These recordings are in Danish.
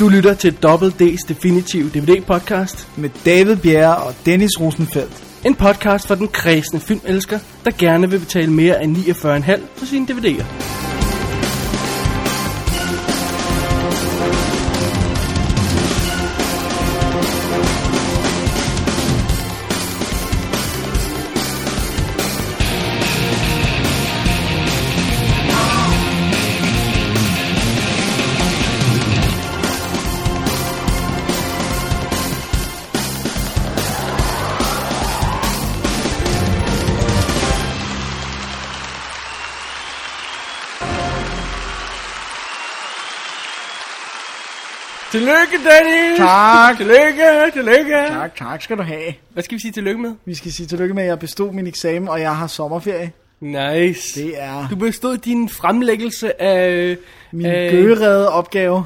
Du lytter til Double D's Definitive DVD-podcast. med David Bjerre og Dennis Rosenfeldt. En podcast for den kredsende filmelsker, der gerne vil betale mere end 49,5 for sine DVD'er. Tillykke, Dennis! Tak. Tillykke, tillykke! Tak, tak skal du have. Hvad skal vi sige tillykke med? Vi skal sige tillykke med, at jeg bestod min eksamen, og jeg har sommerferie. Nice. Det er Du bestod din fremlæggelse af... min af- gørede opgave.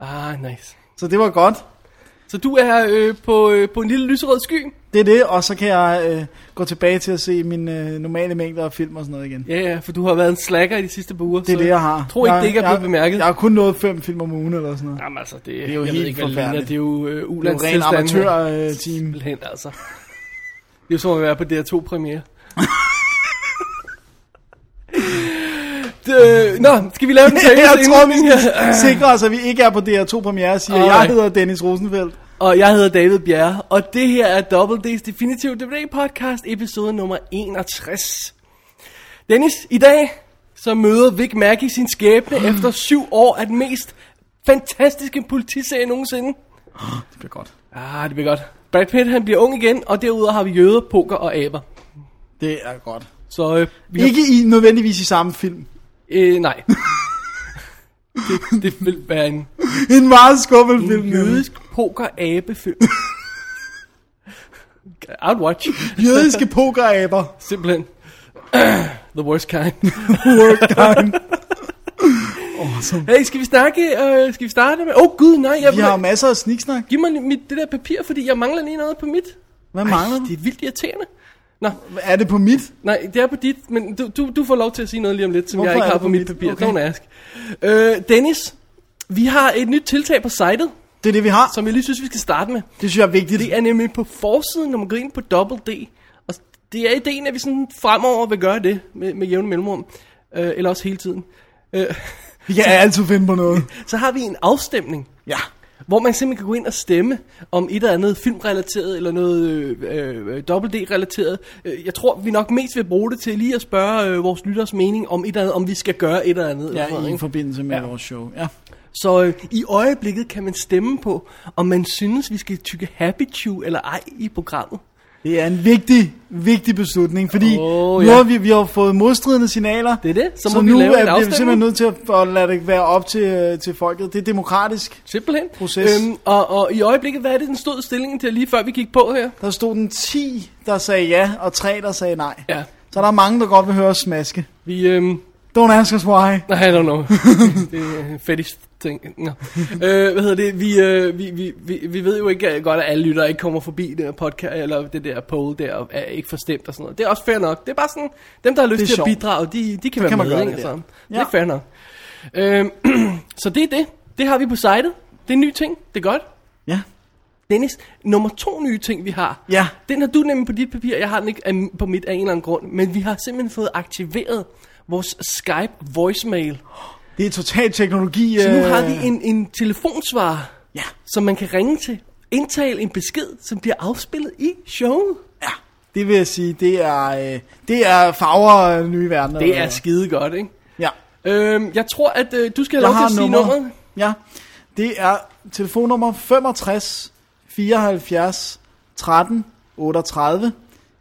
Ah, nice. Så det var godt. Så du er øh, på, øh, på en lille lyserød sky? Det er det, og så kan jeg øh, gå tilbage til at se min øh, normale mængder af film og sådan noget igen. Ja, ja, for du har været en slacker i de sidste par uger. Det er det, jeg har. tror ikke, jeg, det ikke er blevet jeg, bemærket. Jeg har kun nået fem film om ugen eller sådan noget. Jamen altså, det, er jo jeg helt ikke, det forfærdeligt. Det er jo øh, Det er jo ulands ren amatør-team. Simpelthen, altså. Det er jo som at være på DR2 premiere. det, nå, skal vi lave den seriøse jeg tror, vi skal sikre os, at vi ikke er på DR2 premiere og siger, Alright. jeg hedder Dennis Rosenfeldt. Og jeg hedder David Bjerre, og det her er Double D's Definitive DVD Podcast, episode nummer 61. Dennis, i dag så møder Vic Mackey sin skæbne efter syv år af den mest fantastiske politiserie nogensinde. Det bliver godt. Ah, det bliver godt. Brad Pitt, han bliver ung igen, og derudover har vi jøder, poker og aber. Det er godt. Så øh, vi har, Ikke i, nødvendigvis i samme film. øh, nej. det, det vil være en, En meget skuffet en film. nemlig. jødisk poker-abe-film. I'd watch. Jødiske pokeraber. Simpelthen. The worst kind. Work time. awesome. Hey, skal vi snakke? Øh, skal vi starte med? Åh oh, gud, nej. Jeg, Vi har masser af sniksnak. Giv mig mit, det der papir, fordi jeg mangler lige noget på mit. Hvad mangler Ej, det er vildt irriterende. Nå, Er det på mit? nej, det er på dit, men du, du, du får lov til at sige noget lige om lidt, som Hvorfor jeg ikke har på på mit mit? papir. Okay. Don't ask. Øh, Dennis, vi har et nyt tiltag på sitet, Det er det, vi har. som jeg lige synes, vi skal starte med. Det synes jeg er vigtigt. Det er nemlig på forsiden, når man går ind på Double D. Og det er ideen, at vi sådan fremover vil gøre det med, med jævne mellemrum. Øh, eller også hele tiden. Øh, Vi kan altid finde på noget. så har vi en afstemning. Ja. Hvor man simpelthen kan gå ind og stemme om et eller andet filmrelateret, eller noget øh, øh, D-relateret. Øh, Jeg tror, vi nok mest vil bruge det til lige at spørge øh, vores lytters mening om et eller andet, om vi skal gøre et eller andet. eller Ja, noget, i ikke? forbindelse med Ja. vores show. Ja. Så øh, i øjeblikket kan man stemme på, om man synes, vi skal tykke Happy Chew eller ej i programmet. Det er en vigtig, vigtig beslutning, fordi nu ja. har vi, vi har fået modstridende signaler. Det er det. Så Så, nu lave en er, bliver vi simpelthen nødt til at, at lade det være op til, øh, til folket. Det er demokratisk. Simpelthen. Proces. Øhm, og, og i øjeblikket, hvad er det, den stod stillingen til lige før vi gik på her? Der stod den 10, der sagde ja, og 3, der sagde nej. Ja. Så der er mange, der godt vil høre os smaske. Vi, øhm, Don't ask us why. Nej, I don't know. det er en fetish ting. No. øh, hvad hedder det? Vi, øh, vi, vi, vi, vi ved jo ikke godt, at alle lyttere ikke kommer forbi den her podcast, eller det der poll der, og er ikke forstemt og sådan noget. Det er også fair nok. Det er bare sådan, dem der har lyst Det til sjovt. at bidrage, de, de kan være kan man med, gøre det Altså. der. Det er Ja. fair nok. Øh, så det er det. Det har vi på sitet. Det er en ny ting. Det er godt. Ja. Dennis, nummer to nye ting, vi har. Ja. Den har du nemlig på dit papir, jeg har den ikke på mit af en eller anden grund. Men vi har simpelthen fået aktiveret vores Skype voicemail. Det er total teknologi. Så nu øh, har vi en, en telefonsvarer, Ja. som man kan ringe til. Indtale en besked, som bliver afspillet i showet. Ja. Det vil jeg sige, det er, øh, det er farver øh, nye verdener. Det er skide godt, ikke? Ja. Øhm, jeg tror, at øh, du skal have Jeg lov til at sige nummer. nummeret. Ja. Det er telefonnummer 65 74 13 38.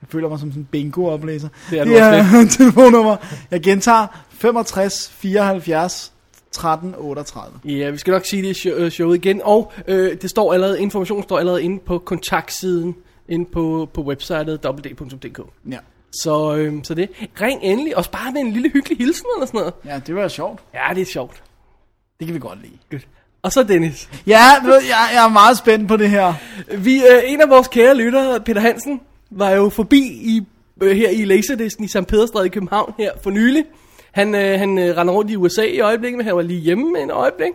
Jeg føler mig som sådan en bingo-oplæser. Det er du det også er telefonnummer. Jeg gentager 65 74 13 38. Ja, vi skal nok sige det øh, showet igen. Og øh, det står allerede, information står allerede inde på kontaktsiden, inde på, på websitet www.dk. Ja. Så, øh, så det. Ring endelig, og bare med en lille hyggelig hilsen eller sådan noget. ja, det var sjovt. Ja, det er sjovt. Det kan vi godt lide. Good. Og så Dennis. Ja, jeg, jeg er meget spændt på det her. Vi, øh, en af vores kære lyttere, Peter Hansen, var jo forbi i, øh, her i Laserdisken i St. Pederstræde i København her for nylig. Han, øh, han øh, render rundt i USA i øjeblikket, men han var lige hjemme en øjeblik.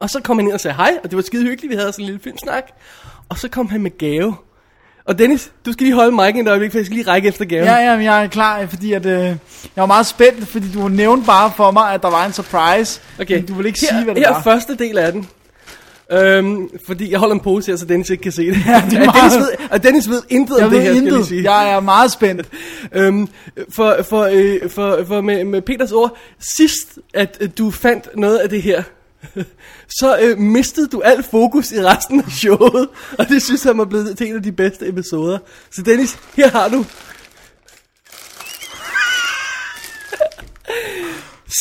Og så kom han ind og sagde hej, og det var skide hyggeligt, vi havde sådan en lille filmsnak. Og så kom han med gave. Og Dennis, du skal lige holde mic'en et øjeblik, for jeg skal lige række efter gaven. Ja, ja, men jeg er klar, fordi at, øh, jeg var meget spændt, fordi du nævnte bare for mig, at der var en surprise. Okay. Men du vil ikke her, sige, hvad det her var. er første del af den. Øhm, fordi jeg holder en pose her, så Dennis ikke kan se det. Ja, det er meget- Dennis ved, og Dennis ved intet Jeg om det her, skal jeg intet. sige. Jeg er meget spændt. Øhm, for, for, øh, for, for med, med Peters ord, sidst at øh, du fandt noget af det her, så øh, mistede du alt fokus i resten af showet, og det synes jeg er blevet til en af de bedste episoder. Så Dennis, her har du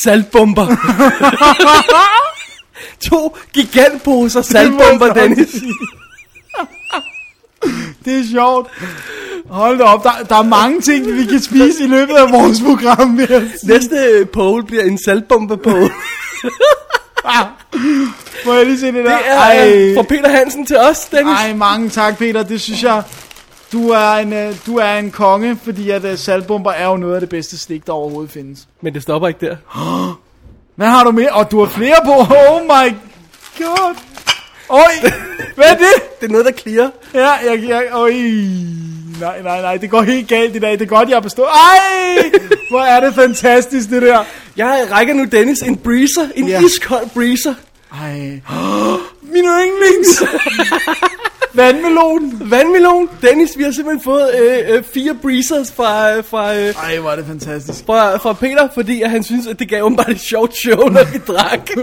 saltbomber. To gigantposer saltbomber, Dennis. Det er sjovt. Hold da op, der, der er mange ting, vi kan spise i løbet af vores program. Næste øh, poll bliver en saltbombe poll. Må jeg lige se det der? Det er Ej. øh, fra Peter Hansen til os, Dennis. Ej, mange tak, Peter. Det synes jeg... Du er en, øh, du er en konge, fordi at saltbomber er jo noget af det bedste stik, der overhovedet findes. Men det stopper ikke der. Hvad har du med? Og du har flere på. Oh my god. Oj, hvad er det? Det er noget, der clear. Ja, jeg, jeg, øj. Nej, nej, nej, det går helt galt i dag. Det er godt, jeg har bestået. Ej, hvor er det fantastisk, det der. Jeg rækker nu Dennis en breezer, en ja. iskold breezer. Ej, min yndlings. Vandmelon. Vandmelon. Dennis, vi har simpelthen fået øh, øh, fire breezers fra, øh, fra, øh, Ej, hvor er det fantastisk. fra, fra Peter, fordi at han synes, at det gav åbenbart et sjovt show, når vi drak.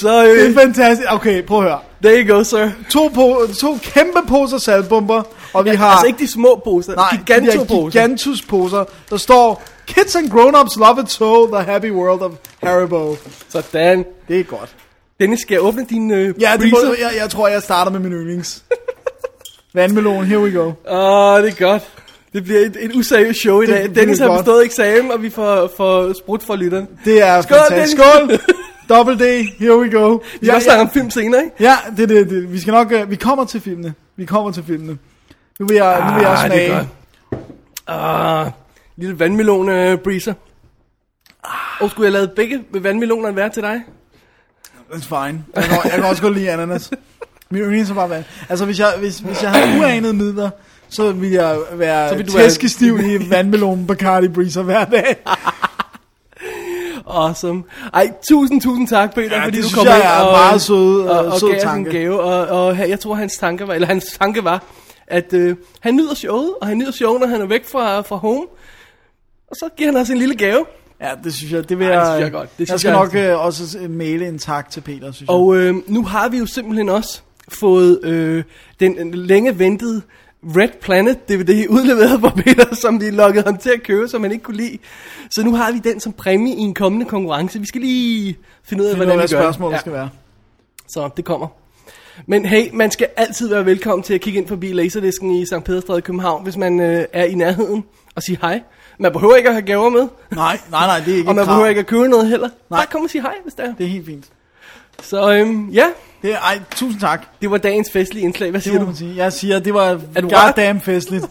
Så Det øh, er fantastisk. Okay, prøv at høre. there you go, sir. To, po- to kæmpe poser saltbomber, og vi har... Altså ikke de små poser, Nej, gigantoposer. gigantus poser. Der står, Kids and grown-ups love it so, the happy world of Haribo. Sådan. Det er godt. Dennis, skal jeg åbne din øh, Ja, det må, jeg, jeg tror, jeg starter med min yndlings. Vandmelon, here we go. Åh, oh, det er godt. Det bliver et, et useriøst show i Det- dag. det Dennis har bestået eksamen, og vi får, får sprut for lytteren. Det er Skål, fantastisk. Dennis. Skål! Double D, here we go. Vi skal også snakke om film senere, ikke? Ja, det det, det. Vi skal nok, uh, vi kommer til filmene. Vi kommer til filmene. Nu vil jeg, nu vil jeg Ah, det er smage. godt. Ah, lille vandmelon uh, breezer. Og skulle jeg lave begge vandmelonerne være til dig? That's fine. Jeg kan, jeg kan også godt lide ananas. Min yndlings er bare vand. Altså, hvis jeg, hvis, hvis jeg havde uanede midler, så ville jeg være Så vil du tæskestiv i vandmelon Bacardi Breezer hver dag. Awesome. Ej, tusind, tusind tak, Peter, Ja, fordi det du kom jeg ind er og, meget sød, og, øh, og sød en tanke. gave. Og, og jeg tror, hans tanke var, eller hans tanke var, at øh, han nyder showet, og han nyder showet, når han er væk fra, fra home. Og så giver han os en lille gave. Ja, det synes jeg, det vil Ej, jeg, det synes jeg godt. Det jeg synes skal jeg nok øh, også maile en tak til Peter, synes jeg. Og øh, nu har vi jo simpelthen også fået øh, den længe ventede Red Planet DVD udleveret fra Peter, som vi lukkede ham til at købe, som han ikke kunne lide. Så nu har vi den som præmie i en kommende konkurrence. Vi skal lige finde ud af, Find hvordan vi hvad gør spørgsmålet det. skal være. Så det kommer. Men hey, man skal altid være velkommen til at kigge ind forbi Laserdisken i St. Pederstræde i København, hvis man øh, er i nærheden og sige hej. Man behøver ikke at have gaver med, Nej, nej, nej, det er ikke og man krav. behøver ikke at købe noget heller. Nej. Bare kom og sige hej, hvis det er. Det er helt fint. Så øhm, ja, Det er, ej, tusind tak. det var dagens festlige indslag. Hvad Det siger må du? sige. Jeg siger, det var goddamn festligt.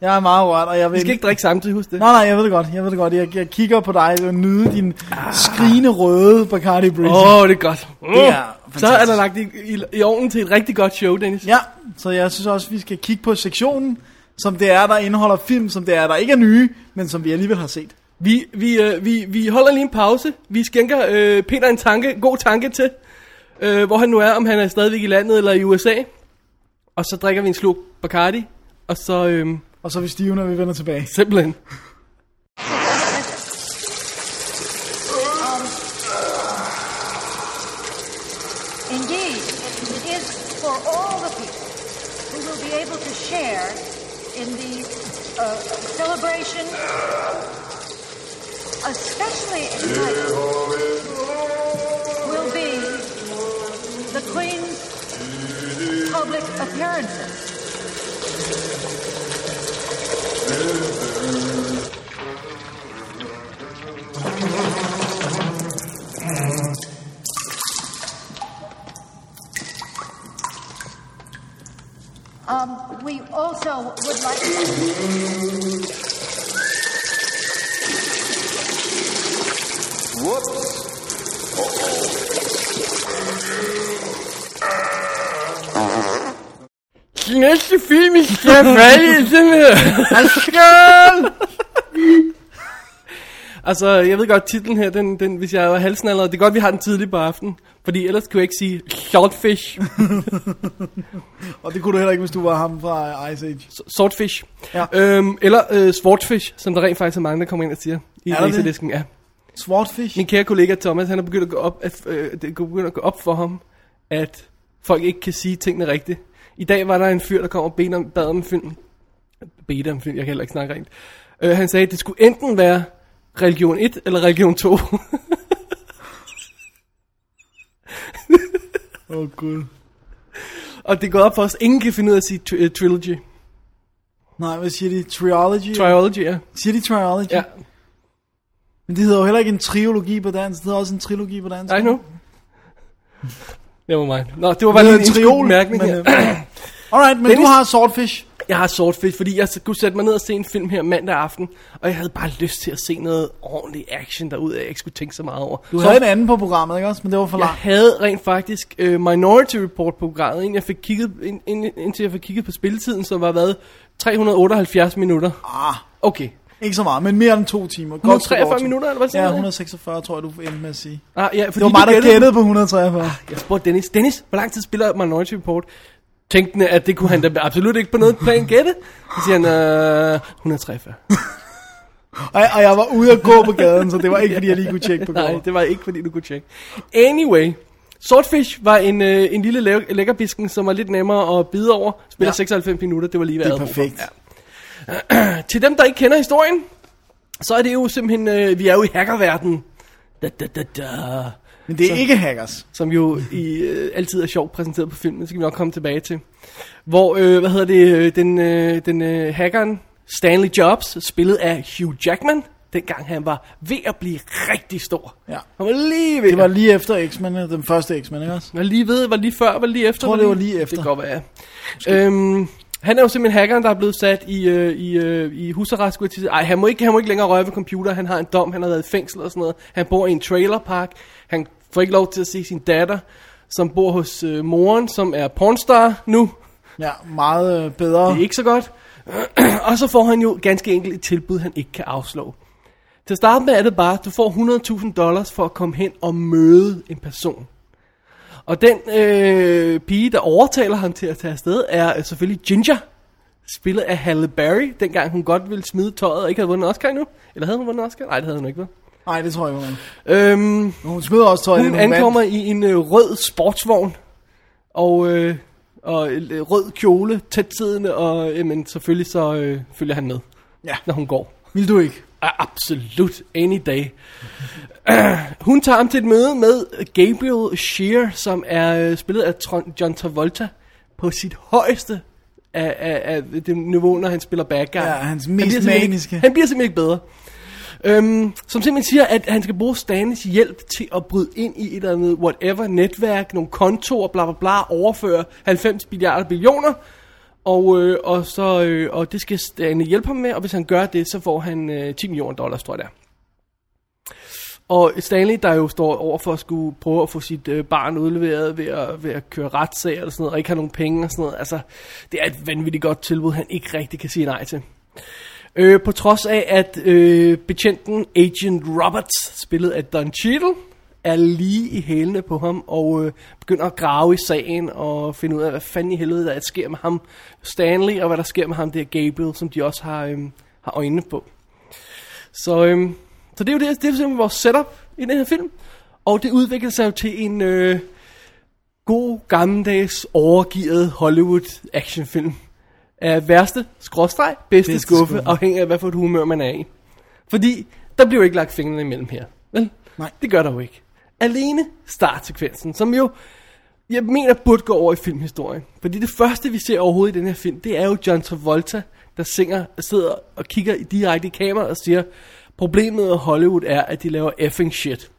Jeg er meget rørt, og jeg vil... Vi skal ikke drikke samtidig, husk det. Nej, nej, jeg ved det godt. Jeg ved det godt. Jeg, jeg kigger på dig og nyde din skrigende røde Bacardi Breezer. Åh, oh, det er godt. Mm. Det er Så er der lagt i, i, i ovnen til et rigtig godt show, Dennis. Ja, så jeg synes også, vi skal kigge på sektionen, som det er, der indeholder film, som det er, der ikke er nye, men som vi alligevel har set. Vi, vi, øh, vi, vi holder lige en pause. Vi skænker øh, Peter en tanke, god tanke til, øh, hvor han nu er, om han er stadigvæk i landet eller i USA. Og så drikker vi en slug Bacardi, og så øh, Og så er vi stive, når vi vender tilbage. simpelthen. Indeed, it is for all the people who will be able to share in the uh, celebration, especially exciting will be the Queen's public appearances. Um, we also would like. Whoops. Die nächste Film ist der Freie Sinne. Altså, jeg ved godt, titlen her, den, den, hvis jeg var halsen allerede, det er godt, vi har den tidlig på aftenen. Fordi ellers kunne jeg ikke sige saltfish, Og det kunne du heller ikke, hvis du var ham fra Ice Age. swordfish. Ja. Øhm, eller øh, swordfish, som der rent faktisk er mange, der kommer ind og siger. I Er laserdisken, ja. Swordfish. Min kære kollega Thomas, han er begyndt at gå op, at, øh, det er begyndt at gå op for ham, at folk ikke kan sige tingene rigtigt. I dag var der en fyr, der kom og bedte om, bad om film. Bedte om film, jeg kan heller ikke snakke rent. Øh, han sagde, at det skulle enten være religion 1 eller religion 2. Åh, oh, gud. og det går op for os, ingen kan finde ud af at sige tri- uh, trilogy. Nej, hvad siger de? Triology? Triology, ja. siger de triology? Ja, Men det hedder jo heller ikke en triologi på dansk, det hedder også en trilogi på dansk. I know. Never mind. Nå, det var bare Det en en triol, bemærkning men, her. øh, Alright, men Dennis? du har Swordfish. Jeg har Swordfish, fordi jeg skulle sætte mig ned og se en film her mandag aften, og jeg havde bare lyst til at se noget ordentlig action derude, jeg ikke skulle tænke så meget over. Du så havde en anden på programmet, ikke også? Men det var for jeg langt. havde rent faktisk uh, Minority Report på programmet, inden jeg fik kigget, ind, ind, indtil jeg fik kigget på spilletiden, som var været 378 minutter. Ah, Okay. ikke så meget, men mere end to timer. Godt 143 så godt. minutter, eller hvad siger Ja, du? 146 tror jeg, du endte med at sige. Ah, ja, fordi Det var mig, der gættede- på 143. Jeg spurgte Dennis, Dennis, hvor lang tid spiller Minority Report? Tænkte at det kunne han da absolut ikke på noget plan gætte. Så siger han, øh, 143. Og, og jeg var ude at gå på gaden, så det var ikke, fordi jeg lige kunne tjekke på Nej, gården. det var ikke, fordi du kunne tjekke. Anyway, Swordfish var en, øh, en lille læ- lækkerbisken, som var lidt nemmere at bide over. Spiller Ja. ja. 96 minutter, det var lige hvad Det er perfekt. Ja. Til dem, der ikke kender historien, så er det jo simpelthen, øh, vi er jo i hackerverdenen. Da, da, da, da. Men det er ikke hackers. Som jo i, øh, altid er sjovt præsenteret på filmen, det skal vi nok komme tilbage til. Hvor, øh, hvad hedder det, øh, den, øh, den øh, hackeren Stanley Jobs, spillet af Hugh Jackman, dengang han var ved at blive rigtig stor. Ja. Han var lige ved Det var lige efter X-Men, den første X-Men, ikke også? var lige ved, var lige før, var lige efter. tror, det var lige efter. Det kan godt være. Øhm, han er jo simpelthen hackeren, der er blevet sat i, øh, i, øh, i husarrest, skulle jeg til. Ej, han må, ikke, han må ikke længere røre ved computer. Han har en dom, han har været i fængsel og sådan noget. Han bor i en trailerpark. Han får ikke lov til at se sin datter, som bor hos øh, moren, som er pornstar nu. Ja, meget øh, bedre. Det er ikke så godt. og så får han jo ganske enkelt et tilbud, han ikke kan afslå. Til at starte med er det bare, at du får 100.000 dollars for at komme hen og møde en person. Og den øh, pige, der overtaler ham til at tage afsted, er øh, selvfølgelig Ginger. Spillet af Halle Berry, dengang hun godt ville smide tøjet og ikke havde vundet Oscar endnu. Eller havde hun vundet Oscar? Nej, det havde hun ikke, vel? Nej, det tror jeg ikke. Øhm, Men Hun smider også tøj, hun ankommer i en øh, rød sportsvogn, og, øh, og øh, rød kjole, tætsiddende, og jamen, selvfølgelig så øh, følger han med, Ja. når hun går. Vil du ikke? Absolut, any day. hun tager ham til et møde med Gabriel Shear, som er øh, spillet af Tron- John Travolta på sit højeste af, af, af det niveau, når han spiller bad guy. Ja, hans Han mest simpelthen maniske. Ikke, han bliver simpelthen ikke bedre. Øhm, som simpelthen siger, at han skal bruge Stanleys hjælp til at bryde ind i et eller andet whatever netværk, nogle kontorer, bla bla bla, overføre 90 milliarder billioner, og, øh, og, så, øh, og det skal Stanley hjælpe ham med, og hvis han gør det, så får han øh, 10 millioner dollars, tror jeg der. Og Stanley, der jo står over for at skulle prøve at få sit øh, barn udleveret ved at, ved at køre retssag eller sådan noget, og ikke have nogen penge og sådan noget. Altså, det er et vanvittigt godt tilbud, han ikke rigtig kan sige nej til. Øh, på trods af, at øh, betjenten Agent Roberts, spillet af Don Cheadle, er lige i hælene på ham og øh, begynder at grave i sagen og finde ud af, hvad fanden i helvede der sker med ham Stanley, og hvad der sker med ham der Gabriel, som de også har, øh, har øjnene på. Så, øh, så det er jo det, det er simpelthen vores setup i den her film. Og det udvikler sig jo til en øh, god, gammeldags, overgivet Hollywood actionfilm. Af værste skråstreg, bedste, Bedste skuffe, skuffe. afhængig af, hvad for et humør man er i. Fordi der bliver jo ikke lagt fingrene imellem her. Vel? Nej. Det gør der jo ikke. Alene startsekvensen, som jo, jeg mener, burde gå over i filmhistorien. Fordi det første, vi ser overhovedet i den her film, det er jo John Travolta, der singer, sidder og kigger i direkte i kameraet og siger, problemet med Hollywood er, at de laver effing shit.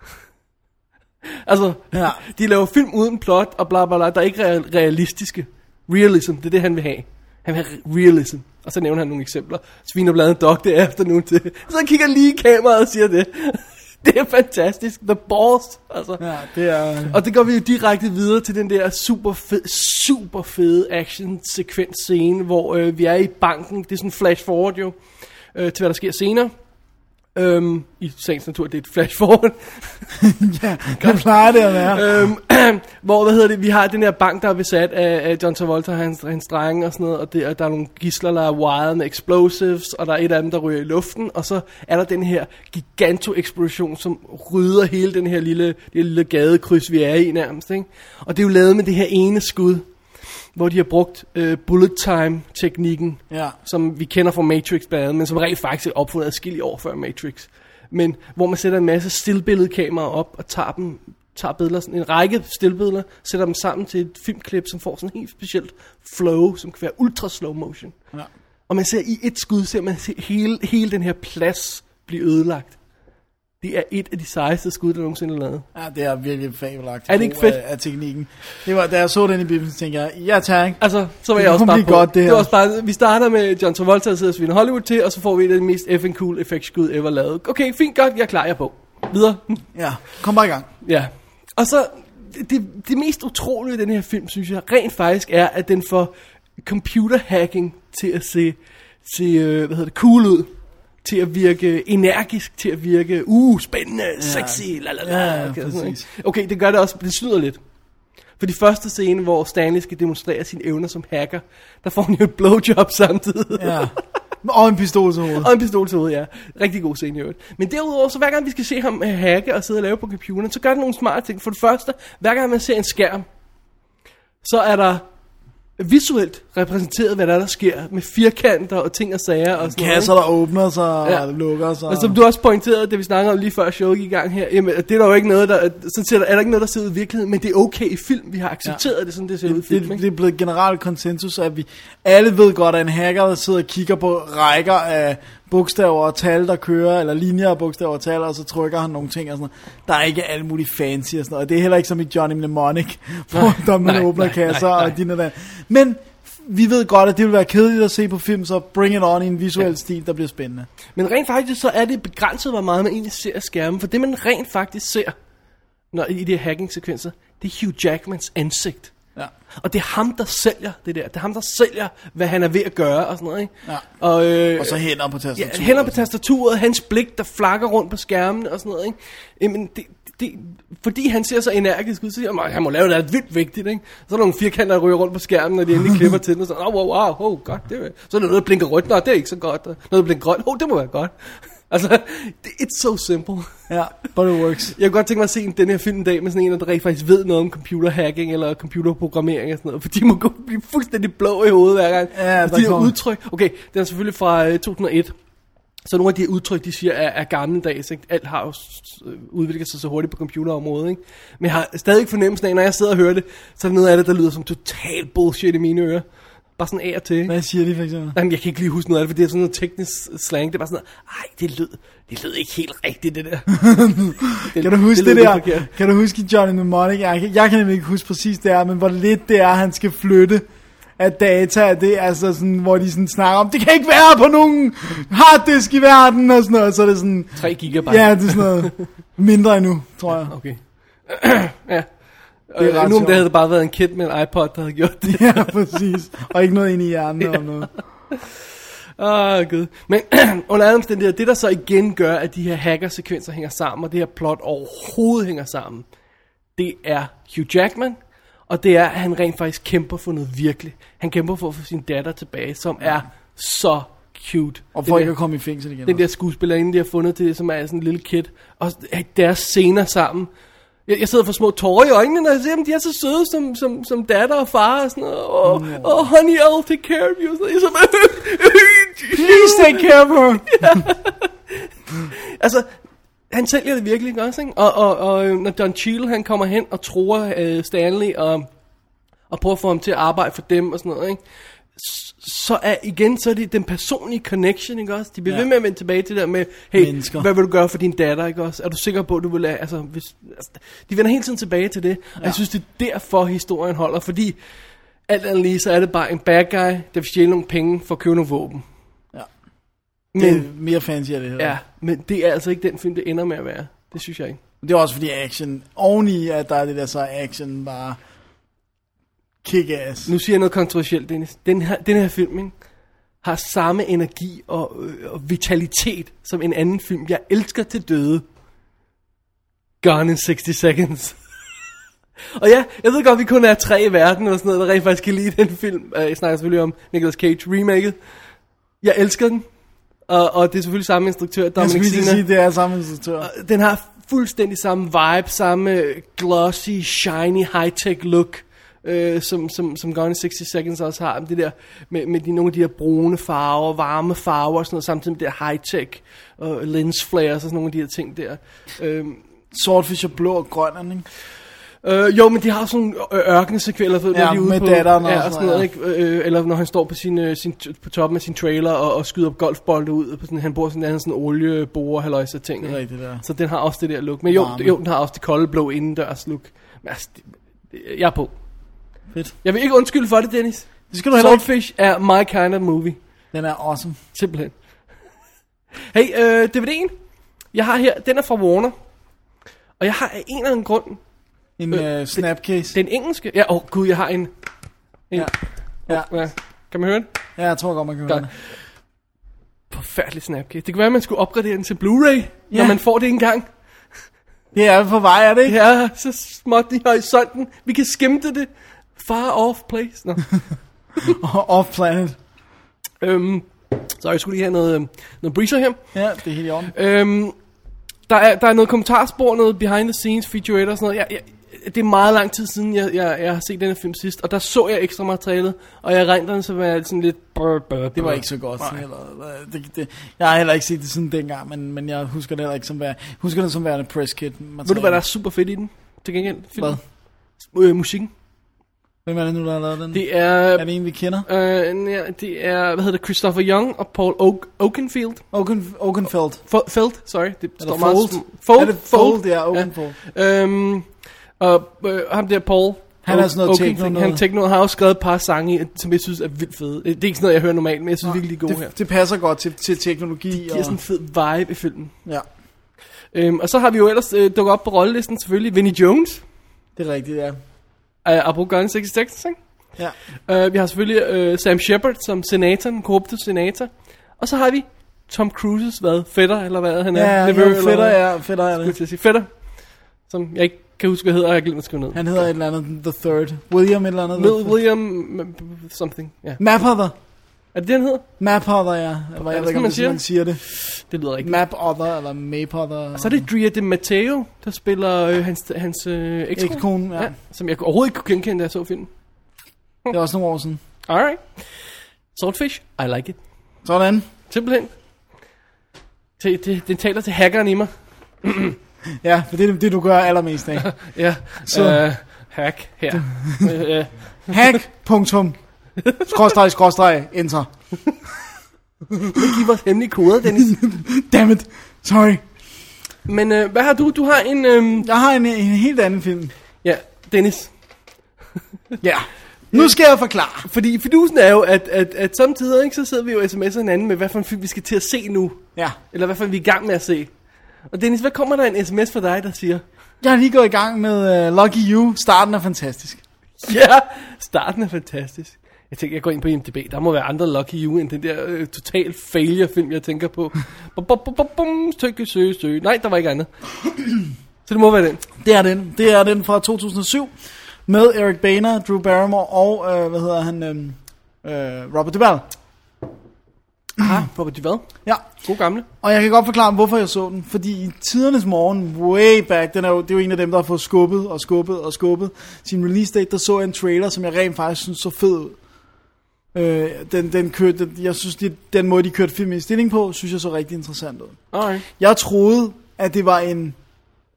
altså, Ja. de laver film uden plot og bla bla bla, der er ikke real- realistiske. Realism, det er det, han vil have. Han vil have realism. Og så nævner han nogle eksempler. Sviner blandt andet Dog derefter nu til. Så han kigger lige i kameraet og siger det. det er fantastisk. The balls, altså. Ja, det er... Og det går vi jo direkte videre til den der super fed, super fede action sekvens scene, hvor øh, vi er i banken. Det er sådan flash forward jo, øh, til hvad der sker senere. Øhm, I sagens natur, det er et flash forward. ja, det plejer det at være. øhm, hvor, hvad hedder det, vi har den her bank, der er besat af, af John Travolta og hans, hans drenge og sådan noget, og, det, og der er nogle gisler, der er wired med explosives, og der er et af dem, der ryger i luften, og så er der den her giganto-eksplosion, som rydder hele den her lille, det lille gadekryds, vi er i nærmest, ikke? Og det er jo lavet med det her ene skud, hvor de har brugt øh, bullet time teknikken, Ja. som vi kender fra Matrix blandt andet, men som rent faktisk er opfundet adskillige år før Matrix. Men hvor man sætter en masse stillbilledkameraer op og tager dem tager billeder, sådan en række stillbilleder, sætter dem sammen til et filmklip, som får sådan en helt specielt flow, som kan være ultra slow motion. Ja. Og man ser i et skud, ser man se- hele, hele den her plads blive ødelagt. Det er et af de sejeste skud, der nogensinde er lavet. Ja, det er virkelig fabelagtigt. Er det ikke fedt? Af, af teknikken. Det var, da jeg så den i bilen, så tænkte jeg, ja tak. Altså, så var Det jeg også bare på. godt, det her. det var også bare, vi starter med John Travolta, der sidder og sviner Hollywood til, og så får vi et af de mest effing cool effektskud ever lavet. Okay, fint, godt, jeg er klar, jeg er på. Videre. Ja, kom bare i gang. Ja. Og så, det, det mest utrolige i den her film, synes jeg, rent faktisk er, at den får computer hacking til at se, se øh, hvad hedder det, cool ud. Til at virke energisk, til at virke, uh, spændende, sexy, la la la. Ja, ja, okay, sådan okay, det gør det også, det snyder lidt. For de første scene, hvor Stanley skal demonstrere sine evner som hacker, der får han jo et blowjob samtidig. Ja. Og en pistol til hovedet. Og en pistol til hovedet, ja. Rigtig god scene i øvrigt. Men derudover, så hver gang vi skal se ham øh, hacke og sidde og lave på computeren, så gør det nogle smarte ting. For det første, hver gang man ser en skærm, så er der visuelt repræsenteret, hvad der, er, der sker med firkanter og ting og sager og sådan Kasser, noget. der åbner sig Ja. og lukker sig. Og som du også pointerede, det vi snakkede om lige før showet gik i gang her, jamen, det er der jo ikke noget, der, sådan der er der ikke noget, der ser ud i virkeligheden, men det er okay i film. Vi har accepteret ja. det, sådan det ser ud i film. det, ikke? det er blevet generelt konsensus, at vi alle ved godt, at en hacker, der sidder og kigger på rækker af bogstaver og tal, der kører, eller linjer af bogstaver og tal, og så trykker han nogle ting og sådan noget. Der er ikke alt muligt fancy og sådan noget. Og det er heller ikke som i Johnny Mnemonic, hvor der man åbner nej, kasser nej, nej. og din og den. Men vi ved godt, at det vil være kedeligt at se på film, så bring it on i en visuel ja. stil, der bliver spændende. Men rent faktisk, så er det begrænset, hvor meget man egentlig ser af skærmen. For det, man rent faktisk ser når, i de her hacking-sekvenser, det er Hugh Jackmans ansigt. Ja. Og det er ham, der sælger det der. Det er ham, der sælger, hvad han er ved at gøre og sådan noget. Ikke? Ja. Og, øh, Og så hænder på ja, tastaturet. hænder på tastaturet, hans blik, der flakker rundt på skærmen og sådan noget. Ikke? Jamen, det, det, fordi han ser så energisk ud, så siger man, han må lave noget vildt vigtigt. Ikke? Så er der nogle firkanter, der ryger rundt på skærmen, når de endelig klipper til den. Og så, oh, wow, wow, oh, godt, det er, så er der noget, der blinker rødt. Nå, det er ikke så godt. Noget, der blinker grønt. Oh, det må være godt. Altså, it's so simple. Ja, but it works. Jeg kunne godt tænke mig at se den her film en dag med sådan en, der rent faktisk ved noget om computerhacking eller computerprogrammering og sådan noget. For de må gå blive fuldstændig blå i hovedet hver gang. Ja, Og der de kommer- udtryk. Okay, den er selvfølgelig fra øh, 2001. Så nogle af de udtryk, de siger, er, er gammeldags. Ikke? Alt har jo øh, udviklet sig så hurtigt på computerområdet. Ikke? Men jeg har stadig fornemmelsen af, når jeg sidder og hører det, så er der noget af det, der lyder som total bullshit i mine ører. Bare sådan af og til. Hvad siger de for eksempel? Jamen, jeg kan ikke lige huske noget af det, for det er sådan noget teknisk slang. Det er bare sådan ej, det lød, det lød ikke helt rigtigt, det der. det, Kan du huske det, lidt der? forkert. Kan du huske Johnny Mnemonic? Jeg, kan- jeg kan nemlig ikke huske præcis det er, men hvor lidt det er, han skal flytte af data, det er altså sådan, hvor de sådan snakker om, det kan ikke være på nogen harddisk i verden, og sådan noget, så er det sådan, 3 gigabyte. ja, det er sådan noget mindre endnu, tror jeg. Okay. ja. Det er Øh, ret nu om det havde det bare været en kid med en iPod, der havde gjort det. Ja, præcis. Og ikke noget ind i hjernen eller noget. Åh, oh, gud. Men under alle omstændigheder, det der så igen gør, at de her hacker-sekvenser hænger sammen, og det her plot overhovedet hænger sammen, det er Hugh Jackman, og det er, at han rent faktisk kæmper for noget virkelig. Han kæmper for at få sin datter tilbage, som er så cute. Og for ikke at komme i fængsel igen. Den der skuespillerinde, de har fundet til, som er sådan en lille kid. Og deres scener sammen. Jeg, jeg sidder for små tårer i øjnene, når jeg ser dem. De er så søde som, som, som datter og far og sådan noget. Og, Mm. oh, honey, I'll take care of you. Noget. Jeg så, Please take care of her. altså, han sælger det virkelig ikke også, ikke? Og, og, og øh, når Don Cheadle, han kommer hen og tror øh, Stanley og, og prøver at få ham til at arbejde for dem og sådan noget, ikke? Så er igen, så er det den personlige connection, ikke også? De bliver Ja. ja. ved med at vende tilbage til det der med, hey, Mennesker. hvad vil du gøre for din datter, ikke også? Er du sikker på, at du vil lade, altså, hvis, altså, de vender hele tiden tilbage til det, og jeg synes, det er derfor historien holder, fordi alt andet lige, så er det bare en bad guy, der vil stjæle nogle penge for at købe nogle våben. Ja. Men, Det er mere fancy af det her. Ja, men det er altså ikke den film, det ender med at være. Det synes jeg ikke. Det er også fordi action, oveni at der er det der så action bare kick-ass. Nu siger jeg noget kontroversielt, Dennis. Den her, den her film, ikke, har samme energi og, øh, og vitalitet som en anden film, jeg elsker til døde. Gone in 60 Seconds. og ja, jeg ved godt, vi kun er tre i verden, og sådan noget, der rent faktisk kan lide den film. Øh, Jeg snakker selvfølgelig om Nicolas Cage remaket. Jeg elsker den. Og, og det er selvfølgelig samme instruktør, Jeg Dominic skulle til at Sena. sige, det er samme instruktør. Den har fuldstændig samme vibe, samme glossy, shiny, high-tech look, øh, som, som, som Gone in 60 Seconds også har. Det der med, med de, nogle af de der brune farver, varme farver og sådan noget, samtidig med det der high-tech og lens flares og sådan nogle af de her ting der. Øh, Swordfish og blå og grøn, ikke? Øh, jo, men de har sådan ørkensekvenser, ved Ja, når de er ude med på, datteren ja, sådan og sådan noget, noget, ikke? Øh, eller når han står på, sin, øh, sin, på toppen af sin trailer og, og skyder golfbolde ud, på sådan, han bor sådan en sådan olieborer, halløjse ting. Det er rigtigt, der. Så den har også det der look. Men jo, Varme. jo den har også det kolde blå indendørs look. Men altså, det, jeg er på. Fedt. Jeg vil ikke undskylde for det, Dennis. Det skal du heller ikke. Swordfish er my kind of movie. Den er awesome. Simpelthen. Hey, øh, DVD'en, jeg har her, den er fra Warner. Og jeg har af en eller anden grund, En Øh, uh, snapcase. den engelske, ja, åh oh, gud, jeg har en, en Ja. Ja. ja. Kan man høre den? ja, jeg tror godt, man kan høre Godt. det. Forfærdelig snapcase. Det kan være, at man skulle opgradere den til Blu-ray, ja. når man får det engang. Det er på vej, er det ikke? Ja, så småt i horisonten. Vi kan skimte det. Far off place. Nå. Off-planet. øhm, så jeg skulle lige have noget, øhm, noget breezer her. Ja, det er helt i orden. Øhm, der, er, der er noget kommentarspor, noget behind the scenes, featurette og sådan noget. Jeg, jeg, det er meget lang tid siden, jeg, jeg, jeg har set den film sidst, og der så jeg ekstra materialet, og jeg regnede den så være sådan lidt... Brr, brr, Det var ikke så godt. Nej. Eller, det, det, jeg har heller ikke set det siden dengang, men, men jeg husker det heller ikke som værende, husker det som værende press kit Ved du, hvad der er super fedt i den? Til gengæld? Filmen? Øh, musikken. Hvem er det nu, der har lavet den? Det er... er det en, vi kender? Øh, ja, det er, hvad hedder det, Christopher Young og Paul Oak, Oakenfield. Oaken, Oakenfeld. F- Feld, sorry. Det Er står det meget Fold? Fold, Er det Fold? Ja, Oakenfold. Ja. Øhm, og øh, ham der, Paul. Han er Oak- sådan noget Oakenfield, techno noget. Han techno, har også skrevet et par sange, som jeg synes er vildt fede. Det er ikke sådan noget, jeg hører normalt, men jeg synes virkelig, de er gode her. det, det passer godt til, til teknologi. Det giver sådan en fed vibe i filmen. Ja, Øhm, og så har vi jo ellers øh, dukket op på rollelisten selvfølgelig Vinnie Jones. det er rigtigt, ja. Af Abu Gun 66, ikke? ja. Uh, vi har selvfølgelig uh, Sam Shepard som senator, den korrupte senator. Og så har vi Tom Cruises, hvad, fætter, eller hvad han er? Ja, Nevø, jo, fætter er, fætter er Skulle det. at sige fætter. Som jeg ikke kan huske, hvad hedder, og jeg glemt at skrive ned. Han hedder et eller andet The Third. William et eller andet. Med William something. Ja. Mapother. Er det det, han hedder? Mapother, ja. Eller Jeg ved ikke, man siger? man siger det. Det lyder rigtigt. Mapother, eller Mapother. Og så er det Drea de Matteo, der spiller øh, hans, hans øh, ekskone. Ja. ja. Som jeg overhovedet ikke kunne genkende, da jeg så filmen. Det er også nogle år siden. Alright. Swordfish, I like it. Sådan. Simpelthen. Det, det, den taler til hackeren i mig. Ja, for det er det, du gør allermest af. Ja, Så-. Øh, hack her. øh, Hack, punktum. Skråstreg, skråstreg, enter. giv os hemmelige koder, Dennis. Dammit. Sorry. Men øh, hvad har du? Du har en... Øh, Jeg har en, en helt anden film. ja, Dennis. Ja. Nu skal jeg forklare. Fordi fidusen er jo, at, at, at samtidig ikke, så sidder vi jo og sms'er hinanden med, hvad for en film vi skal til at se nu. Ja. Eller hvad for en vi er i gang med at se. Og Dennis, hvad kommer der en sms fra dig, der siger? Jeg har lige gået i gang med uh, Lucky You. Starten er fantastisk. Ja, starten er fantastisk. Jeg tænker, jeg går ind på IMDb. Der må være andre Lucky You end den der øh, total failure film, jeg tænker på. Bum, bum, bum, bum, bum, stykke søge, søge. Nej, der var ikke andet. Så det må være den. Det er den. Det er den fra 2007. Med Eric Boehner, Drew Barrymore og, øh, hvad hedder han, øhm, øh, Robert Duvall. Aha, Robert Duvall. Ja. God gamle. Og jeg kan godt forklare, hvorfor jeg så den. Fordi i tidernes morgen, way back, den er jo, det er jo en af dem, der har fået skubbet og skubbet og skubbet sin release date, der så jeg en trailer, som jeg rent faktisk synes så fed ud. Øh, den, den kørte, den, jeg synes, de, den måde, de kørte filmen i stilling på, synes jeg så rigtig interessant ud. Alright. Jeg troede, at det var en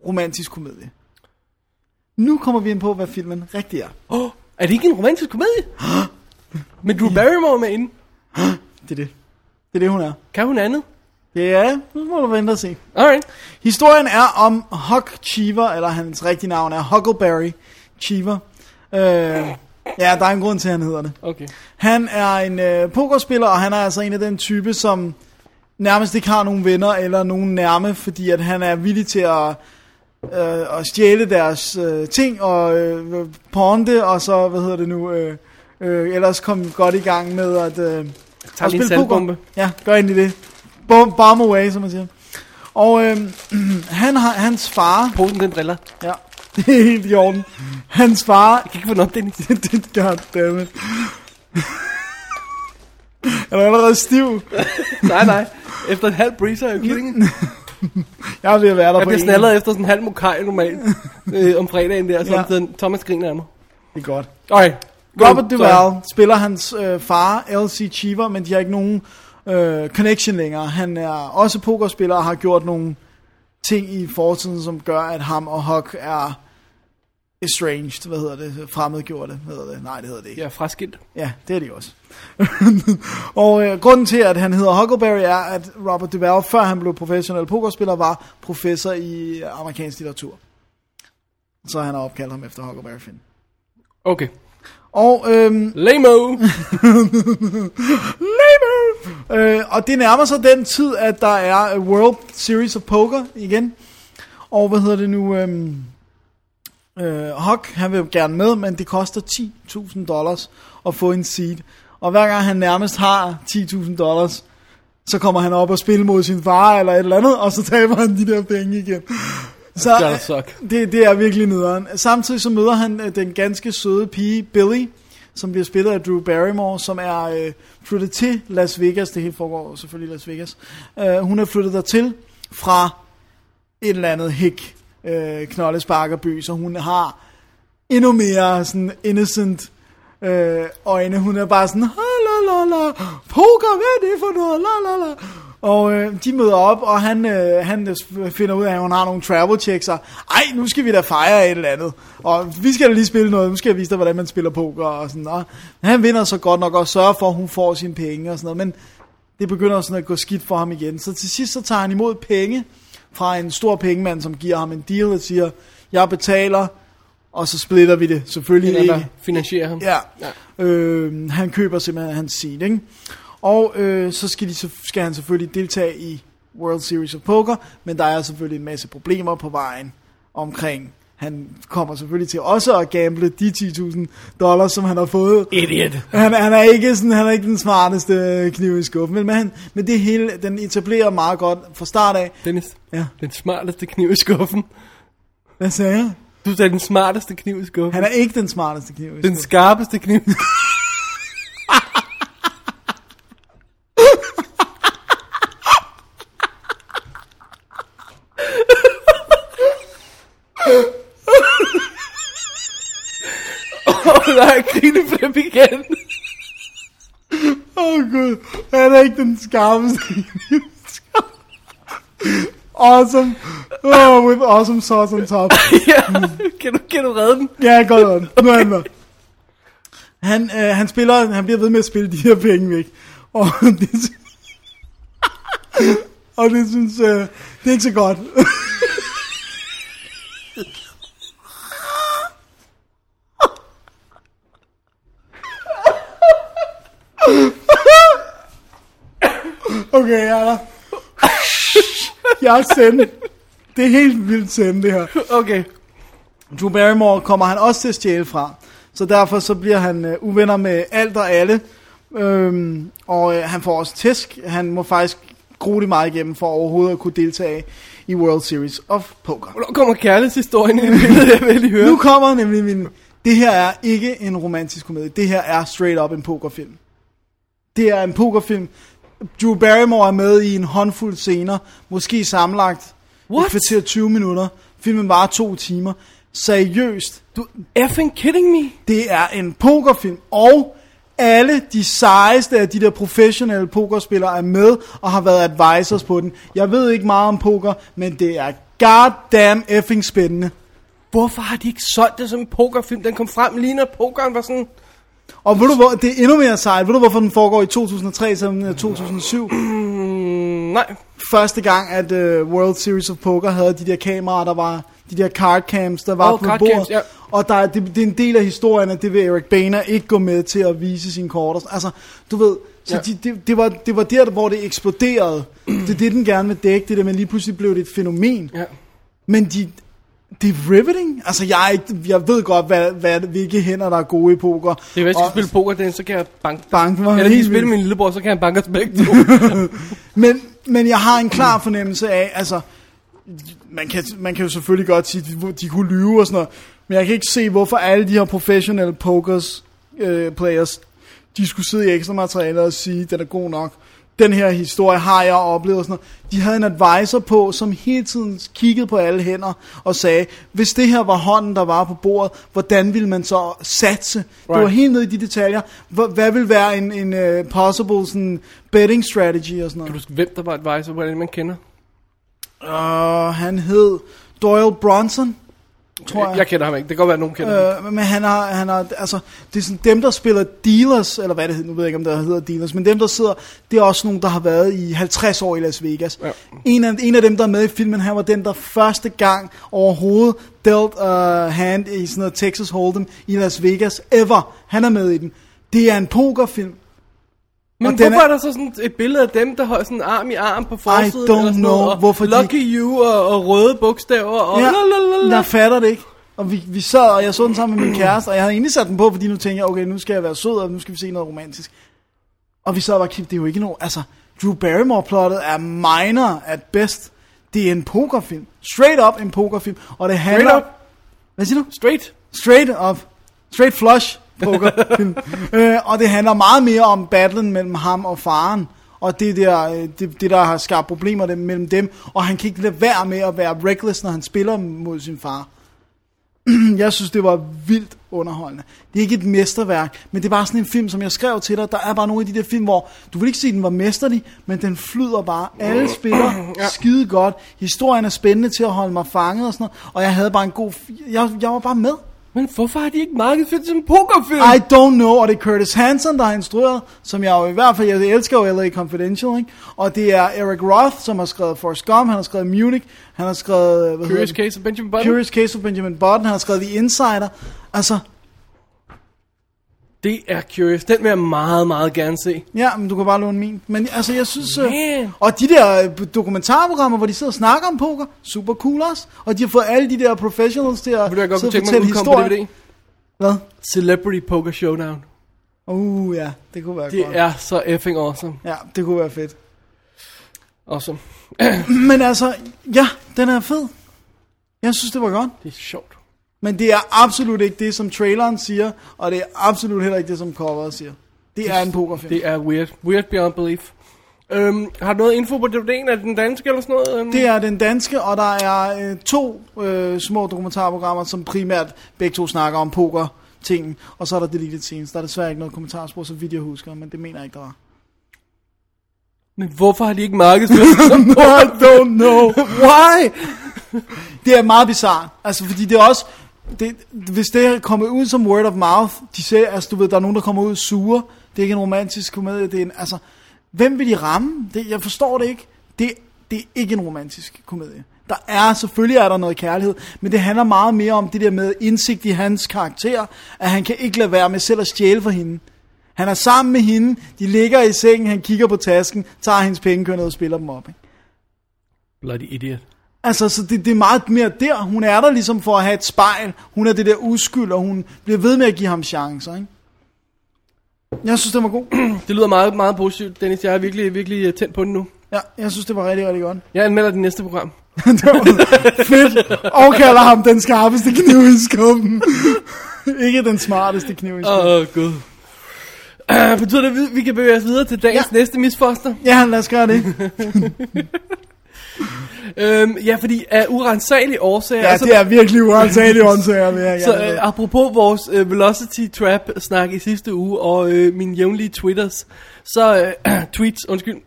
romantisk komedie. Nu kommer vi ind på, hvad filmen rigtig er. Oh, er det ikke en romantisk komedie? Med Drew Barrymore med inde. Det er det. Det er det, hun er. Kan hun andet? Det er, nu må du vente og se. Alright. Historien er om Huck Cheever, eller hans rigtige navn er Huckleberry Cheever. Øh, ja, der er en grund til, at han hedder det. Okay. Han er en øh, pokerspiller, og han er altså en af den type, som nærmest ikke har nogen venner eller nogen nærme, fordi at han er villig til at, øh, at stjæle deres øh, ting og øh, ponde, og så, hvad hedder det nu, øh, øh, ellers komme godt i gang med at, øh, at spille poker. Ja, gør egentlig det. Bomb, bomb away, som man siger. Og øh, han har, hans far, Posen den driller. ja, det er helt i orden. Hans far Jeg kan ikke få den op, Dennis. det goddammit. Han er allerede stiv. nej, nej. Efter en halv breezer er jeg kidding. Jeg er ved at være der Jeg på bliver en. snallet efter sådan en halv mokaj normalt. øh, om fredagen der, så Ja. ja. Thomas griner af mig. Det er godt. Okay. Robert. Duvall spiller hans øh, far, L.C. Cheever, men de har ikke nogen øh, connection længere. Han er også pokerspiller og har gjort nogle ting i fortiden, som gør, at ham og Huck er estranged, hvad hedder det, fremmedgjorte, hvad hedder det? Nej, det hedder det ikke. Er fraskilt. Ja, det er de også. og øh, grunden til, at han hedder Huckleberry, er, at Robert Duvall, før han blev professionel pokerspiller, var professor i amerikansk litteratur. Så han har opkaldt ham efter Huckleberry Finn. Okay. Og, øhm, Lamo. øh, og det nærmer sig den tid, at der er World Series of Poker igen. Og hvad hedder det nu? Øhm, øh, Huck, han vil gerne med, men det koster 10.000 dollars at få en seed. Og hver gang han nærmest har 10.000 dollars, så kommer han op og spiller mod sin far eller et eller andet, og så taber han de der penge igen. Så øh, det, det er virkelig nederen. Samtidig så møder han øh, den ganske søde pige Billy, som bliver spillet af Drew Barrymore, som er øh, flyttet til Las Vegas. Det hele foregår selvfølgelig i Las Vegas. Øh, hun er flyttet dertil fra et eller andet hik øh, knoldesparkerby, så hun har endnu mere sådan innocent øh, øjne. Hun er bare sådan, la la la, poker, hvad er det for noget, la la la. Og øh, de møder op, og han, øh, han finder ud af, at hun har nogle travel checks, og ej, nu skal vi da fejre et eller andet. Og vi skal da lige spille noget, nu skal jeg vise dig, hvordan man spiller poker, og sådan. Og han vinder så godt nok, og sørger for, at hun får sine penge, og sådan noget. Men det begynder sådan at gå skidt for ham igen. Så til sidst så tager han imod penge fra en stor pengemand, som giver ham en deal og siger, jeg betaler, og så splitter vi det selvfølgelig En ikke. finansierer ham. Ja. ja. Øh, han køber simpelthen hans seed, ikke? Og øh, så skal, de, så skal han selvfølgelig deltage i World Series of Poker, men der er selvfølgelig en masse problemer på vejen omkring. Han kommer selvfølgelig til også at gamble de 10.000 dollars, som han har fået. Idiot. Han, han er ikke sådan, han er ikke den smarteste kniv i skuffen, men, han, men det hele, den etablerer meget godt fra start af. Dennis. Ja. Den smarteste kniv i skuffen. Hvad sagde jeg? Du sagde den smarteste kniv i skuffen. Han er ikke den smarteste kniv i Den skuffen. skarpeste kniv. i Åh nej, grineflip igen. Åh oh, gud, han er ikke den skarpeste. Awesome. Oh, with awesome sauce on top. ja, kan du, kan du redde den? Ja, godt on. Nu er han der. Han, øh, han spiller, han bliver ved med at spille de her penge væk. Og det, og det synes, øh, det er ikke så godt. Okay, jeg er der. Jeg er sendt. Det er helt vildt sendt, det her. Okay. Drew Barrymore kommer han også til at stjæle fra. Så derfor så bliver han øh, uvenner med alt og alle. Øhm, og øh, han får også tæsk. Han må faktisk grue det meget igennem for overhovedet at kunne deltage i World Series of Poker. Hvornår kommer kærlighedshistorien i jeg vil lige høre? Nu kommer nemlig min... Det her er ikke en romantisk komedie. Det her er straight up en pokerfilm. Det er en pokerfilm. Drew Barrymore er med i en håndfuld scener. Måske sammenlagt What? et kvarter 20 minutter. Filmen var to timer. Seriøst. Du effing kidding me? Det er en pokerfilm, og alle de sejeste af de der professionelle pokerspillere er med og har været advisors på den. Jeg ved ikke meget om poker, men det er goddamn effing spændende. Hvorfor har de ikke solgt det som en pokerfilm? Den kom frem lige når pokeren var sådan... Og ved du hvor, det er endnu mere sejt. Ved du hvorfor den foregår i 2003 som øh, 2007? Mm, nej. Første gang, at uh, World Series of Poker havde de der kameraer, der var de der card cams, der var oh, på bordet. cams, ja. Og der, er- det, det er en del af historien, at det vil Eric Boehner ikke gå med til at vise sine kort. Altså, du ved, så ja. de, det, det, var, det var der, hvor det eksploderede. det er det, den gerne vil dække, det der, men lige pludselig blev det et fænomen. Ja. Men de, det er riveting. Altså, jeg, er ikke, jeg ved godt, hvad, hvad, hvilke hænder, der er gode i poker. Det er, hvis jeg skal spille poker, den, så kan jeg banke. banke mig Eller helt lige spille min lillebror, så kan han banke os begge to. Men, men jeg har en klar fornemmelse af, altså, man kan, man kan jo selvfølgelig godt sige, at de, de kunne lyve og sådan noget, men jeg kan ikke se, hvorfor alle de her professionelle pokers øh, players, de skulle sidde i ekstra materiale og sige, den er god nok. Den her historie har jeg oplevet og sådan noget. De havde en advisor på, som hele tiden kiggede på alle hænder og sagde, hvis det her var hånden, der var på bordet, hvordan ville man så satse? Right. Det var helt ned i de detaljer. Hvad, hvad vil være en, en uh, possible sådan, betting strategy og sådan noget? Kan du huske, hvem der var advisor, hvordan man kender? Uh, han hed Doyle Bronson, tror jeg. Jeg kender ham ikke. Det kan godt være, at nogen kender ham. Øh, men han har, han har, altså, det er sådan dem, der spiller dealers, eller hvad det hedder, nu ved jeg ikke, om det hedder dealers, men dem, der sidder, det er også nogen, der har været i 50 år i Las Vegas. Ja. En, af, en af dem, der er med i filmen, han var den, der første gang overhovedet dealt uh, hand i sådan noget Texas Hold'em i Las Vegas, ever. Han er med i den. Det er en pokerfilm. Men og hvorfor er- er der så sådan et billede af dem, der holder sådan arm i arm på forsiden? don't eller sådan know, noget, og hvorfor de- Lucky you og, og røde bogstaver og Ja, lalalala. jeg fatter det ikke. Og vi, vi sad, og jeg så den sammen med min kæreste, og jeg havde egentlig sat den på, fordi nu tænkte jeg, okay, nu skal jeg være sød, og nu skal vi se noget romantisk. Og vi sad og bare kiggede, det er jo ikke noget, altså, Drew Barrymore-plottet er minor at best. Det er en pokerfilm. Straight up en pokerfilm. Og det handler... Straight up. Hvad siger du? Straight. Straight up. Straight flush pokerfilm. øh, og det handler meget mere om battlen mellem ham og faren. Og det, der, øh, det, det der har skabt problemer dem- mellem dem. Og han kan ikke lade være med at være reckless, når han spiller mod sin far. jeg synes, det var vildt underholdende. Det er ikke et mesterværk, men det er bare sådan en film, som jeg skrev til dig. Der er bare nogle af de der film, hvor du vil ikke sige, at den var mesterlig, men den flyder bare. Alle spiller skide godt. Historien er spændende til at holde mig fanget og sådan noget. Og jeg havde bare en god... f- Jeg, jeg var bare med. Men hvorfor har de ikke markedsført som en pokerfilm? I don't know, og det er Curtis Hanson, der har instrueret, som jeg jo i hvert fald, jeg elsker jo LA Confidential, ikke? Og det er Eric Roth, som har skrevet Forrest Gump, han har skrevet Munich, han har skrevet... Hvad Curious? Case of Benjamin Button. Curious Case of Benjamin Button, han har skrevet The Insider. Altså, Det er Curious. Den vil jeg meget, meget gerne se. ja, men du kan bare låne min. Men altså, jeg synes... øh, Man. Og de der øh, dokumentarprogrammer, hvor de sidder og snakker om poker, super cool også. Og de har fået alle de der professionals til at Vil du godt kunne tænke mig at på. DVD? Hvad? Celebrity Poker Showdown. Uh, ja, det kunne være Det godt. er så effing awesome. Ja, det kunne være fedt. Awesome. Men altså, ja, den er fed. Jeg synes, det var godt. Det er sjovt. Men det er absolut ikke det, som traileren siger, og det er absolut heller ikke det, som coveret siger. Det er en pokerfilm. Det er weird. Weird beyond belief. Øhm, har du noget info på DVD'en? Er den danske eller sådan noget? Øhm, Det er den danske, og der er øh, to øh, små dokumentarprogrammer, som primært begge to snakker om poker ting, og så er der deleted scenes. Der er desværre ikke noget kommentarspor, så vidt jeg husker, men det mener jeg ikke, der var. Men hvorfor har de ikke markedsført I don't know. Why? Det er meget bizarrt, altså fordi det er også, det, hvis det er kommet ud som word of mouth, de siger, altså du ved, der er nogen, der kommer ud sure, det er ikke en romantisk komedie, det er en, altså, hvem vil de ramme? Det, jeg forstår det ikke. Det, det er ikke en romantisk komedie. Der er, selvfølgelig er der noget kærlighed, men det handler meget mere om det der med indsigt i hans karakter, at han kan ikke lade være med selv at stjæle for hende. Han er sammen med hende, de ligger i sengen, han kigger på tasken, tager hendes penge, kører ned og spiller dem op. Ikke? Bloody idiot. Altså, så det, det er meget mere der. Hun er der ligesom for at have et spejl. Hun er det der uskyld, og hun bliver ved med at give ham chancer, ikke? Jeg synes, det var god. Det lyder meget, meget positivt, Dennis. Jeg er virkelig, virkelig øh, tændt på den nu. Ja, jeg synes, det var rigtig, rigtig godt. Jeg anmelder det næste program. det var fedt. Og kalder ham den skarpeste kniv i skuffen. Ikke den smarteste kniv i skuffen. Åh, oh, gud. Uh, betyder det, at vi- kan bevæge os videre til dagens ja. næste misfoster? Ja, lad os gøre det. Øhm, ja, fordi af urensagelige årsager... Ja, altså, det er virkelig uansageligt åndsager ved her. Så øh, apropos vores øh, Velocity Trap snak i sidste uge og øh, mine jævnlige twitters, så øh, tweets, undskyld,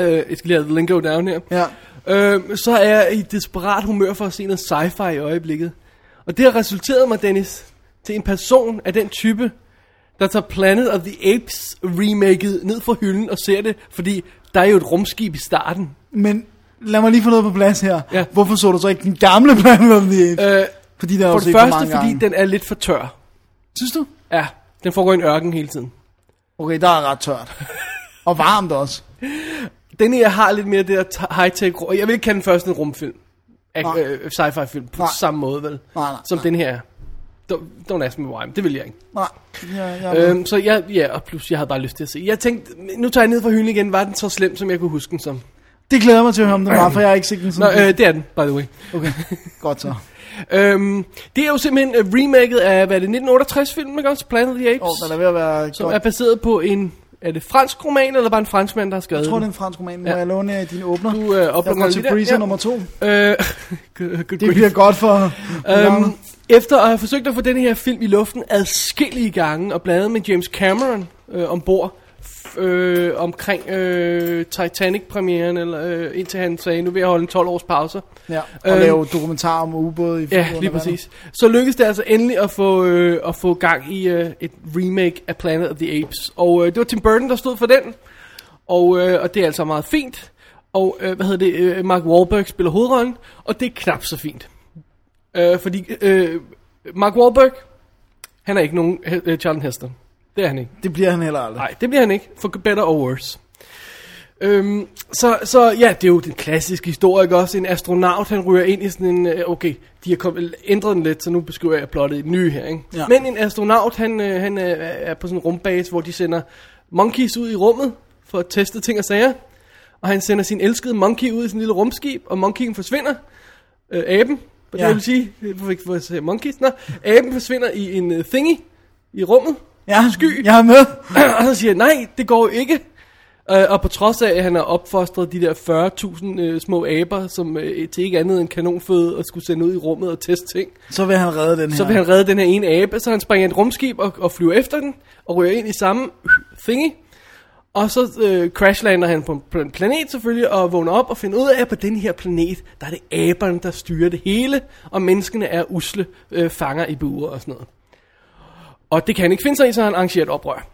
øh, jeg skal lige have the lingo down her. Ja. Øh, så er jeg i desperat humør for at se noget sci-fi i øjeblikket. Og det har resulteret mig, Dennis, til en person af den type, der tager Planet of the Apes remaket ned fra hylden og ser det, fordi der er jo et rumskib i starten. Men, lad mig lige få noget på plads her. Ja. Hvorfor så du så ikke den gamle Planet of the Apes? Øh, fordi den er for det for første, mange fordi gange. den er lidt for tør. Synes du? Ja, den foregår i en ørken hele tiden. Okay, der er ret tørt. Og varmt også. Den her har lidt mere det der high-tech, jeg vil ikke kalde den første en rumfilm. Øh, sci-fi film på Nej. samme måde, vel? Nej, nej, Som nej. den her er. Don't, don't ask me why, det vil jeg ikke. Nej, ja, ja, Øhm, så jeg, ja, og plus jeg havde bare lyst til at se. Jeg tænkte, nu tager jeg ned fra hylden igen, var den så slem, som jeg kunne huske den som? Det glæder mig til at høre om den var, for jeg har ikke set den Nå, sådan. øh, det er den, by the way. Okay, godt så. Øhm, det er jo simpelthen uh, remaket af, hvad er det, 1968-filmen, ikke også? Planet of the Apes, Åh, oh, den er ved at være som godt. er baseret på en, er det fransk roman, eller bare en franskmand, der har skrevet Jeg tror, det er en fransk roman. Må Ja. jeg låne øh, din åbner? Du øh, jeg oplukker går til lige der. Breezer nummer to. Øh, good, good Det grief. bliver godt for... Øhm, efter at have forsøgt at få den her film i luften adskillige gange, og blandet med James Cameron øh, ombord, øh, omkring øh, Titanic-premieren, eller øh, indtil han sagde, nu vil jeg holde en 12 års pause. ja, og øhm, lave dokumentar om ubåde i Ja, lige præcis. Så lykkedes det altså endelig at få, øh, at få gang i øh, et remake af Planet of the Apes. Og øh, det var Tim Burton, der stod for den. Og, øh, og det er altså meget fint. Og øh, hvad hedder det, øh, Mark Wahlberg spiller hovedrollen, og det er knap så fint. Øh, fordi øh, Mark Wahlberg, han er ikke nogen øh, Charlton Heston. Det er han ikke. Det bliver han heller aldrig. Nej, det bliver han ikke. For better or worse. Øhm, så, så ja, det er jo den klassiske historie, ikke også? En astronaut, han ryger ind i sådan en... øh, Okay, de har kommet, ændret den lidt, så nu beskriver jeg plottet i nye her, ikke? Ja. Men en astronaut, han, øh, han øh, er på sådan en rumbase, hvor de sender monkeys ud i rummet for at teste ting og sager. Og han sender sin elskede monkey ud i en lille rumskib, og monkeyen forsvinder. Øh, aben, hvad Ja. det vil sige. Hvorfor ikke få at sige monkeys? Nå, aben forsvinder i en thingy i rummet. Ja, Sky. jeg er med. og så siger jeg, nej, det går jo ikke. Øh, og på trods af, at han har opfostret de der 40.000 øh, små aber, som øh, til ikke andet end kanonføde, og skulle sende ud i rummet og teste ting, Så vil han redde den her. så vil han redde den her ene abe, så han springer et rumskib og, og flyver efter den, og ryger ind i samme thingy. Og så øh, crashlander han på en pl- planet selvfølgelig, og vågner op og finder ud af, at på den her planet, der er det aberne, der styrer det hele, og menneskene er usle øh, fanger i buer og sådan noget. Og det kan han ikke finde sig i, så han arrangerer et oprør.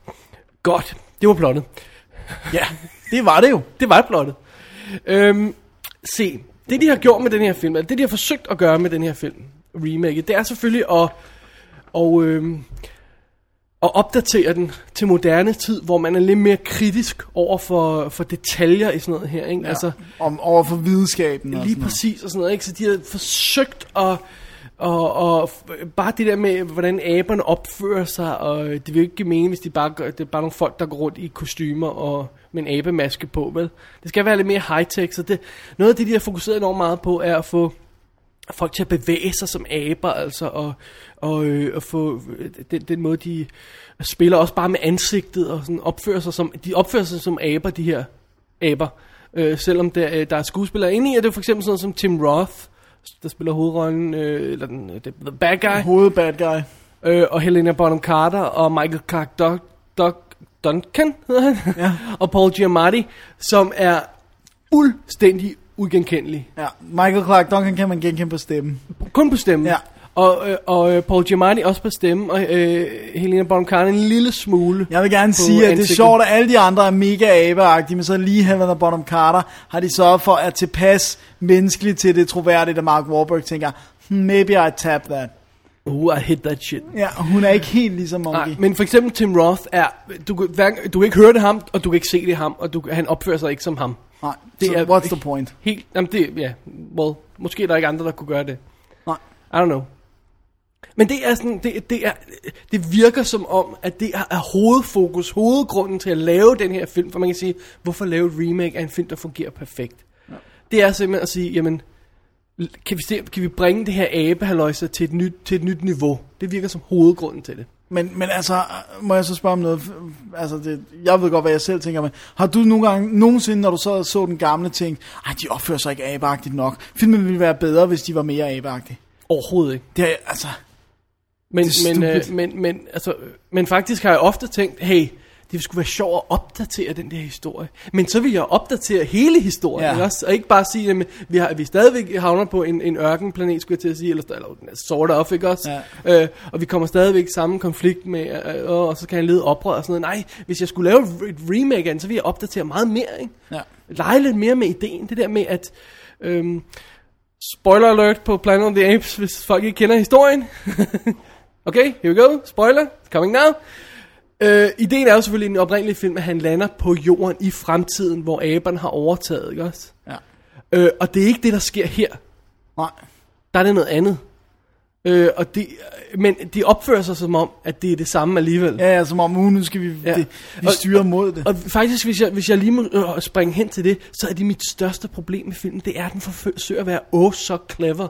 Godt, det var plottet. Ja, det var det jo. Det var plottet. Øhm, se, det de har gjort med den her film, eller det de har forsøgt at gøre med den her film, remake, det er selvfølgelig at, og, øhm, at opdatere den til moderne tid, hvor man er lidt mere kritisk over for, for detaljer i sådan noget her. Ikke? Ja. Altså, Om, over for videnskaben og Lige noget. præcis og sådan noget, ikke? Så de har forsøgt at... Og, og bare det der med, hvordan aberne opfører sig, og det vil ikke give mening, hvis de bare, gør, det er bare nogle folk, der går rundt i kostymer og med en abemaske på, vel? Det skal være lidt mere high-tech, så det, noget af det, de har fokuseret enormt meget på, er at få folk til at bevæge sig som aber, altså, og, og, øh, at få øh, den, den måde, de spiller også bare med ansigtet, og sådan opfører sig som, de opfører sig som aber, de her aber. Øh, selvom der, øh, der er skuespillere inde i, og det for eksempel sådan noget som Tim Roth, der spiller hovedrollen, øh, eller den, øh, the, the bad guy, Hoved bad guy. øh, og Helena Bonham Carter, og Michael Clark Doc, Doc Duncan, hedder han, Ja. og Paul Giamatti, som er fuldstændig ugenkendelig. Ja, Michael Clark Duncan kan man genkende på stemmen. Kun på stemmen. Ja. Og, øh, og øh, Paul Giamatti også på stemme, og øh, Helena Bonham Carter en lille smule. Jeg vil gerne sige, at det er sjovt, at alle de andre er mega abeagtige, men så lige Helena Bonham Carter har de sørget for at tilpasse menneskeligt til det troværdigt, at Mark Wahlberg tænker, hmm, maybe I tap that. Uh, I hit that shit. Ja, hun er ikke helt ligesom Monkey. Nej, men for eksempel Tim Roth er, du, hverken- du kan ikke høre det ham, og du kan ikke se det ham, og du, han opfører sig ikke som ham. Nej, Det så er- what's the point? Helt, jamen det, ja, well, måske er der ikke andre, der kunne gøre det. Nej. I don't know. Men det er sådan, det, det, er, det virker som om, at det er, hovedfokus, hovedgrunden til at lave den her film, for man kan sige, hvorfor lave et remake af en film, der fungerer perfekt? Ja. Det er simpelthen at sige, jamen, kan vi, se, kan vi bringe det her abehalløjse til et, nyt, til et nyt niveau? Det virker som hovedgrunden til det. Men, men altså, må jeg så spørge om noget? Altså, det, jeg ved godt, hvad jeg selv tænker, men har du nogle gange, nogensinde, når du så så den gamle ting, ej, de opfører sig ikke abeagtigt nok. Filmen ville være bedre, hvis de var mere abeagtige. Overhovedet ikke. Det er, altså, Men, men, øh, men, men, altså, men faktisk har jeg ofte tænkt, hey, det skulle være sjovt at opdatere den der historie. Men så vil jeg opdatere hele historien, Ja. også? Og ikke bare sige, at vi, har, vi stadigvæk havner på en, en ørkenplanet, skulle jeg til at sige, eller, eller sort of, ikke også? Ja. Øh, og vi kommer stadigvæk i samme konflikt med, øh, og så kan jeg lede oprør og sådan noget. Nej, hvis jeg skulle lave et remake af den, så vil jeg opdatere meget mere, ikke? Ja. Lege lidt mere med ideen, det der med at... Øhm, spoiler alert på Planet of the Apes, hvis folk ikke kender historien. okay, here we go. Spoiler, it's coming now. Øh, ideen er jo selvfølgelig i den oprindelige film, at han lander på jorden i fremtiden, hvor aberne har overtaget, ikke også? Ja. Øh, og det er ikke det, der sker her. Nej. Der er det noget andet. Øh, og de, men de opfører sig som om, at det er det samme alligevel. Ja, ja, som om uh, nu skal vi, Ja. det, vi Og- styrer mod det. Og faktisk, hvis jeg, hvis jeg lige må øh, springe hen til det, så er det mit største problem med filmen, det er, at den forsøger at være åh så clever.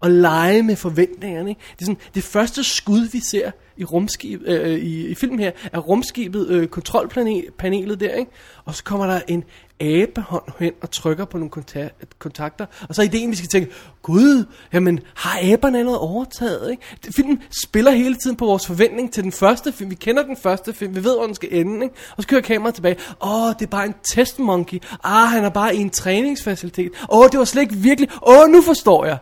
Og lege med forventningerne. Ikke? Det, er sådan, det første skud, vi ser i, rumskib, øh, i, i filmen her, er rumskibet, øh, kontrolpanelet der, ikke? Og så kommer der en abehånd hen og trykker på nogle kontakter. Og så er ideen, vi skal tænke, gud, jamen har aberne allerede overtaget? Ikke? Filmen spiller hele tiden på vores forventning til den første film. Vi kender den første film, vi ved, hvor den skal ende. Ikke? Og så kører kameraet tilbage. Åh, det er bare en testmonkey. Ah, han er bare i en træningsfacilitet. Åh, det var slet ikke virkelig. Åh, nu forstår jeg.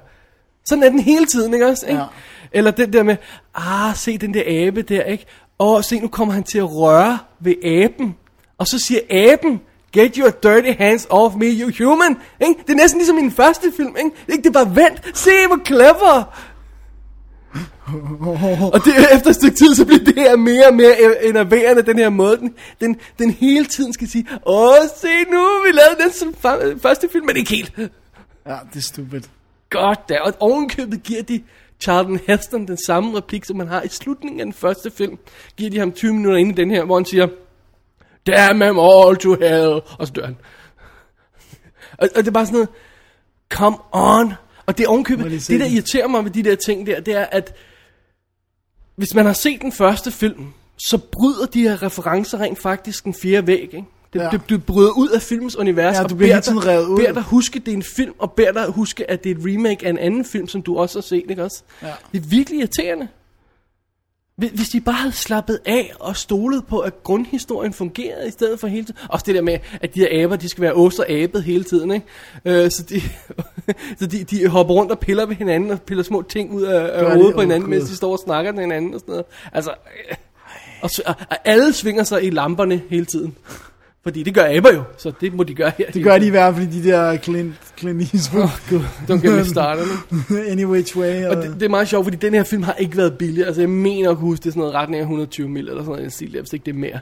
Sådan er den hele tiden, ikke også? Ikke? Ja. Eller den der med, ah, se den der abe der, ikke? Og se, nu kommer han til at røre ved aben. Og så siger aben, get your dirty hands off me, you human. Ikke? Det er næsten ligesom i den første film, ikke? Ikke? Det er bare, vent, se hvor clever. og det, efter et stykke tid, så bliver det her mere og mere e- enerverende, den her måde, den, den, den hele tiden skal sige, åh, se nu, vi lavede den som første film, men ikke helt. Ja, det er stupid. Godt da, og ovenkøbet giver de Charlton Heston den samme replik, som man har i slutningen af den første film. Giver de ham 20 minutter inde i den her, hvor han siger, Damn them all to hell, og så dør han. og, og det er bare sådan noget, come on. Og det er ovenkøbet, det der irriterer mig ved de der ting der, det er, at hvis man har set den første film, så bryder de her referencer rent faktisk den fjerde væg, ikke? Det, ja. Det, det bryder ud af filmens univers, Ja, og du bliver beder hele tiden dig- revet ud. beder dig huske, det er en film, og beder dig huske, at det er et remake af en anden film, som du også har set, ikke også? Ja. Det er virkelig irriterende. Hvis- de bare havde slappet af og stolet på, at grundhistorien fungerede i stedet for hele tiden. Også det der med, at de her aber, de skal være ås og abet hele tiden, ikke? Øh, så de, så de, de hopper rundt og piller ved hinanden og piller små ting ud af, af hovedet på hinanden, mens de står og snakker til hinanden og sådan noget. Altså, øh, og, og, og alle svinger sig i lamperne hele tiden. Fordi det gør aber jo, så det må de gøre her. Det gør de i hvert fald de der Clint, Clint Eastwood. Gud, don't get me started. Any which way. Og det, det er meget sjovt, fordi den her film har ikke været billig. Altså jeg mener at kunne huske, det er sådan noget retning af 120 mil eller sådan noget, stil, der, hvis ikke det er mere.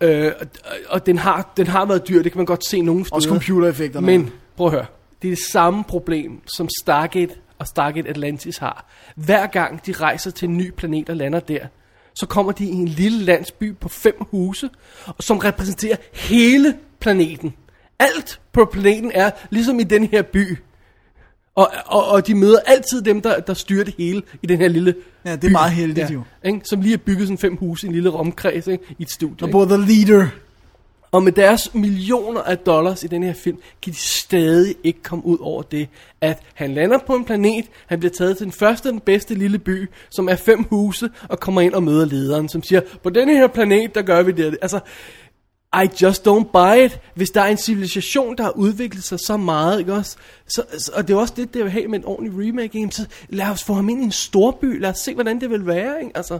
Ja. Øh, og, og den, har, den har været dyr, det kan man godt se nogle steder. Også computereffekterne. Men prøv at høre, det er det samme problem, som Stargate og Stargate Atlantis har. Hver gang de rejser til en ny planet og lander der, så kommer de i en lille landsby på fem huse, som repræsenterer hele planeten. Alt på planeten er ligesom i den her by. Og, og, og de møder altid dem, der, der styrer det hele i den her lille Ja, det er by. meget heldigt jo. Ikke? Som lige har bygget sådan fem huse i en lille romkreds ikke? i et studie. Ikke? både The Leader. Og med deres millioner af dollars i den her film, kan de stadig ikke komme ud over det, at han lander på en planet, han bliver taget til den første og den bedste lille by, som er fem huse, og kommer ind og møder lederen, som siger, på denne her planet, der gør vi det. Altså, I just don't buy it. Hvis der er en civilisation, der har udviklet sig så meget, ikke også? Så, så, og det er også det, det vil have med en ordentlig remake, ikke? så lad os få ham ind i en storby, lad os se, hvordan det vil være, ikke? Altså,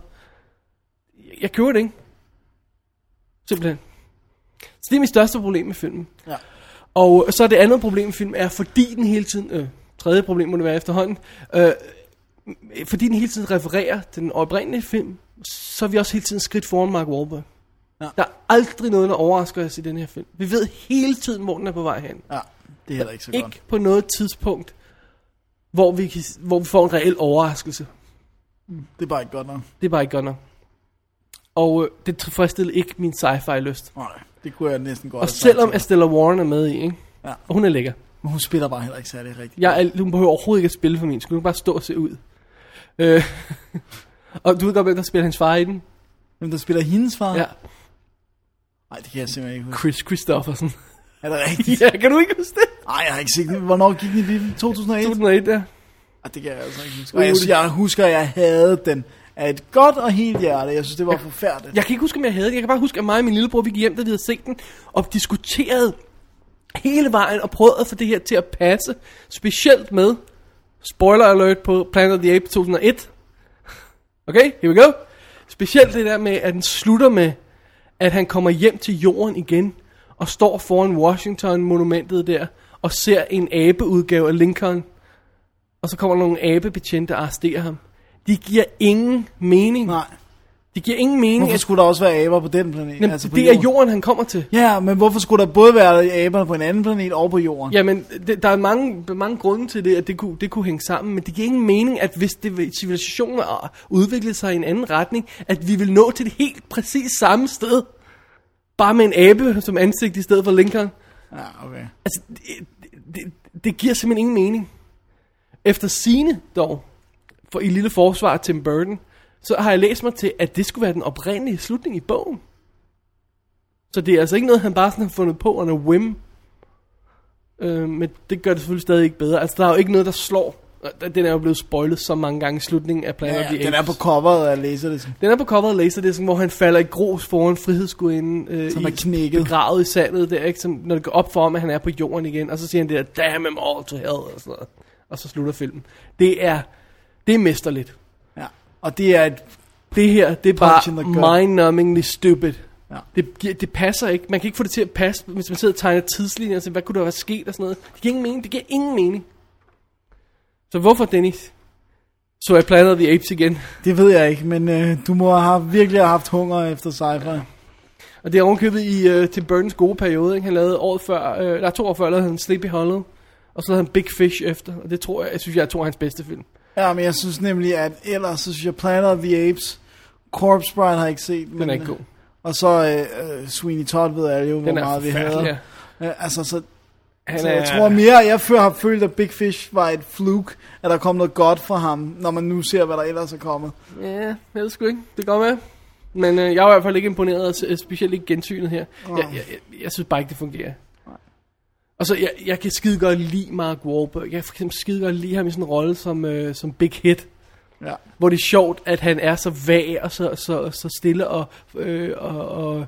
jeg, jeg køber det ikke. Simpelthen. Så det er mit største problem med filmen. Ja. Og så er det andet problem med filmen er, fordi den hele tiden, øh, tredje problem må det være efterhånden, øh, fordi den hele tiden refererer til den oprindelige film, så er vi også hele tiden skridt foran Mark Wahlberg. Ja. Der er aldrig noget, der overrasker os i den her film. Vi ved hele tiden, hvor den er på vej hen. Ja, det er heller ikke så Ikke godt. på noget tidspunkt, hvor vi, kan, hvor vi får en reel overraskelse. Det er bare ikke godt nok. Det er bare ikke godt nok. Og øh, det tilfredsstiller ikke min sci-fi lyst. Nej, det kunne jeg næsten godt Og selvom. Estella Warren er med i, ikke? Ja. Og hun er lækker. Men hun spiller bare heller ikke særlig rigtigt. Jeg er, hun behøver overhovedet ikke at spille for min. Skulle hun bare stå og se ud. Øh, og du ved godt, hvem der spiller hans far i den? Hvem der spiller hendes far? Ja, Nej, det kan jeg simpelthen ikke huske. Chris Christofferson. Er det rigtigt? ja, kan du ikke huske det? Nej, jeg har ikke set det. Hvornår gik den i biffen? 2001? 2001, ja. Ah, det kan jeg altså ikke huske. Og jeg, jeg husker, at jeg havde den af et godt og helt hjerte. Jeg synes, det var forfærdeligt. Jeg kan ikke huske, om jeg havde det. Jeg kan bare huske, at mig og min lillebror, vi gik hjem, da vi havde set den, og diskuterede hele vejen, og prøvede at få det her til at passe. Specielt med, spoiler alert på Planet of the Apes 2001. Okay, here we go. Specielt det der med, at den slutter med, at han kommer hjem til jorden igen, og står foran Washington-monumentet der, og ser en abeudgave af Lincoln. Og så kommer der nogle abebetjente og arresterer ham. De giver ingen mening. Nej. De giver ingen mening. Hvorfor skulle der også være aber på den planet? Jamen, altså på det er jorden, han kommer til. Ja, men hvorfor skulle der både være aber på en anden planet og på jorden? Jamen, det, der er mange, mange grunde til det, at det kunne, det kunne hænge sammen, men det giver ingen mening, at hvis det, civilisationen har udviklet sig i en anden retning, at vi vil nå til det helt præcis samme sted, bare med en abe som ansigt i stedet for Lincoln. Ja, okay. Altså, det, det, det giver simpelthen ingen mening. Efter sine dog, for i lille forsvar Tim Burton, så har jeg læst mig til, at det skulle være den oprindelige slutning i bogen. Så det er altså ikke noget, han bare sådan har fundet på under whim. Øh, men det gør det selvfølgelig stadig ikke bedre. Altså, der er jo ikke noget, der slår. Den er jo blevet spoilet så mange gange i slutningen af Planet Ja, of the ja, den er Apes. på coveret af Laserdisken. Den er på coveret af Laserdisken, hvor han falder i grus foran frihedsgudinden, øh, Som er i- knækket. begravet i sandet der, ikke? Som, når det går op for ham, at han er på jorden igen, og så siger han det der, damn him all to hell, og sådan noget. Og så slutter filmen. Det er, det er mesterligt. Ja. Og det er et... Det her, det er bare mind-numbingly stupid. Ja. Det, det passer ikke. Man kan ikke få det til at passe, hvis man sidder og tegner tidslinjer og siger, hvad kunne der være sket og sådan noget. Det giver ingen mening. Det giver ingen mening. Så hvorfor, Dennis? Så jeg Planet of the Apes igen. Det ved jeg ikke, men øh, du må have virkelig have haft hunger efter sci-fi. Og det er ovenkøbet i uh, Tim Burtons gode periode. Ikke? Han lavede året før, uh, der er to år før, lavede han Sleepy Hollow. Og så lavede han Big Fish efter. Og det tror jeg, jeg synes, jeg er to af hans bedste film. Ja, men jeg synes nemlig, at ellers så synes jeg Planet of the Apes, Corpse Bride har jeg ikke set. Men, Den er ikke god. Og så øh, øh, Sweeney Todd ved alle jo, hvor meget vi havde. ja. Ja, altså, så, Han så er, jeg tror mere, jeg før har følt, at Big Fish var et fluke, at der kom noget godt fra ham, når man nu ser, hvad der ellers er kommet. Ja, jeg ved sgu ikke. Det går med. Men øh, jeg er i hvert fald ikke imponeret, øh, specielt ikke gensynet her. Jeg, jeg, jeg, jeg synes bare ikke, det fungerer. Og så, jeg, jeg kan skide godt lide Mark Wahlberg. Jeg kan for eksempel skide godt lide ham i sådan en rolle som, øh, som Big Hit. Ja. Hvor det er sjovt, at han er så vag og så, så, så stille og, øh, og, og,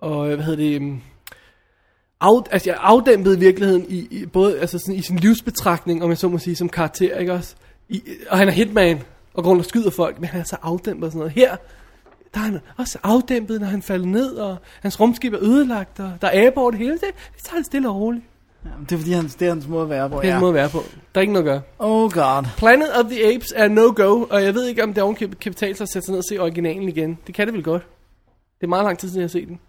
og, hvad hedder det, um, af, altså jeg afdæmpet i virkeligheden i, i både altså sådan, i sin livsbetragtning, om jeg så må sige, som karakter, ikke også? I, og han er hitman, og går rundt og skyder folk, men han er så afdæmpet og sådan noget. Her, der er han også afdæmpet, når han falder ned, og hans rumskib er ødelagt, og der er aber over det hele. Det, det tager det stille og roligt. Ja men det er fordi, hans, det er hans måde at være på. Det er Ja. måde at være på. Der er ikke noget at gøre. Oh god. Planet of the Apes er no-go, og jeg ved ikke, om det ovenkøbet kan betale sig at sætte sig ned og se originalen igen. Det kan det vel godt. Det er meget lang tid siden, jeg har set den.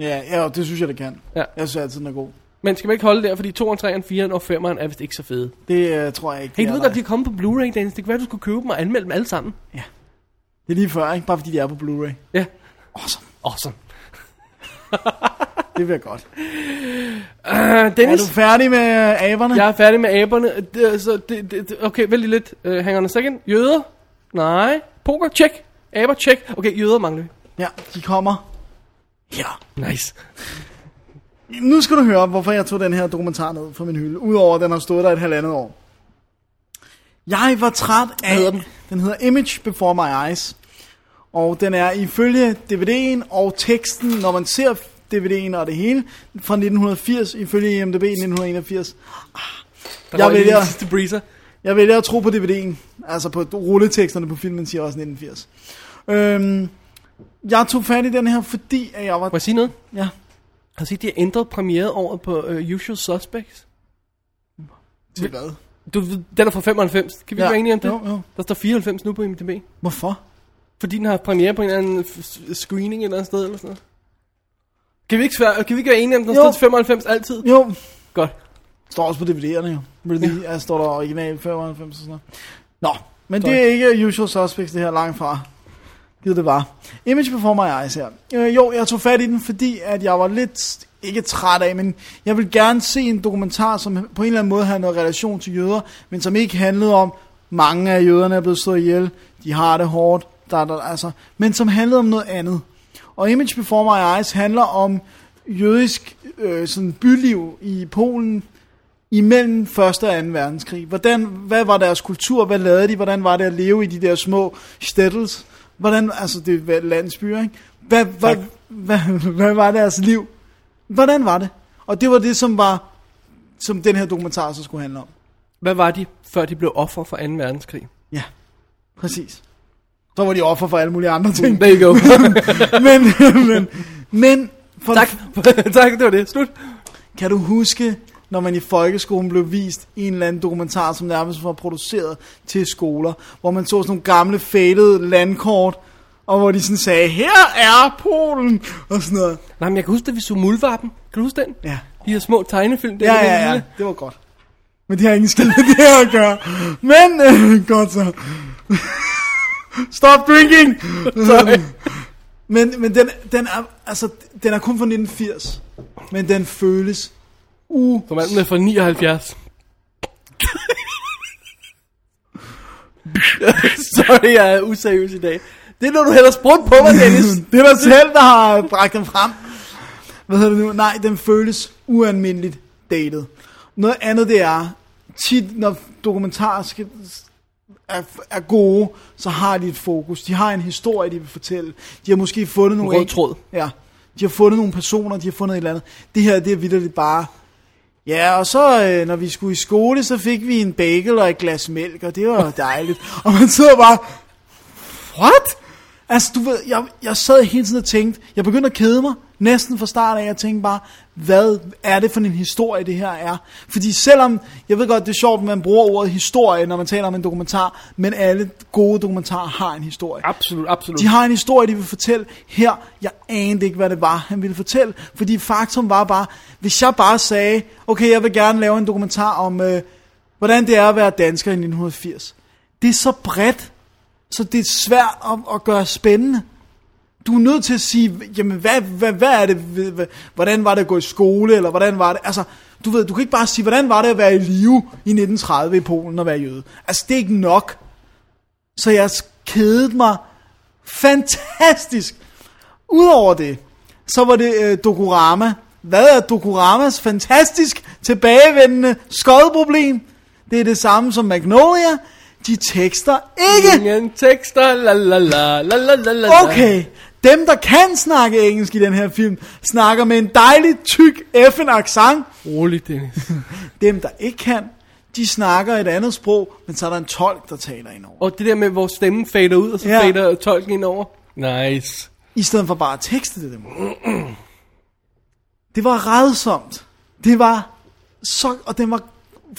Ja, ja, det synes jeg, det kan. Ja. Jeg synes altid, den er god. Men skal man ikke holde der, fordi 2'eren, 3'eren, 4'eren og 5'eren er vist ikke så fede. Det uh, tror jeg ikke. Hey, du ved godt, de er kommet på Blu-ray, Dennis. Det kan være, du skulle købe dem og anmelde dem alle sammen. Det er lige før, ikke? Bare fordi de er på Blu-ray. Ja. Awesome. Awesome. Det bliver godt. Uh, Er Dennis, du færdig med øh, aberne? jeg er færdig med aberne. Det, er så, det, det, okay, vælg lidt. Uh, hang on a second. Jøder? Nej. Poker? Check. Aber? Check. Okay, jøder mangler vi. Ja, de kommer. Ja. Nice. Nu skal du høre, hvorfor jeg tog den her dokumentar ned fra min hylde. Udover at den har stået der et halvandet år. Jeg var træt af... hedder den? Den hedder Image Before My Eyes. Og den er ifølge DVD'en og teksten, når man ser DVD'en og det hele, fra 1980, ifølge IMDb 1981. Der Jeg vælger- sidste breezer. Jeg vælger at tro på DVD'en. Altså på rulleteksterne på filmen siger også 1980. Øhm, jeg tog fat i den her, fordi at jeg var... Må jeg sige noget? Ja, Har du set, de har ændret premieret over på uh, Usual Suspects? til hvad? Du, den er fra 95. Kan vi Ja, være enige om det? jo, jo. Der står 94 nu på IMDb. Hvorfor? Fordi den har premiere på en eller anden screening et eller andet sted eller sådan noget. Kan vi ikke, svær, kan vi ikke være enige om, den står til 95 altid? Jo, Godt. står også på DVD'erne jo. Release, ja. står der original 95 og sådan noget. Nå, men det er ikke Usual Suspects det her langt fra. Gid det var. Image My Eyes her. Øh, jo, jeg tog fat i den, fordi at jeg var lidt, ikke træt af, men jeg vil gerne se en dokumentar, som på en eller anden måde har noget relation til jøder, men som ikke handlede om, mange af jøderne er blevet slået ihjel, de har det hårdt, der, der, altså, men som handlede om noget andet. Og Image Before My Eyes handler om jødisk øh, sådan byliv i Polen imellem 1. og 2. verdenskrig. Hvordan, hvad var deres kultur? Hvad lavede de? Hvordan var det at leve i de der små stettels? Hvordan, altså det er landsbyer, ikke? Hvad, hvad, hvad, hvad var deres liv? Hvordan var det? Og det var det, som var, som den her dokumentar så skulle handle om. Hvad var de, før de blev offer for 2. verdenskrig? Ja, præcis. Så var de offer for alle mulige andre ting. There you go. men, men, men for tak. tak, det var det. Slut. kan du huske, når man i folkeskolen blev vist en eller anden dokumentar, som nærmest var produceret til skoler, hvor man så sådan nogle gamle faded landkort, og hvor de sådan sagde, her er Polen, og sådan noget. Nej, men jeg kan huske, at vi så Muldvarpen. Kan du huske den? Ja, De her små tegnefilm. Der ja, ja, ja, lille- det var godt. Men det har ingen skid med det her at gøre. Men, øh, godt så. Stop drinking! Sorry. Men, men den, den, er, altså, den er kun fra 1980. Men den føles u... Som er fra 79. Sorry, jeg er useriøs i dag. Det er noget, du hellere spurgt på mig, Dennis. Det er dig selv, der har bragt den frem. Hvad hedder det nu? Nej, den føles ualmindeligt dated. Noget andet det er, tit når dokumentarer skal, er, er gode, så har de et fokus. De har en historie, de vil fortælle. De har måske fundet nogle... rød tråd. Ja. De har fundet nogle personer, de har fundet et eller andet. Det her, det er vidderligt bare... Ja, og så øh, når vi skulle i skole, så fik vi en bagel og et glas mælk, og det var dejligt. og man sidder bare, what? Altså, du ved, jeg, jeg sad hele tiden og tænkte, jeg begyndte at kede mig, næsten fra start af, jeg tænkte bare, hvad er det for en historie, det her er? Fordi selvom, jeg ved godt, det er sjovt, at man bruger ordet historie, når man taler om en dokumentar, men alle gode dokumentarer har en historie. Absolut, absolut. De har en historie, de vil fortælle. Her, jeg anede ikke, hvad det var, han ville fortælle. Fordi faktum var bare, hvis jeg bare sagde, okay, jeg vil gerne lave en dokumentar om, øh, hvordan det er at være dansker i 1980. Det er så bredt, så det er svært at, at gøre spændende. Du er nødt til at sige, jamen hvad, hvad, hvad er det, hvordan var det at gå i skole, eller hvordan var det, altså, du ved, du kan ikke bare sige, hvordan var det at være i live i 1930 i Polen og være jøde. Altså, det er ikke nok. Så jeg kedede mig fantastisk. Udover det, så var det øh, Dokurama. Hvad er Dokuramas fantastisk tilbagevendende skodproblem? Det er det samme som Magnolia. De tekster ikke. Ingen tekster, la la la, la la la la. Okay, dem der kan snakke engelsk i den her film, snakker med en dejlig tyk FN accent. Rolig, Dennis. Dem der ikke kan, de snakker et andet sprog, men så er der en tolk, der taler ind over. Og det der med, hvor stemmen fader ud, og så Ja. fader tolken ind over. Nice. I stedet for bare at tekste det dem. Det var redsomt. Det var så, og den var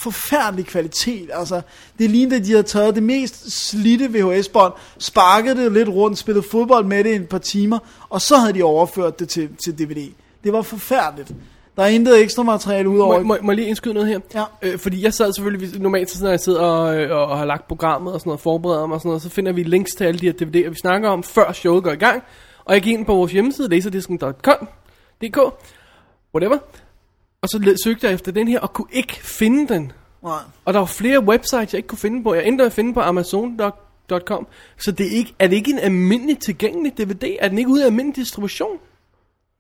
forfærdelig kvalitet. Altså, det lignede, at de havde taget det mest slidte VHS-bånd, sparket det lidt rundt, spillet fodbold med det i et par timer, og så havde de overført det til, til DVD. Det var forfærdeligt. Der er intet ekstra materiale ud Må, må, må jeg lige indskyde noget her? Ja. Øh, fordi jeg sad selvfølgelig, normalt så når jeg sidder og, øh, og har lagt programmet og sådan noget, forbereder mig og sådan noget, så finder vi links til alle de her DVD'er, vi snakker om, før showet går i gang. Og jeg gik ind på vores hjemmeside, laserdisken.com, DK, whatever. Og så søgte jeg efter den her, og kunne ikke finde den. Nej. Og der var flere websites, jeg ikke kunne finde på. Jeg endte med at finde på Amazon.com. Så det er, ikke, er det ikke en almindelig tilgængelig DVD? Er den ikke ude af almindelig distribution?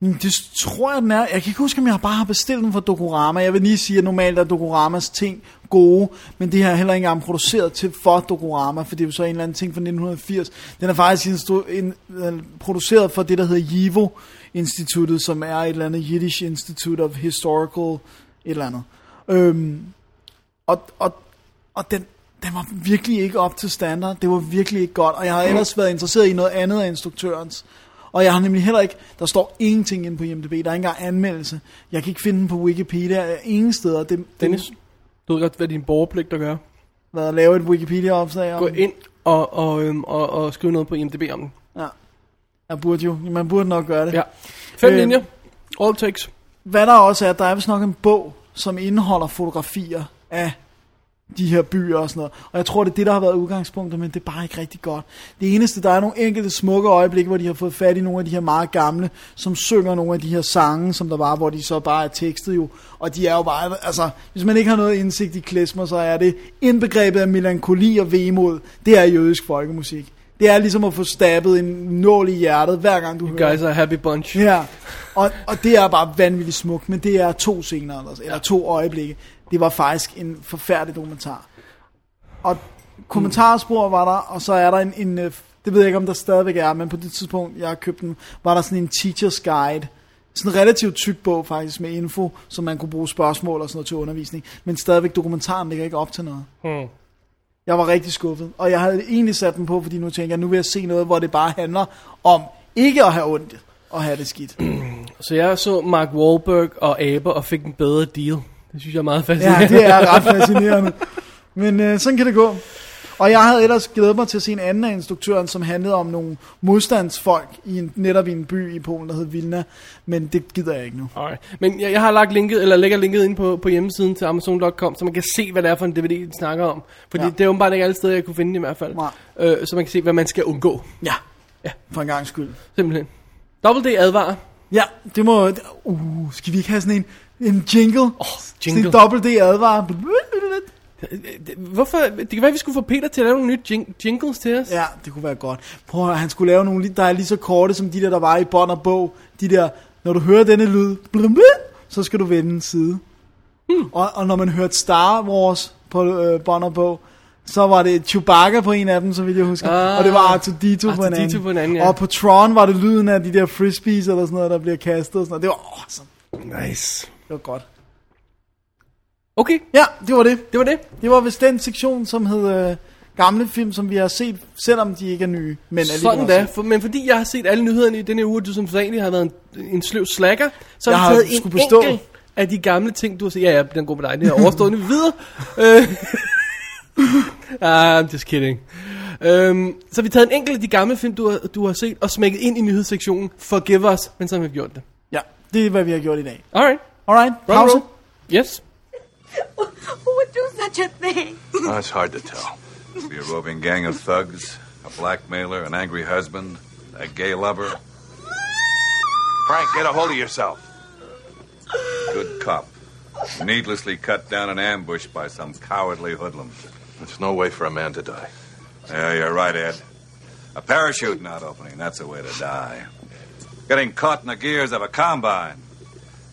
Det tror jeg, den er. Jeg kan ikke huske, om jeg bare har bestilt den fra Dokorama. Jeg vil lige sige, at normalt er Dokoramas ting gode, men det her er heller ikke engang produceret til for Dokorama, for det er jo så en eller anden ting fra 1980. Den er faktisk instru- in, øh, produceret for det, der hedder JIVO Instituttet, som er et eller andet Yiddish Institute of Historical et eller andet. Øhm, og, og, og den, den var virkelig ikke op til standard. Det var virkelig ikke godt. Og jeg har ellers været interesseret i noget andet af instruktørens. Og jeg har nemlig heller ikke, der står ingenting inde på IMDb, der er ikke engang anmeldelse. Jeg kan ikke finde den på Wikipedia, ingen steder. Det, Dennis, du ved godt, hvad din borgerpligt at gøre. Hvad at lave et Wikipedia-opslag om. Gå ind og, og, øhm, og, og skrive noget på IMDb om den. Ja. Jeg burde jo, man burde nok gøre det. Ja. Fem Øh, linjer. All takes. Hvad der også er, der er vist nok en bog, som indeholder fotografier af de her byer og sådan noget. Og jeg tror, det er det, der har været udgangspunktet, men det er bare ikke rigtig godt. Det eneste, der er nogle enkelte smukke øjeblikke, hvor de har fået fat i nogle af de her meget gamle, som synger nogle af de her sange, som der var, hvor de så bare er tekstet jo. Og de er jo bare, altså, hvis man ikke har noget indsigt i klesmer, så er det indbegrebet af melankoli og vemod. Det er jødisk folkemusik. Det er ligesom at få stabet en nål i hjertet, hver gang du hører Guys are a happy bunch. Ja, og, og det er bare vanvittigt smukt, men det er to scener, eller to øjeblikke. Det var faktisk en forfærdelig dokumentar. Og kommentarspor var der, og så er der en, en øh, det ved jeg ikke om der stadigvæk er, men på det tidspunkt, jeg har købt den, var der sådan en teacher's guide, sådan en relativt tyk bog faktisk med info, som man kunne bruge spørgsmål og sådan noget til undervisning, men stadigvæk dokumentaren ligger ikke op til noget. Hmm. Jeg var rigtig skuffet, og jeg havde egentlig sat den på, fordi nu tænker jeg, nu vil jeg se noget, hvor det bare handler om ikke at have ondt og have det skidt. Så jeg så Mark Wahlberg og Aber og fik en bedre deal. Det synes jeg er meget fascinerende. Ja, det er ret fascinerende. Men øh, sådan kan det gå. Og jeg havde ellers glædet mig til at se en anden af instruktøren, som handlede om nogle modstandsfolk i en, netop i en by i Polen, der hed Vilna. Men det gider jeg ikke nu. Alright. Men jeg, jeg har lagt linket, eller lægger linket ind på, på hjemmesiden til Amazon.com, så man kan se, hvad det er for en DVD, den snakker om. Fordi Ja. det er åbenbart ikke alle steder, jeg kunne finde det i hvert fald. Nej. Øh, så man kan se, hvad man skal undgå. Ja, Ja. for en gang skyld. Simpelthen. Double D advarer. Ja, det må... Uh, skal vi ikke have sådan en, en jingle? Oh, jingle. Sådan en dobbelt D advar. Hvorfor? Det kan være, at vi skulle få Peter til at lave nogle nye jing- jingles til os. Ja, det kunne være godt. Prøv at han skulle lave nogle, der er lige så korte som de der, der var i bånd og bog. De der, når du hører denne lyd, blum, blum, så skal du vende en side. Hmm. Og, og når man hørte Star Wars på øh, bånd og bog, så var det Chewbacca på en af dem, så vidt jeg husker. Ah, og det var R2-D2 på en R2D2 anden. på en anden, ja. Og på Tron var det lyden af de der frisbees eller sådan noget, der bliver kastet og sådan noget. Det var awesome. Nice. Det var godt. Okay, Ja, det var det. det var det. Det var vist den sektion, som hed øh, gamle film, som vi har set, selvom de ikke er nye. Men Sådan da. For, men fordi jeg har set alle nyhederne i denne uge, du som sædvanligt har været en, en sløv slacker, så Jeg har vi taget en bestå. enkelt af de gamle ting, du har set. Ja, ja, den går med dig. Det er overstående. Vi videre. Ah, I'm just kidding. Um, så vi har taget en enkelt af de gamle film, du har, du har set, og smækket ind i nyhedssektionen. Forgive us, men så har vi gjort det. Ja, det er, hvad vi har gjort i dag. Alright. Alright, Roll, pause. roll. Yes. Who would do such a thing? Oh, it's hard to tell. Be a roving gang of thugs, a blackmailer, an angry husband, a gay lover. Frank, get a hold of yourself. Good cop. Needlessly cut down an ambush by some cowardly hoodlum. There's no way for a man to die. Yeah, you're right, Ed. A parachute not opening, that's a way to die. Getting caught in the gears of a combine.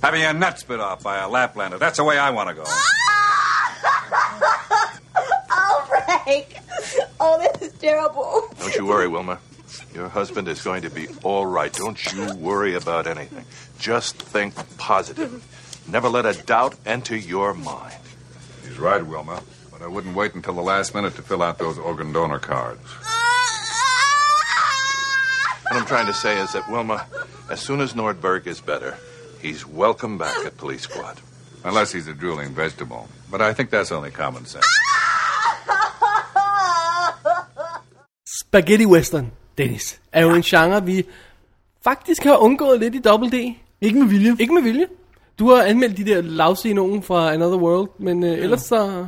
Having your nuts bit off by a Laplander, that's the way I want to go. Oh, Frank! Oh, this is terrible. Don't you worry, Wilma. Your husband is going to be all right. Don't you worry about anything. Just think positive. Never let a doubt enter your mind. He's right, Wilma. But I wouldn't wait until the last minute to fill out those organ donor cards. What I'm trying to say is that, Wilma, as soon as Nordberg is better, he's welcome back at Police Squad. Unless he's a drooling vegetable. But I think that's only common sense. Spaghetti western, Dennis, er jo en genre, vi faktisk har undgået lidt i Double D. Ikke med vilje. Ikke med vilje. Du har anmeldt de der lavsige nogen fra Another World, men øh, ellers så...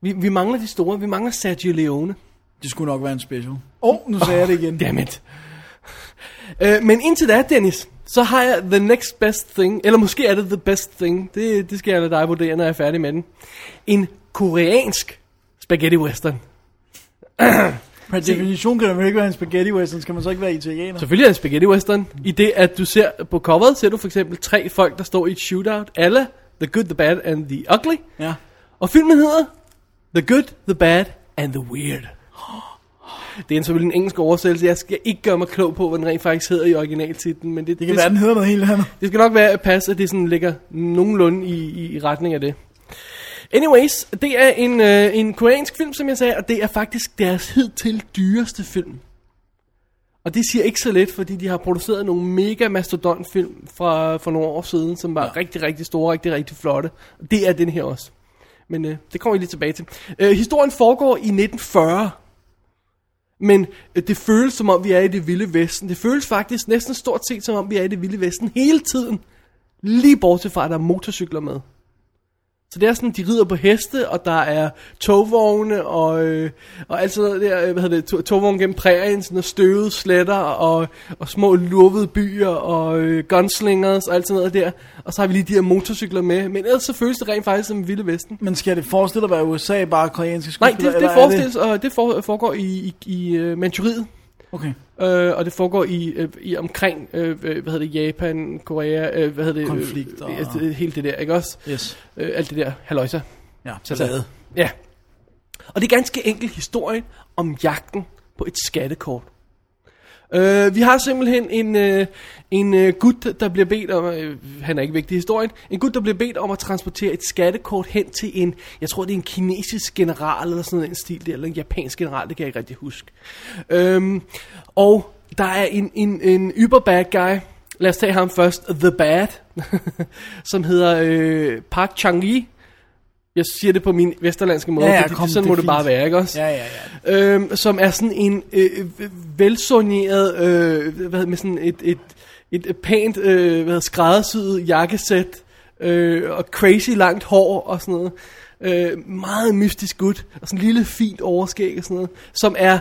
Vi, vi mangler de store. Vi mangler Sergio Leone. Det skulle nok være en special. Åh, oh, nu sagde jeg det igen. Dammit. øh, men indtil da, Dennis, så har jeg The Next Best Thing. Eller måske er det The Best Thing. Det, det skal jeg lade dig vurdere, når jeg er færdig med den. En koreansk spaghetti western. Per definition kan det ikke være en spaghetti western, skal man så ikke være italiener? Selvfølgelig er det en spaghetti western. I det, at du ser på coveret, ser du for eksempel tre folk, der står i et shootout. Alle The Good, The Bad and The Ugly. Ja. Og filmen hedder The Good, The Bad and The Weird. Det er selvfølgelig en engelsk oversættelse. Jeg skal ikke gøre mig klog på, hvad den rent faktisk hedder i originaltitlen. Men det, Det kan være, den hedder noget helt andet. det skal nok være at passe, at det sådan ligger nogenlunde i, i, i retning af det. Anyways, det er en, øh, en koreansk film, som jeg sagde, og det er faktisk deres hidtil dyreste film. Og det siger ikke så lidt, fordi de har produceret nogle mega mastodontfilm fra, for nogle år siden, som var ja. rigtig, rigtig store, rigtig, rigtig flotte. Og det er den her også. Men øh, det kommer vi lige tilbage til. Øh, historien foregår i 1940. Men øh, det føles som om vi er i det vilde vesten. Det føles faktisk næsten stort set som om vi er i det vilde vesten hele tiden. Lige bortset fra at der er motorcykler med. Så det er sådan, de rider på heste, og der er togvogne, og, øh, og alt sådan noget der, øh, hvad hedder det, to- togvogne gennem prærien, sådan noget støvede sletter, og, og små lurvede byer, og øh, gunslingers, og alt sådan noget der. Og så har vi lige de her motorcykler med, men ellers så føles det rent faktisk som Vilde Vesten. Men skal det forestille at være USA bare koreanske Nej, skuespillere? det, det, er forestilles, og det for, foregår i, i, i uh, Manchuriet. Okay. Øh, og det foregår i, øh, i omkring, øh, øh, hvad hedder det, Japan, Korea, øh, hvad hedder det? Konflikt øh, og- øh, det, hele det der, ikke også? Yes. Øh, alt det der, halløjsa. Ja, Så blade. Ja. Og det er ganske enkelt historien om jagten på et skattekort. Øh, vi har simpelthen en, øh, en øh, gut, der bliver bedt om, øh, han er ikke vigtig i historien, en gut, der bliver bedt om at transportere et skattekort hen til en, jeg tror det er en kinesisk general, eller sådan en stil der, eller en japansk general, det kan jeg ikke rigtig huske. Øhm, og der er en, en, en yber bad guy, lad os tage ham først, The Bad, som hedder øh, Park Chang-yi, jeg siger det på min vesterlandske måde, Ja, ja, fordi kom, sådan det må det bare være, ikke også? Ja, ja, ja. øhm, som er sådan en øh, velsoneret, øh, hvad hedder, med sådan et, et, et, pænt, øh, hvad hedder, skræddersyet jakkesæt, øh, og crazy langt hår og sådan noget. Øh, meget mystisk gut, og sådan en lille fint overskæg og sådan noget, som er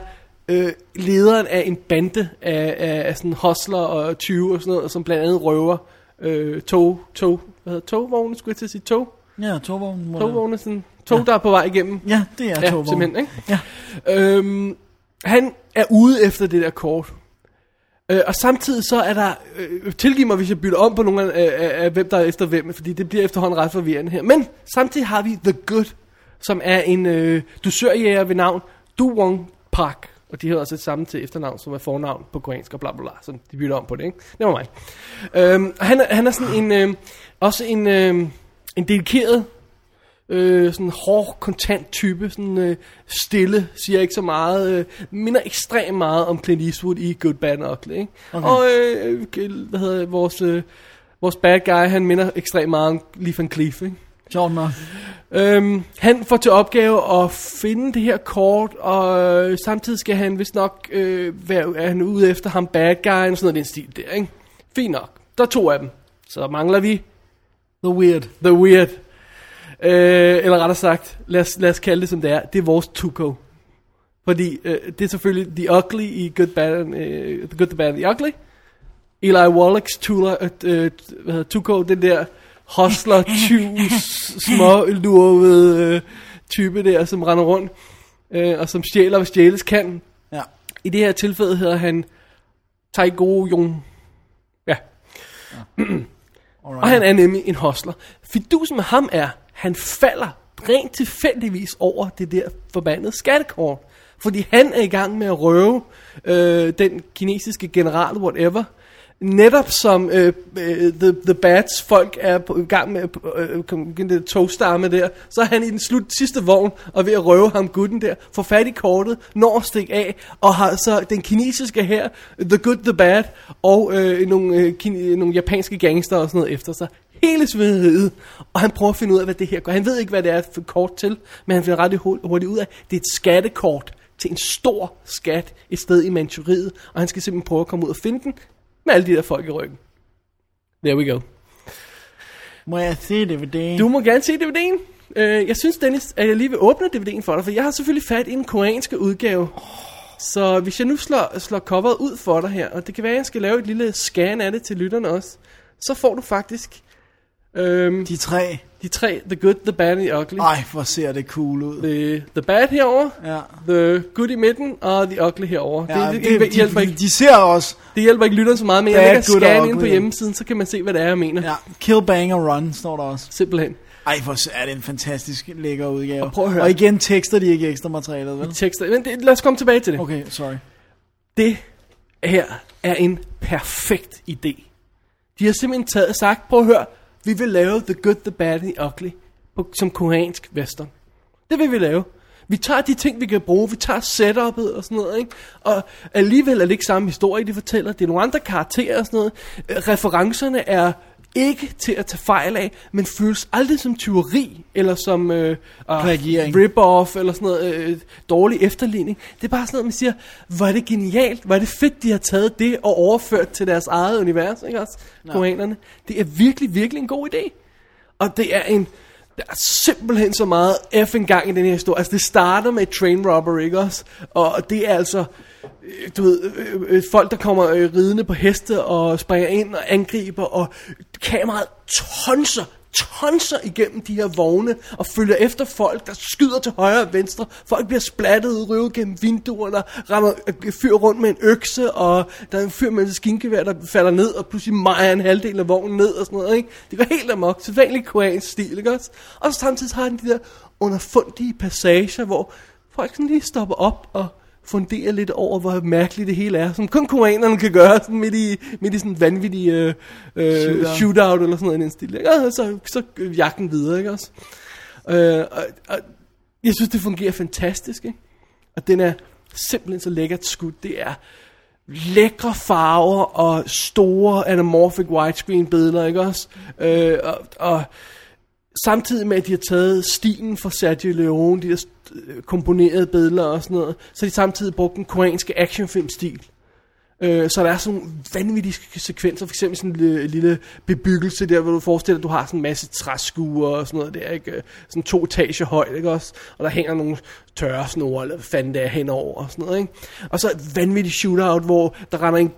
øh, lederen af en bande af, af, af sådan hustler og 20 og sådan noget, som blandt andet røver øh, tog, tog, hvad hedder togvogne, skulle jeg til at sige tog? Ja, der- Togvogne, sådan, tog der er på vej igennem Ja, det er Ja, simpelthen, ikke? Ja. Øhm, han er ude efter det der kort. Øh, og samtidig så er der, øh, tilgiv mig hvis jeg bytter om på nogle af, af, af hvem der er efter hvem, fordi det bliver efterhånden ret forvirrende her. Men samtidig har vi The Good, som er en øh, dusørjæger ved navn Du Wong Park. Og de hedder også et samme til efternavn, som er fornavn på koreansk og bla bla bla. Så de bytter om på det, ikke? Det var mig. Øhm, han, er, han er sådan en, øh, også en, øh, en dedikeret øh, sådan hård, kontant type, sådan øh, stille, siger ikke så meget, øh, minder ekstremt meget om Clint Eastwood i Good, Bad and Ugly, ikke? Okay. Og, øh, hvad hedder det, vores, øh, vores bad guy, han minder ekstremt meget om Lee Van Cleef, ikke? Sjovt nok. Øhm, han får til opgave at finde det her kort, og øh, samtidig skal han vist nok øh, være er han ude efter ham bad guy, og sådan noget den stil der, ikke? Fint nok. Der er to af dem. Så mangler vi The Weird. The Weird. Øh, eller rettere sagt, lad os, lad os kalde det som det er. Det er vores Tuco. Fordi øh, det er selvfølgelig The Ugly i Good, Bad and, øh, The Good, The Bad and The Ugly. Eli Wallachs Tula, øh, øh, hvad hedder, Tuco, den der hostler, tyv, små lurvede øh, type der, som render rundt. Øh, og som stjæler, hvad stjæles kan. Ja. I det her tilfælde hedder han Taigo Jung. Ja, Alright. og han er nemlig en hostler. Fidusen med ham er, han falder rent tilfældigvis over det der forbandede skattekort. Fordi han er i gang med at røve øh, den kinesiske general, whatever. Netop som øh, øh, the, the Bats folk er på, i gang med øh, den der togstamme der, så er han i den slut sidste vogn og ved at røve ham gutten der, får fat i kortet, når at stikke af, og har så den kinesiske her, The Good, The Bad, og øh, nogle, øh, kin- øh, nogle japanske gangster og sådan noget efter sig. Hele svederiet, og han prøver at finde ud af, hvad det her går. Han ved ikke, hvad det er for kort til, men han finder ret hurtigt ud af, at det er et skattekort til en stor skat et sted i Manchuriet, og han skal simpelthen prøve at komme ud og finde den, med alle de der folk i ryggen. There we go. Må jeg se DVD'en? Du må gerne se DVD'en. Øh, jeg synes, Dennis, at jeg lige vil åbne DVD'en for dig, for jeg har selvfølgelig fat i en koreanske udgave. Så hvis jeg nu slår, slår coveret ud for dig her, og det kan være, at jeg skal lave et lille scan af det til lytterne også, så får du faktisk øhm, de, De tre. de tre, The Good, The Bad and The Ugly. Ej, hvor ser det cool ud. The, the Bad herover, Ja. The Good i midten, og The Ugly herover. Ja, det, det, det, hjælper de, ikke, de ser også. det hjælper ikke lytteren så meget, men jeg Bad, lægger good og scan ind på hjemmesiden, så kan man se, hvad det er, jeg mener. Ja, Kill, Bang og Run står der også. Simpelthen. Ej, hvor er det en fantastisk lækker udgave. Og prøv at høre. Og igen tekster de ikke ekstra materialet, vel? Tekster. Men det, lad os komme tilbage til det. Okay, sorry. Det her er en perfekt idé. De har simpelthen taget sagt, prøv at høre, vi vil lave The Good, The Bad and The Ugly på, som koreansk western. Det vil vi lave. Vi tager de ting, vi kan bruge, vi tager setup'et og sådan noget, ikke? Og alligevel er det ikke samme historie, de fortæller. Det er nogle andre karakterer og sådan noget. Øh, referencerne er ikke til at tage fejl af, men føles aldrig som tyveri, eller som øh, uh, rip-off, eller sådan noget øh, dårlig efterligning. Det er bare sådan noget, man siger, hvor er det genialt, hvor er det fedt, de har taget det og overført til deres eget univers, ikke også, koreanerne. Det er virkelig, virkelig en god idé. Og det er en, der er simpelthen så meget effing gang i den her historie. Altså det starter med et train robbery, ikke også? Og det er altså, øh, du ved, øh, øh, folk der kommer øh, ridende på heste og springer ind og angriber, og kameraet tonser tonser igennem de her vogne og følger efter folk, der skyder til højre og venstre. Folk bliver splattet, røvet gennem vinduerne, rammer øh, fyr rundt med en økse, og der er en fyr med en skinkevær, der falder ned, og pludselig mejer en halvdel af vognen ned og sådan noget. Ikke? Det går helt amok, sædvanlig koreansk stil, ikke også? Og så samtidig har den de der underfundige passager, hvor folk sådan lige stopper op og fundere lidt over, hvor mærkeligt det hele er. Som kun koreanerne kan gøre, sådan midt i, midt i sådan en vanvittig øh, øh, Shootout. shootout eller sådan noget i den stil. Ikke? Og så, så øh, jagten videre, ikke også? Øh, og, og, jeg synes, det fungerer fantastisk, ikke? Og den er simpelthen så lækkert skudt. Det er lækre farver og store anamorphic widescreen billeder, ikke også? Øh, og, og samtidig med, at de har taget stilen fra Sergio Leone, de der øh, komponeret komponerede billeder og sådan noget, så har de samtidig brugt den koreanske actionfilmstil. Øh, så der er sådan nogle vanvittige sekvenser, for eksempel sådan en lille, lille bebyggelse der, hvor du forestiller dig, at du har sådan en masse træskuer og sådan noget der, ikke? Øh, sådan to etager højt, ikke også? Og der hænger nogle tørre snor, eller hvad fanden det er henover og sådan noget, ikke? Og så et vanvittigt shootout, hvor der render en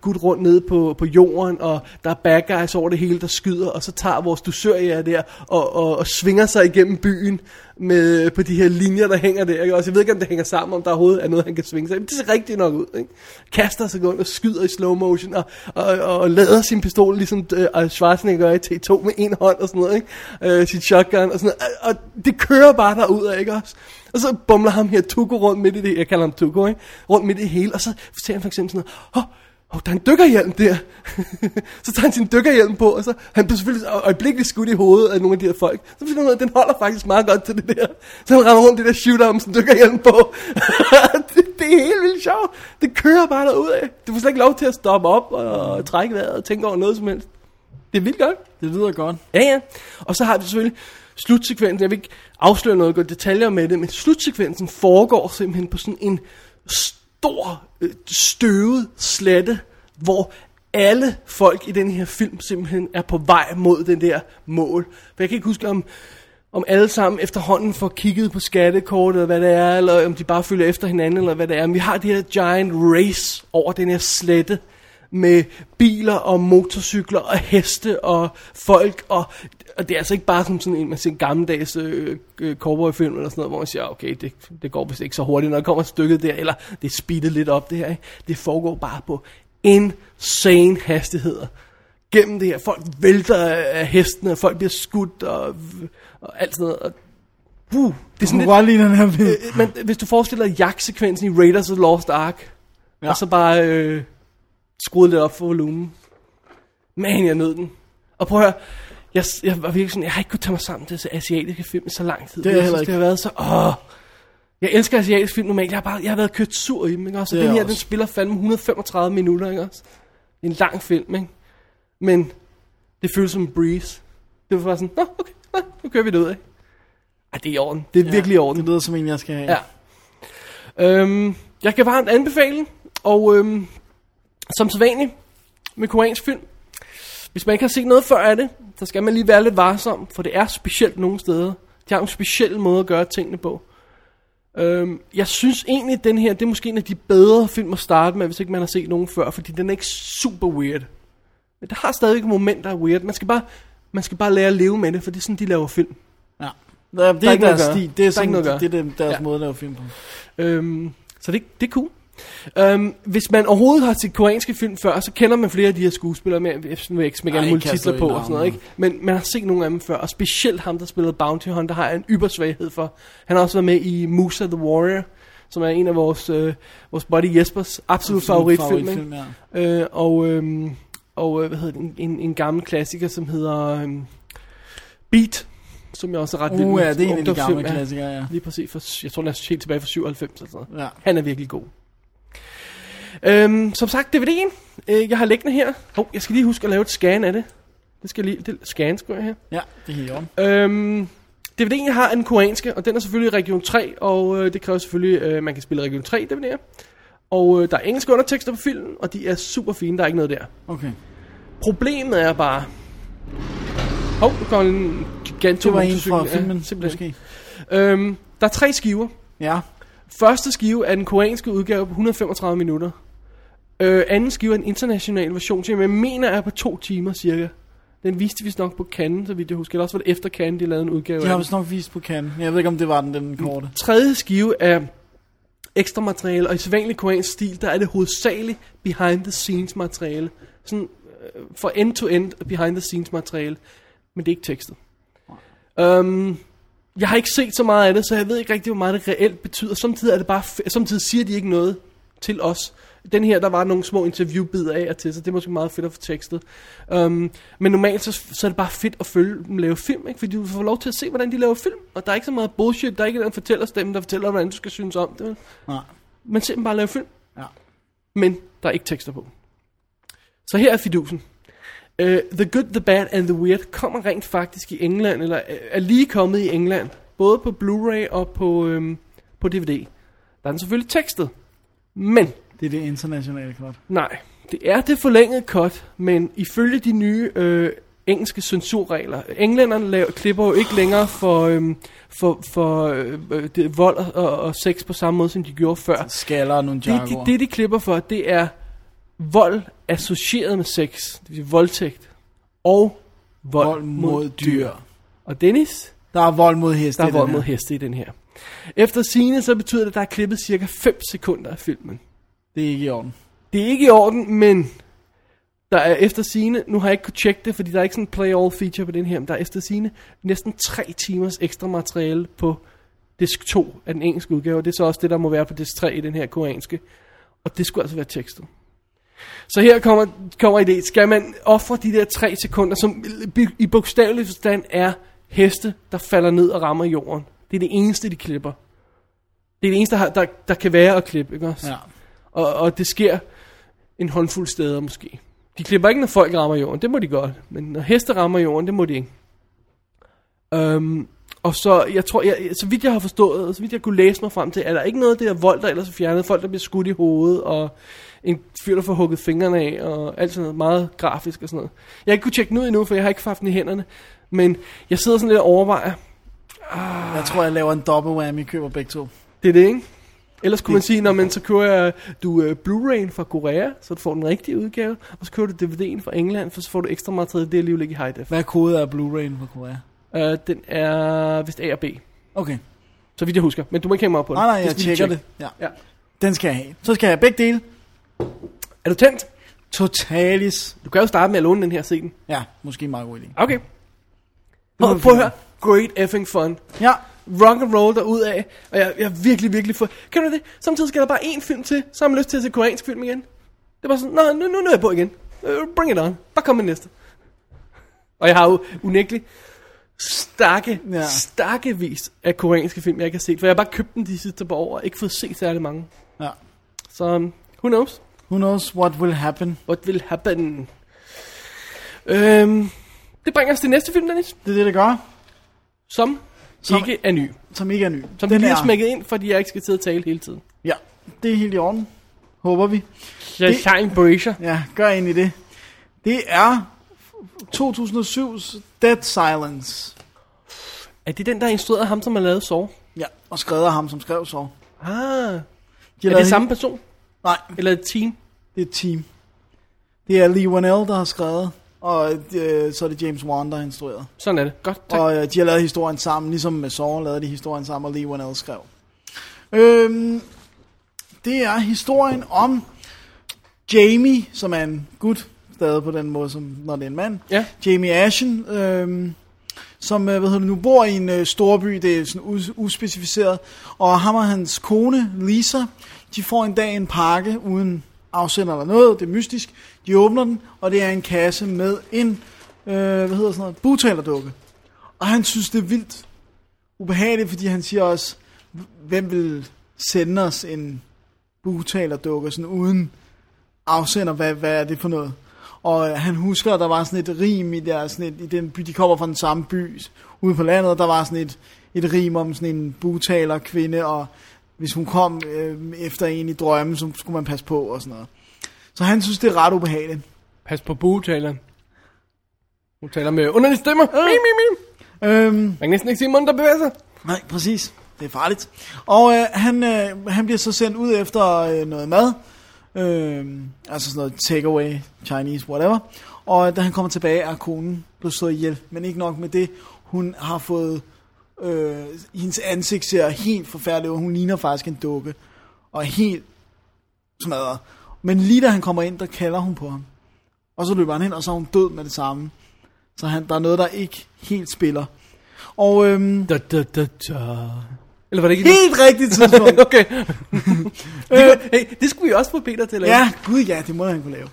gut, rundt nede på, på jorden, og der er bad guys over det hele, der skyder, og så tager vores dusørjæger der og, og, og svinger sig igennem byen med, på de her linjer, der hænger der. Ikke? Også, jeg ved ikke, om det hænger sammen, om der overhovedet er noget, han kan svinge sig. Men det ser rigtigt nok ud. Ikke? Kaster sig rundt og skyder i slow motion, og, og, og, og lader sin pistol, ligesom øh, Schwarzenegger gør i T2 med en hånd og sådan noget. Ikke? Øh, sit shotgun og sådan noget. Og, og det kører bare derud af, ikke også? Og så bumler ham her Tuko rundt midt i det, jeg kalder ham Tuko, ikke? Rundt midt i det hele, og så ser han for eksempel sådan noget, oh, Åh, oh, der er en dykkerhjelm der. så tager han sin dykkerhjelm på, og så han bliver selvfølgelig øjeblikkeligt skudt i hovedet af nogle af de her folk. Så finder han ud af, at den holder faktisk meget godt til det der. Så han render rundt i det der shooter med sin dykkerhjelm på. det, det, er helt vildt sjovt. Det kører bare derud af. Du får slet ikke lov til at stoppe op og trække vejret og tænke over noget som helst. Det er vildt godt. Det lyder godt. Ja, ja. Og så har vi selvfølgelig slutsekvensen. Jeg vil ikke afsløre noget godt detaljer med det, men slutsekvensen foregår simpelthen på sådan en stor, øh, støvet slette, hvor alle folk i den her film simpelthen er på vej mod den der mål. For jeg kan ikke huske, om, om alle sammen efterhånden får kigget på skattekortet, eller hvad det er, eller om de bare følger efter hinanden, eller hvad det er. Men vi har det her giant race over den her slette, med biler og motorcykler og heste og folk, og, og det er altså ikke bare som sådan en, man ser en gammeldags øh, øh, cowboyfilm eller sådan noget, hvor man siger, okay, det, det går vist ikke så hurtigt, når der kommer stykket der, eller det er speedet lidt op det her, ikke? det foregår bare på insane hastigheder gennem det her. Folk vælter af hestene, og folk bliver skudt og, og alt sådan noget. Og, uh, det er sådan lidt, den her film. øh, men hvis du forestiller dig jagtsekvensen i Raiders of the Lost Ark. Ja. og så bare øh, skruede lidt op for volumen. Man, jeg nød den. Og prøv at høre, jeg, jeg var virkelig sådan, jeg har ikke kunnet tage mig sammen til at se asiatiske film i så lang tid. Det er jeg synes, heller det har været så, åh. Jeg elsker asiatisk film normalt, jeg har, bare, jeg har været kørt sur i dem, ikke også? Og Det den her, jeg den også. spiller fandme 135 minutter, ikke også? En lang film, ikke? Men det føles som en breeze. Det var bare sådan, nå, okay, nå, nu kører vi det ud af. Ej, det er i orden. Det er ja, virkelig i orden. Det lyder som en, jeg skal have. Ja. Øhm, jeg kan varmt anbefale, og øhm, som sædvanligt med koreansk film, hvis man ikke har set noget før af det, så skal man lige være lidt varsom, for det er specielt nogle steder. De har en speciel måde at gøre tingene på. Øhm, jeg synes egentlig, at den her, det er måske en af de bedre film at starte med, hvis ikke man har set nogen før, fordi den er ikke super weird. Men der har stadigvæk momenter af weird. Man skal bare, man skal bare lære at leve med det, for det er sådan, de laver film. ja. Det er, det Der er er ikke noget deres stil. Det Der er er, sådan, ikke noget det, det er deres Ja. måde at lave film på. Øhm, så det, det er cool. Øhm, hvis man overhovedet har set koreanske film før, så kender man flere af de her skuespillere med, jeg vil ikke smække alle mulige titler på og sådan noget, ikke? Men man har set nogle af dem før, og specielt ham, der spillede Bounty Hunter, har jeg en ybersvaghed for. Han har også været med i Musa the Warrior, som er en af vores, øh, vores buddy Jespers absolut, Absolut favoritfilm, favoritfilm, ikke? Øh, og øhm, og øh, hvad hedder det, en, en, en gammel klassiker, som hedder øhm, Beat, som jeg også er ret vild Uh, med. ja, det er en af de gamle ja. klassikere, ja. Lige præcis, for, jeg tror den er helt tilbage fra 97 eller sådan noget. Ja. Han er virkelig god. Øhm, som sagt, DVD'en, øh, jeg har liggende her. Hov, jeg skal lige huske at lave et scan af det. Det skal jeg lige, det, scan skal jeg her. Ja, det er helt i orden. Øhm, DVD'en har en koreanske, og den er selvfølgelig region 3, og øh, det kræver selvfølgelig, øh, man kan spille region 3 DVD'er. Og øh, der er engelske undertekster på filmen, og de er super fine, der er ikke noget der. Okay. Problemet er bare... Hov, nu kommer en giganto Det var en fra Ja, filmen, simpelthen. måske. Øhm, der er tre skiver. Ja. Første skive er den koreanske udgave på 135 minutter. Øh, anden skive er den internationale version, som jeg mener er på to timer cirka. Den viste vi nok på Cannes, så vidt jeg husker. Eller også var det efter Cannes, de lavede en udgave De af har vist nok vist på kan. Jeg ved ikke, om det var den, den korte. tredje skive af ekstra materiale, og i sædvanlig koreansk stil, der er det hovedsageligt behind the scenes materiale. Sådan øh, for end to end behind the scenes materiale, men det er ikke tekstet. Um, jeg har ikke set så meget af det, så jeg ved ikke rigtig, hvor meget det reelt betyder. Samtidig er det bare, samtidig siger de ikke noget til os. Den her, der var nogle små interviewbidder af og til, så det er måske meget fedt at få tekstet. Um, men normalt, så, så er det bare fedt at følge dem lave film, ikke? fordi du får lov til at se, hvordan de laver film. Og der er ikke så meget bullshit, der er ikke den fortællerstemme, der fortæller, hvordan du skal synes om det. Nej. Man ser dem bare lave film, Ja. men der er ikke tekster på. Så her er fidusen. Uh, the Good, The Bad and The Weird kommer rent faktisk i England, eller er lige kommet i England, både på Blu-ray og på, øhm, på DVD. Der er den selvfølgelig tekstet, men Det er det internationale klart. nej, det er det forlængede cut, men ifølge de nye øh, engelske censurregler, englænderne laver, klipper jo ikke længere for, øhm, for, for øh, øh, det, vold og, og sex på samme måde, som de gjorde før. Skaller og nogle Det, de, jargoer. det, de klipper for, det er vold associeret med sex, det vil sige voldtægt, og vold, Vold mod dyr. Og Dennis, Der er vold mod heste der er vold mod heste i den her. Efter sine så betyder det, at der er klippet cirka 5 sekunder af filmen. Det er ikke i orden. Det er ikke i orden, men der er efter sine, nu har jeg ikke kunne tjekke det, fordi der er ikke sådan en play all feature på den her, men der er efter sine næsten 3 timers ekstra materiale på disk 2 af den engelske udgave, det er så også det, der må være på disk 3 i den her koreanske. Og det skulle altså være tekstet. Så her kommer, kommer idé. Skal man ofre de der 3 sekunder, som i bogstavelig forstand er heste, der falder ned og rammer jorden. Det er det eneste, de klipper. Det er det eneste, der, der, der kan være at klippe, ikke også? Ja. Og, og det sker en håndfuld steder måske. De klipper ikke, når folk rammer jorden. Det må de godt. Men når heste rammer jorden, det må de ikke. Um, og så, jeg tror, jeg, så vidt jeg har forstået, og så vidt jeg kunne læse mig frem til, er der ikke noget af det der vold, der ellers er fjernet. Folk, der bliver skudt i hovedet, og en fyr, der får hugget fingrene af, og alt sådan noget meget grafisk og sådan noget. Jeg har ikke kunne tjekke den ud endnu, for jeg har ikke haft den i hænderne. Men jeg sidder sådan lidt og overvejer, Jeg tror, jeg laver en double whammy, køber begge to. det er det, ikke? Ellers kunne man sige, når man så kører jeg, du uh, Blu-ray'en fra Korea, så du får den rigtige udgave, og så kører du DVD'en fra England, for så får du ekstra materiale, det er alligevel ikke i high def. Hvad er kodet af Blu-ray'en fra Korea? Uh, den er vist A og B, Okay. så vidt jeg husker, men du må ikke hænge mig op på det. Nej, nej, Det jeg vi tjekker tjekke. det. Ja. Ja. Den skal jeg have. Så skal jeg have begge dele. Er du tændt? Totalis. Du kan jo starte med at låne den her den. Ja, måske en meget god idé. Okay. Prøv, prøv at høre. Great effing fun. Ja, Rock and roll derud af, og jeg, jeg er virkelig, virkelig for... Kan du det? Samtidig skal der bare én film til, så har man lyst til at se koreansk film igen. Det bare sådan, Nå, nu, nu, nu er jeg på igen. Uh, Bring it on. Bare kom med næste. Og jeg har jo unægteligt stakke, ja. stakkevis af koreanske film, jeg ikke har set. For jeg har bare købt dem de sidste par år, og ikke fået set særlig mange. ja. Så um, who knows Who knows what will happen? what will happen. Øhm, det bringer os til næste film, Dennis, Det er det, det gør. som, Som- ikke er ny. Som ikke er ny. Som Den lige er smækket ind, fordi jeg ikke skal sidde og tale hele tiden. Ja, det er helt i orden. Håber vi. Det... Shine Brazier. Ja, gør ind i det. Det er 2007's Dead Silence. Er det den, der er instrueret af ham, som har lavet Saw? Ja, og skrevet ham, som skrev så. Ah, De er det samme person? Nej, Eller et team? det er et team. Det er Lee Wanell, der har skrevet, og øh, så er det James Wan, der har instrueret. Sådan er det. Godt, tak. Og øh, de har lavet historien sammen, ligesom med Saw lavede de historien sammen, og Lee Wanell skrev. Øhm, det er historien om Jamie, som er en gut, stadig på den måde, som når det er en mand. Ja. Jamie Ashen, øhm, som øh, hvad hedder det nu, bor i en øh, storby, det er sådan us- uspecificeret, og ham og hans kone, Lisa, de får en dag en pakke uden afsender eller noget, det er mystisk. De åbner den, og det er en kasse med en, øh, hvad hedder sådan noget, butalerdukke. Og han synes, det er vildt ubehageligt, fordi han siger også, hvem vil sende os en butalerdukke, sådan uden afsender, hvad, hvad er det for noget? Og øh, han husker, at der var sådan et rim i, der, sådan et, i den by, de kommer fra den samme by ude på landet, og der var sådan et, et rim om sådan en butaler kvinde, og hvis hun kom øh, efter en i drømmen, så skulle man passe på og sådan noget. Så han synes, det er ret ubehageligt. Pas på buetaleren. Hun taler med underlige stemmer. Mim, mim, mim. Øhm, Man kan næsten ikke se munden, der bevæger sig. Nej, præcis. Det er farligt. Og øh, han, øh, han bliver så sendt ud efter øh, noget mad. Øh, altså sådan noget takeaway, Chinese, whatever. Og da han kommer tilbage, er konen blevet slået ihjel. Men ikke nok med det. Hun har fået... Øh, hendes ansigt ser helt forfærdeligt ud. Hun ligner faktisk en dukke. Og helt smadret. Men lige da han kommer ind, der kalder hun på ham. Og så løber han hen, og så er hun død med det samme. Så han, der er noget, der ikke helt spiller. Og øhm, Da, da, da, da. Eller var det ikke helt rigtigt tidspunkt. okay. det, hey, det skulle vi også få Peter til at lave. Ja, gud ja, det må han kunne lave.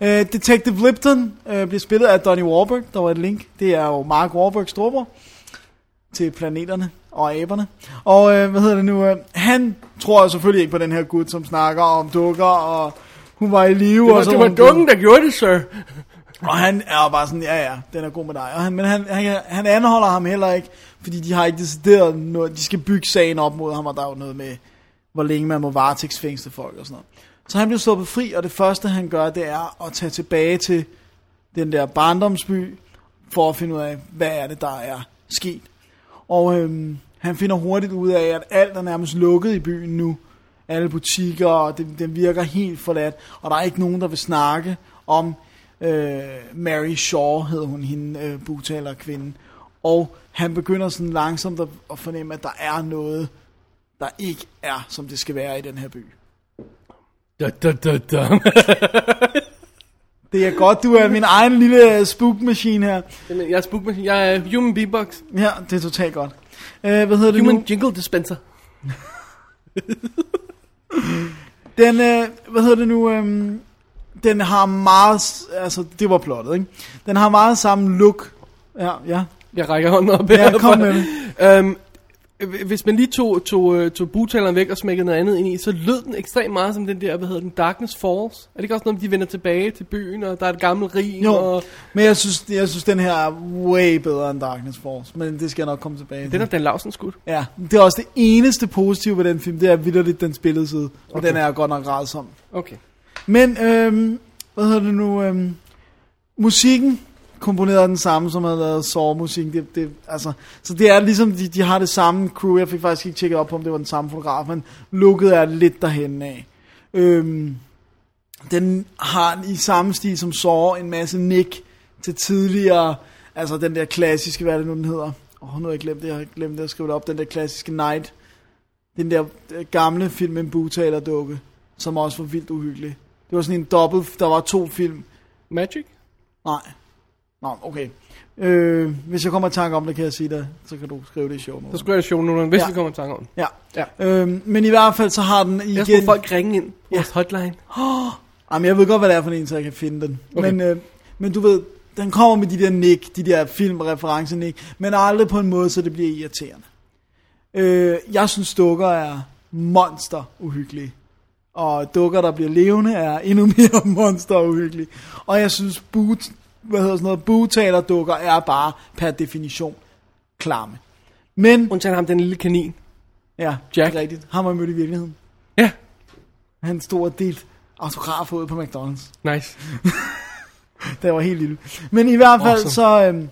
Uh, Detective Lipton uh, bliver spillet af Donnie Wahlberg. Der var et link. Det er jo Mark Wahlbergs storbror til planeterne og aberne. Og uh, hvad hedder det nu? Uh, han tror selvfølgelig ikke på den her gut, som snakker om dukker, og hun var i live. Det var, og så det var dukken, der gjorde det, sir. Og han er bare sådan, ja ja, den er god med dig. Og han, men han, han, han anholder ham heller ikke, fordi de har ikke decideret noget, de skal bygge sagen op mod ham, og der er jo noget med, hvor længe man må varetægtsfængsle folk og sådan noget. Så han bliver sluppet fri, og det første han gør, det er at tage tilbage til den der barndomsby, for at finde ud af, hvad er det, der er sket. Og øhm, han finder hurtigt ud af, at alt er nærmest lukket i byen nu. Alle butikker, og det, den virker helt forladt. Og der er ikke nogen, der vil snakke om øh, Mary Shaw, hed hun hende, øh, bugtaler kvinde. Og han begynder sådan langsomt at, at fornemme, at der er noget, der ikke er, som det skal være i den her by. Da, da, da, da. Det er godt, du er min egen lille spook-maskine her. Jeg er spookmachine. Jeg er human beatbox. Ja, det er totalt godt. Øh, hvad hedder det Human nu? jingle dispenser. Den, øh, hvad hedder det nu? øhm, den har meget, altså det var plottet, ikke? Den har meget samme look. Ja, ja. Jeg rækker hånden op Ja, kom med det. Øhm, hvis man lige tog, tog, øh, tog butaleren væk og smækkede noget andet ind i, så lød den ekstremt meget som den der, hvad hedder den, Darkness Falls. Er det ikke også noget, de vender tilbage til byen, og der er et gammelt rig, Jo, og men jeg synes, jeg synes, den her er way bedre end Darkness Falls. Men det skal jeg nok komme tilbage til. den er Dan Lausen skudt. Ja, det er også det eneste positive ved den film, det er vidderligt den spillede side. Og Okay. den er godt nok rædsom. Okay. Men, øhm, hvad hedder det nu? Øhm, musikken komponeret af den samme, som havde lavet Saw-musikken. Det, det, altså, så det er ligesom, de, de har det samme crew. Jeg fik faktisk ikke tjekket op på, om det var den samme fotograf, men looket er lidt derhen af. Øhm, den har i samme stil som Saw en masse nick til tidligere, altså den der klassiske, hvad er det nu den hedder? Åh, oh, nu har jeg glemt det, jeg har glemt det at skrive det op, den der klassiske Night. Den der øh, gamle film med en bugtalerdukke, som også var vildt uhyggelig. Det var sådan en dobbelt, der var to film. Magic? Nej. Nå, okay. Øh, hvis jeg kommer i tanke om det, kan jeg sige det, så kan du skrive det i show Så skulle jeg show nogle, hvis Ja. ja. vi kommer i tanke om. Ja. Ja. Øhm, men i hvert fald så har den Jeg igen... folk ringe ind på vores hotline. Jamen, jeg ved godt, hvad det er for en, så jeg kan finde den. Okay. Men, øh, men du ved, den kommer med de der nick, de der filmreferencer nick, men aldrig på en måde, så det bliver irriterende. Øh, jeg synes, dukker er monster uhyggelige. Og dukker, der bliver levende, er endnu mere monster uhyggelige. Og jeg synes, boot, hvad hedder sådan noget, bugtaler dukker er bare per definition klamme. Men, Undtagen ham, den lille kanin. ja, Jack. det er rigtigt. Ham har mødt i virkeligheden. Ja, Han stod og delt autografer ud på McDonald's. nice. Det var helt lille. Men i hvert fald Awesome. så, øhm,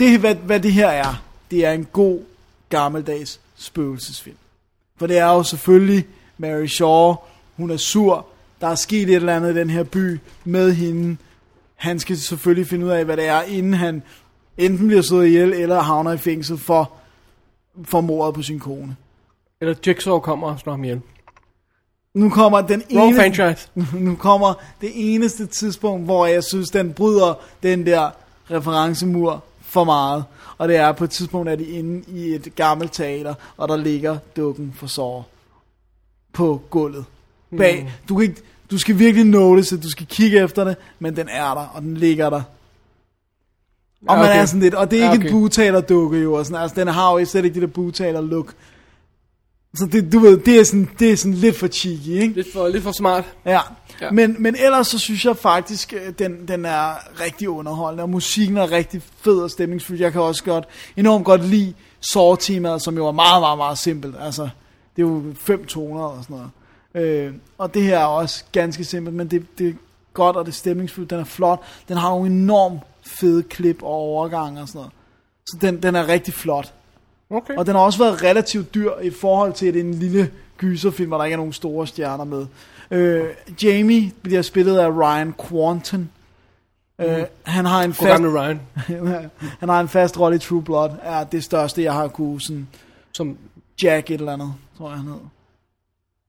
det hvad, hvad det her er, det er en god gammeldags spøgelsesfilm. For det er jo selvfølgelig Mary Shaw, hun er sur, der er sket et eller andet i den her by med hende. Han skal selvfølgelig finde ud af, hvad det er, inden han enten bliver slået ihjel, eller havner i fængsel for, for mordet på sin kone. Eller Jigsaw kommer og slår ham ihjel. Nu kommer den Wrong eneste, franchise. nu kommer det eneste tidspunkt, hvor jeg synes, den bryder den der referencemur for meget. Og det er på et tidspunkt, at de inde i et gammelt teater, og der ligger dukken for sår på gulvet. Bag. Du, kan ikke, du skal virkelig notice, at du skal kigge efter det, men den er der, og den ligger der. Og Ja, man okay. er sådan lidt, og det er Ja, ikke okay. en bugtaler-dukke jo, og sådan, altså den har jo slet ikke det der bugtaler-look. Så det, du ved, det er sådan, det er sådan lidt for cheeky, ikke? Lidt for, lidt for smart. Ja, ja. Ja. Men, men ellers så synes jeg faktisk, øh, den, den er rigtig underholdende, og musikken er rigtig fed og stemningsfuld. Jeg kan også godt, enormt godt lide Saw-temaet, som jo er meget, meget, meget simpelt. Altså, det er jo fem toner og sådan noget. Øh, og det her er også ganske simpelt, men det, det er godt, og det er stemningsfuldt. Den er flot. Den har nogle enormt fede klip og overgang og sådan noget. Så den, den er rigtig flot. Okay. Og den har også været relativt dyr i forhold til, at det er en lille gyserfilm, hvor der ikke er nogen store stjerner med. Øh, Jamie bliver spillet af Ryan Quanten. Øh, han har en fast, Ryan, han har en fast rolle i True Blood. Er det største, jeg har kunne sådan som... Jack et eller andet, tror jeg han hed.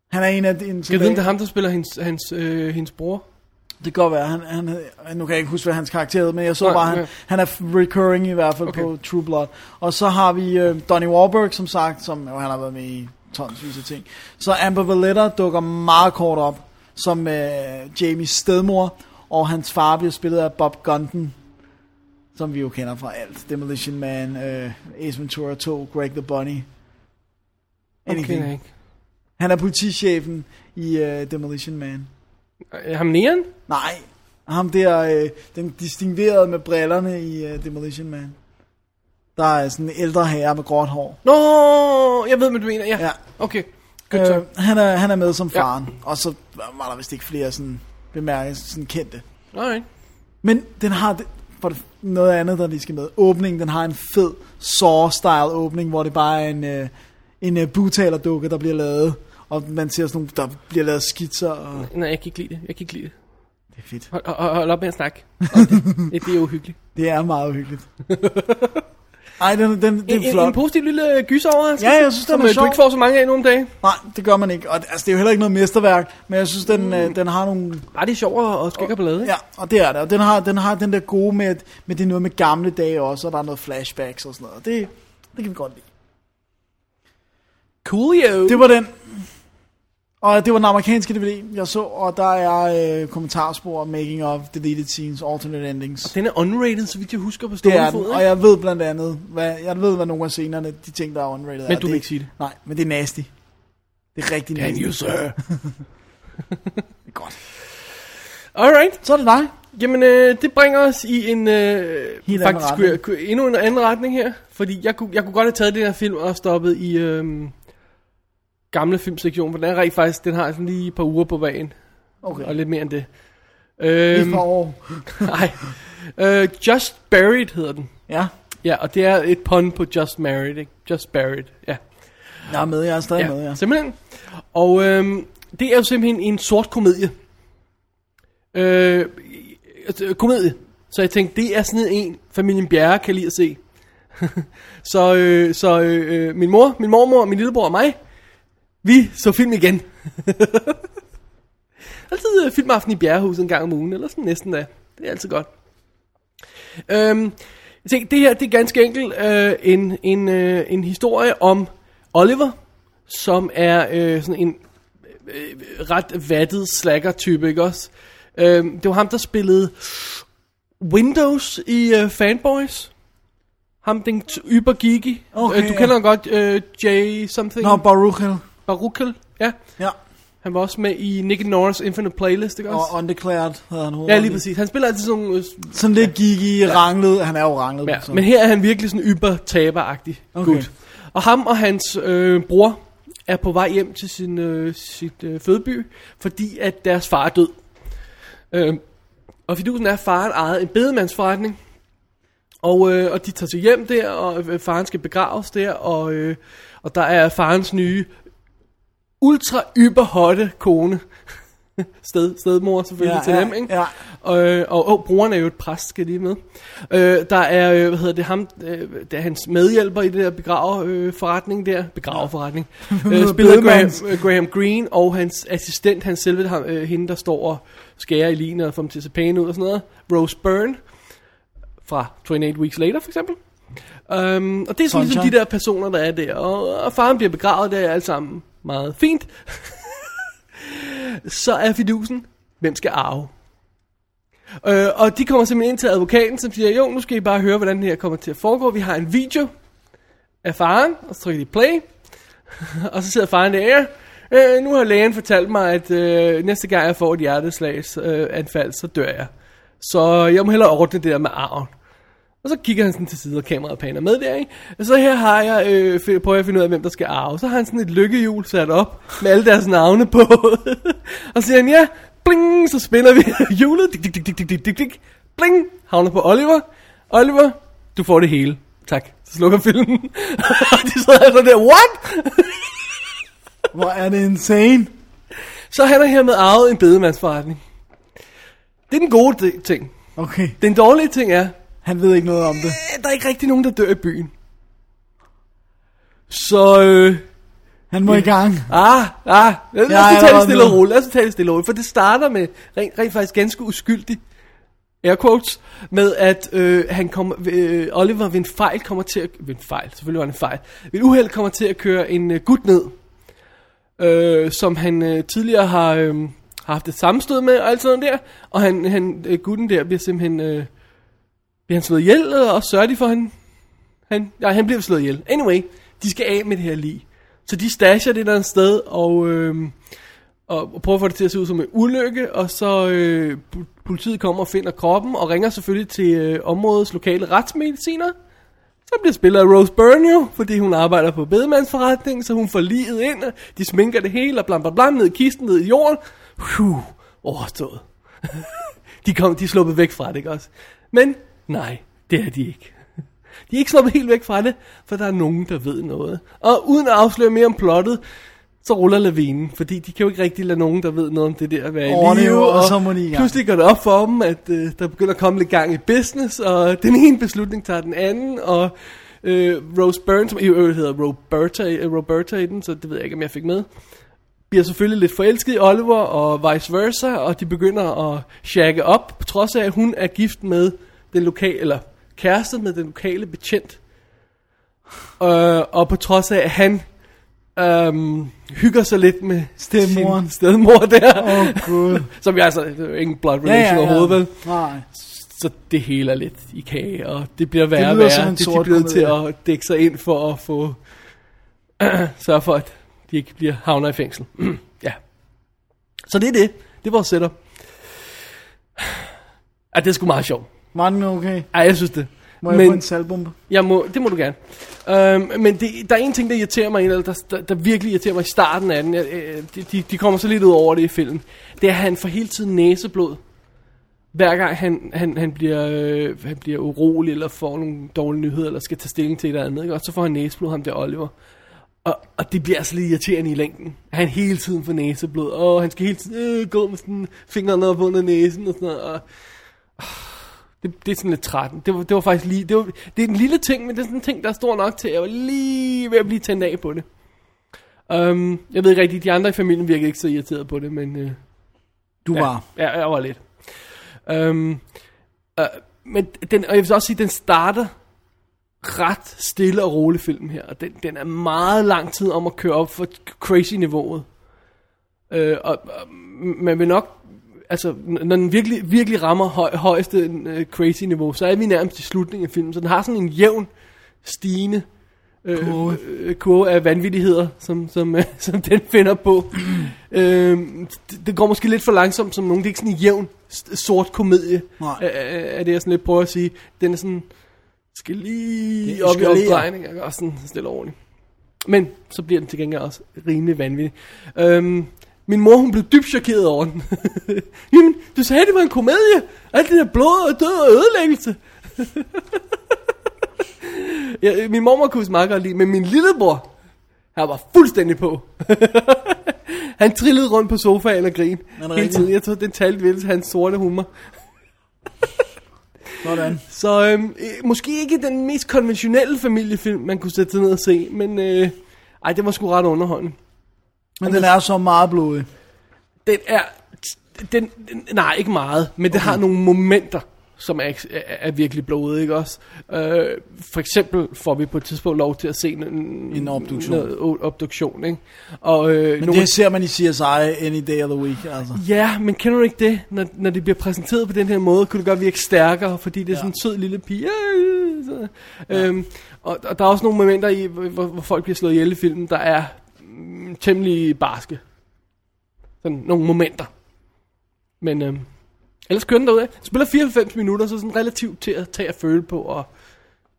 Han er en af de... En, om det er ham, der spiller hendes, hans, øh, hendes bror. Det kan godt være, han, han, nu kan jeg ikke huske, hvad hans karakter hed, men jeg så Nej, bare, han, okay. han er recurring i hvert fald Okay. okay. på True Blood. Og så har vi øh, Donnie Wahlberg, som sagt, som jo, han har været med i tonsvis af ting. Så Amber Valletta dukker meget kort op, som øh, Jamies stedmor, og hans far bliver spillet af Bob Gunton, som vi jo kender fra alt. Demolition Man, øh, Ace Ventura 2, Greg the Bunny. Anything. Okay, ikke. Han er politichefen i øh, Demolition Man. Er ham næren? Nej, ham der, øh, den distinguerede med brillerne i uh, Demolition Man. Der er sådan en ældre herre med gråt hår. Nå, jeg ved, hvad du mener. Ja. Ja. Okay, så. Øh, han, er, han er med som faren. Ja. Og så var der vist ikke flere sådan bemærket, sådan kendte. Alright. Men den har det, for det, noget andet, der lige skal med. Åbningen, den har en fed Saw-style åbning, hvor det bare er en, øh, en øh, butalerdukke, der bliver lavet. Og man ser sådan nogle, der bliver lavet skitser. Og Nej, jeg kan ikke lide det. Jeg kan ikke lide det. det er fedt. Hold, hold, hold op med at snakke. det. det er uhyggeligt. Det er meget uhyggeligt. Ej, den, den, den En, er flot. en positiv lille gyseroverraskelse. Ja, jeg synes, den som er øh, du sjov. ikke får så mange af nu om dagen. Nej, det gør man ikke. Og altså, det er jo heller ikke noget mesterværk, men jeg synes, den, Mm. øh, den har nogle... Ej, det er sjovt og skæg og ikke? Ja, og det er det. Og den har den, har den der gode med, at med det noget med gamle dage også, og der er noget flashbacks og sådan noget. Og det, det kan vi godt lide. Coolio. Det var den. Og det var den amerikanske DVD, jeg så, og der er øh, kommentarspor, making of, deleted scenes, alternate endings. Den er unrated, så vidt jeg husker på Det stående er fod, og jeg ved blandt andet, hvad, jeg ved, hvad nogle af scenerne, de ting, der er unrated er. Men du vil ikke sige det. Nej, men det er nasty. Det er rigtig Can nasty. you, sir? Det er godt. Alright. Så er det dig. Jamen, øh, det bringer os i en øh, Helt anden faktisk retning. kunne jeg- endnu en anden retning her. Fordi jeg kunne, jeg kunne godt have taget den her film og stoppet i øh, gamle filmsektion, for den er rent faktisk, den har sådan lige et par uger på vejen, Okay. og lidt mere end det. Lige Øhm, for år. nej. Øh, Just Buried hedder den. Ja, Ja, og det er et pun på Just Married, ikke? Just Buried, ja. jeg er med, jeg er stadig ja, med, ja. simpelthen. Og øhm, det er jo simpelthen en sort komedie. Øh, altså, komedie. Så jeg tænkte, det er sådan en, familien Bjerre kan lide at se. så øh, så øh, min mor, min mormor, min lillebror og mig, vi så film igen. altid øh, filmaften i Bjerrehuset en gang om ugen, eller sådan næsten da. Det er altid godt. Øhm, tænkte, det her det er ganske enkelt øh, en, en, øh, en historie om Oliver, som er øh, sådan en øh, ret vattet slacker-type, ikke også? Øh, det var ham, der spillede Windows i øh, Fanboys. Ham, den ybergeeky. Okay, øh, du ja. kender godt øh, Jay something. Nå, Baruch Hill. Baruchel, ja. Ja, Han var også med i Nick Norris Infinite Playlist, ikke også? og Undeclared hedder han ja, hovedet. lige præcis. Han spiller altid sådan nogle... Øh, Sådan lidt geeky, ja. ranglet. Han er jo ranglet. ja, så. men her er han virkelig sådan yber taberagtig Okay. gut. Og ham og hans øh, bror er på vej hjem til sin, øh, sit øh, fødeby, fordi at deres far er død. Øh, og fidusen er, at faren ejede en bedemandsforretning, og, øh, og de tager til hjem der, og øh, faren skal begraves der, og, øh, og der er farens nye ultra yberhotte kone, Sted, stedmor selvfølgelig Ja, til ja, dem, ikke? ja. Og, og, og broren er jo et præst, skal lige med. Øh, der er, øh, hvad hedder det, ham, øh, der er hans medhjælper i det der begraverforretning forretning der, begraverforretning, øh, spiller Graham, øh, Graham Green, og hans assistent, hans selve, ham, øh, hende der står og skærer i linen og får dem til at se pæne ud og sådan noget, Rose Byrne, fra 28 Weeks Later for eksempel. Um, og det er sådan ligesom de der personer, der er der. Og, og faren bliver begravet, det er alt sammen meget fint. så er fidusen, hvem skal arve? Øh, og de kommer simpelthen ind til advokaten, som siger, jo, nu skal I bare høre, hvordan det her kommer til at foregå. Vi har en video af faren, og så trykker de play. og så sidder faren der, ja, øh, nu har lægen fortalt mig, at øh, næste gang jeg får et hjerteslagsanfald, øh, anfald, så dør jeg. Så jeg må hellere ordne det der med arven. Og så kigger han sådan til side, og kameraet paner med der, ikke? Og så her har jeg, øh, prøver jeg at finde ud af, hvem der skal arve. Så har han sådan et lykkehjul sat op, med alle deres navne på. og så siger han, ja, bling, så spinder vi hjulet. Dik, dik, dik, dik, dik, dik, dik. Bling, havner på Oliver. Oliver, du får det hele. Tak. Så slukker filmen. og de sidder altså der, what? Hvor er det insane. Så han har hermed arvet en bedemandsforretning. Det er den gode ting. Okay. Den dårlige ting er, han ved ikke noget om det. at der er ikke rigtig nogen, der dør i byen. Så, øh, Han må i gang. ah, ah, lad os ja, allerede stille og roligt, lad os tage det stille og roligt, for det starter med, rent, rent faktisk ganske uskyldigt, air quotes, med at øh, han kommer, øh, Oliver ved en fejl kommer til at, ved en fejl, selvfølgelig var det en fejl, ved et uheld kommer til at køre en øh, gut ned, øh, som han øh, tidligere har, øh, har haft et sammenstød med, og alt sådan der, og han, han øh, gutten der bliver simpelthen, øh, bliver han slået ihjel, og sørger de for han, han, ja, han bliver slået ihjel. Anyway, de skal af med det her lig. Så de stasher det et eller andet sted, og, øh, og, og prøver at få det til at se ud som en ulykke, og så øh, politiet kommer og finder kroppen, og ringer selvfølgelig til øh, områdets lokale retsmediciner. Så bliver spillet af Rose Byrne jo, fordi hun arbejder på bedemandsforretning, så hun får livet ind, og de sminker det hele, og blam blam blam, ned i kisten, ned i jorden. Phew, overstået. de, kom, de er sluppet væk fra det, ikke også? Men nej, det er de ikke. De er ikke sluppet helt væk fra det, for der er nogen, der ved noget. Og uden at afsløre mere om plottet, så ruller lavinen, fordi de kan jo ikke rigtig lade nogen, der ved noget om det der at være i Overleve, live. og så må de i pludselig går det op for dem, at øh, der begynder at komme lidt gang i business, og den ene beslutning tager den anden, og øh, Rose Byrne, som i øvrigt hedder Roberta, øh, Roberta i den, så det ved jeg ikke, om jeg fik med, bliver selvfølgelig lidt forelsket i Oliver, og vice versa, og de begynder at shagge op, på trods af, at hun er gift med den lokale, eller kæreste med den lokale betjent. Øh, og på trods af, at han øhm, hygger sig lidt med Stedmoren. sin stedmor der. Åh, oh, gud. Som jeg altså, ingen blood Ja, relation ja, overhovedet, vel? ja. Nej. Så det hele er lidt i kage, og det bliver værre og værre. Det er de blevet til at dække sig ind for at få... sørge for, at de ikke bliver havner i fængsel. ja. Så det er det. Det er vores setup. Ja, det er sgu meget sjovt. Var den okay? Ja, jeg synes det. Må jeg Men- få en salgbombe? Jeg må, det må du gerne. Øhm, men det, der er en ting, der irriterer mig, eller der, der, der virkelig irriterer mig i starten af den. Jeg, øh, de, de, de kommer så lidt ud over det i filmen. Det er, at han får hele tiden næseblod. Hver gang han, han, han, bliver, øh, han bliver urolig, eller får nogle dårlige nyheder, eller skal tage stilling til et eller andet, ikke? og så får han næseblod, ham der Oliver. Og, og det bliver altså lidt irriterende i længden. Han hele tiden får næseblod, og han skal hele tiden øh, gå med sådan fingrene op under næsen og sådan noget. Og, det, det er sådan lidt trætten. Det var, det var faktisk lige... Det, var, det er en lille ting, men det er sådan en ting, der er stor nok til, at jeg var lige ved at blive tændt af på det. Um, jeg ved ikke rigtigt, de andre i familien virkede ikke så irriteret på det, men... Uh, Du ja, var. Ja, jeg var lidt. Um, uh, men den, og jeg vil så også sige, den starter ret stille og rolig film her. Og den, den er meget lang tid om at køre op for crazy-niveauet. Uh, og, og man vil nok altså, når den virkelig, virkelig rammer høj, højeste uh, crazy niveau, så er vi nærmest i slutningen af filmen. Så den har sådan en jævn, stigende øh, Kurve. øh, kurve af vanvittigheder, som, som, øh, som den finder på. øh, det, det går måske lidt for langsomt som nogen. Det er ikke sådan en jævn, sort komedie, Nej. er, er det jeg sådan lidt prøver at sige. Den er sådan, skal lige op i opdrejning, og sådan stille og roligt. Men så bliver den til gengæld også rimelig vanvittig. Øhm, min mor, hun blev dybt chokeret over den. Jamen, du sagde, det var en komedie. Alt det der blod og død og ødelæggelse. ja, min mormor kunne meget godt lide, men min lillebror, han var fuldstændig på. han trillede rundt på sofaen og grin hele tiden. Jeg tror, den talte vel til hans sorte humor. Sådan. Så øhm, øh, måske ikke den mest konventionelle familiefilm, man kunne sætte sig ned og se, men øh, ej, det var sgu ret underholdende. Men den er så meget blodig. Den er, den, den nej, ikke meget, men det har nogle momenter, som er, er, er virkelig blodige, ikke også? Øh, for eksempel får vi på et tidspunkt lov til at se en, En obduktion. Noget, obduktion, ikke? Og, øh, Men nogle, det ser man i CSI any day of the week, altså. Ja, men kender du ikke det? Når, når det bliver præsenteret på den her måde, kunne det godt virke stærkere, fordi det er Ja. sådan en sød lille pige. Øh, så, øhm, og, og der er også nogle momenter i, hvor, hvor folk bliver slået ihjel i filmen, der er mm, temmelig barske. Sådan nogle momenter. Men øhm, ellers kører den derude. Den spiller 94 minutter, så sådan relativt til at tage og føle på og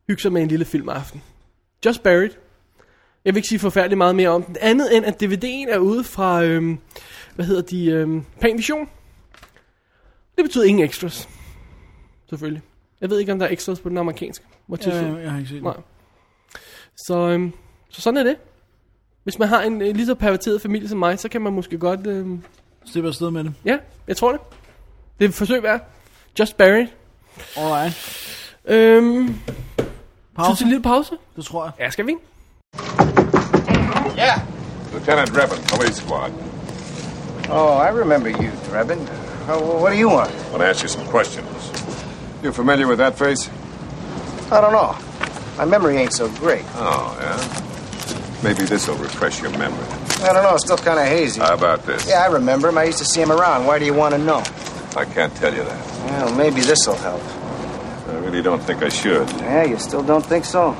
hygge sig med en lille filmaften. Just Buried. Jeg vil ikke sige forfærdeligt meget mere om den. Andet end at DVD'en er ude fra, øhm, hvad hedder de, øhm, Panvision. Det betyder ingen extras. Selvfølgelig. Jeg ved ikke, om der er extras på den amerikanske. Hvor Ja, jeg har ikke set Nej. det. Så, øhm, så sådan er det. Hvis man har en øh, lige så perverteret familie som mig, så kan man måske godt... Øh, Slipper afsted med det. ja, jeg tror det. Det er et forsøg værd. Just Barry. Alright. Øhm, Pause? Du en lille pause? Det tror jeg. Ja, skal vi? Yeah. Lieutenant Drebin, police squad. Oh, I remember you, Drebin. Uh, what do you want? I want to ask you some questions. You familiar with that face? I don't know. My memory ain't so great. Oh, yeah? Maybe this will refresh your memory. I don't know. It's still kind of hazy. How about this? yeah, I remember him. I used to see him around. Why do you want to know? I can't tell you that. Well, maybe this'll help. I really don't think I should. Yeah, you still don't think so?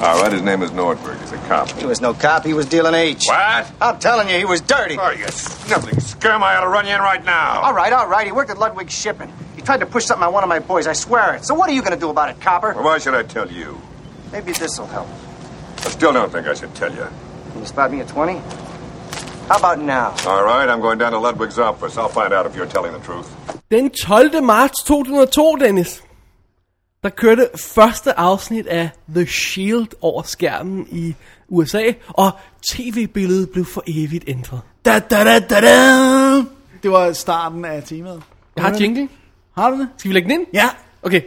All right, his name is Nordberg. He's a cop. He was no cop. He was dealing H. What? I'm telling you, he was dirty. Oh, you sniveling scum. I ought to run you in right now. All right, all right. He worked at Ludwig Shipping. He tried to push something on one of my boys. I swear it. So what are you going to do about it, copper? Well, why should I tell you? Maybe this'll help. I still don't think I should tell you. Can you spot me at 20? How about now? All right, I'm going down to Ludwig's office. I'll find out if you're telling the truth. Den 12. marts 2002, Dennis, der kørte første afsnit af The Shield over skærmen i USA, og tv-billedet blev for evigt ændret. Da, da, da, da, da. Det var starten af temaet. Jeg har jingle. Har du det? Skal vi lægge den ind? Ja. Okay.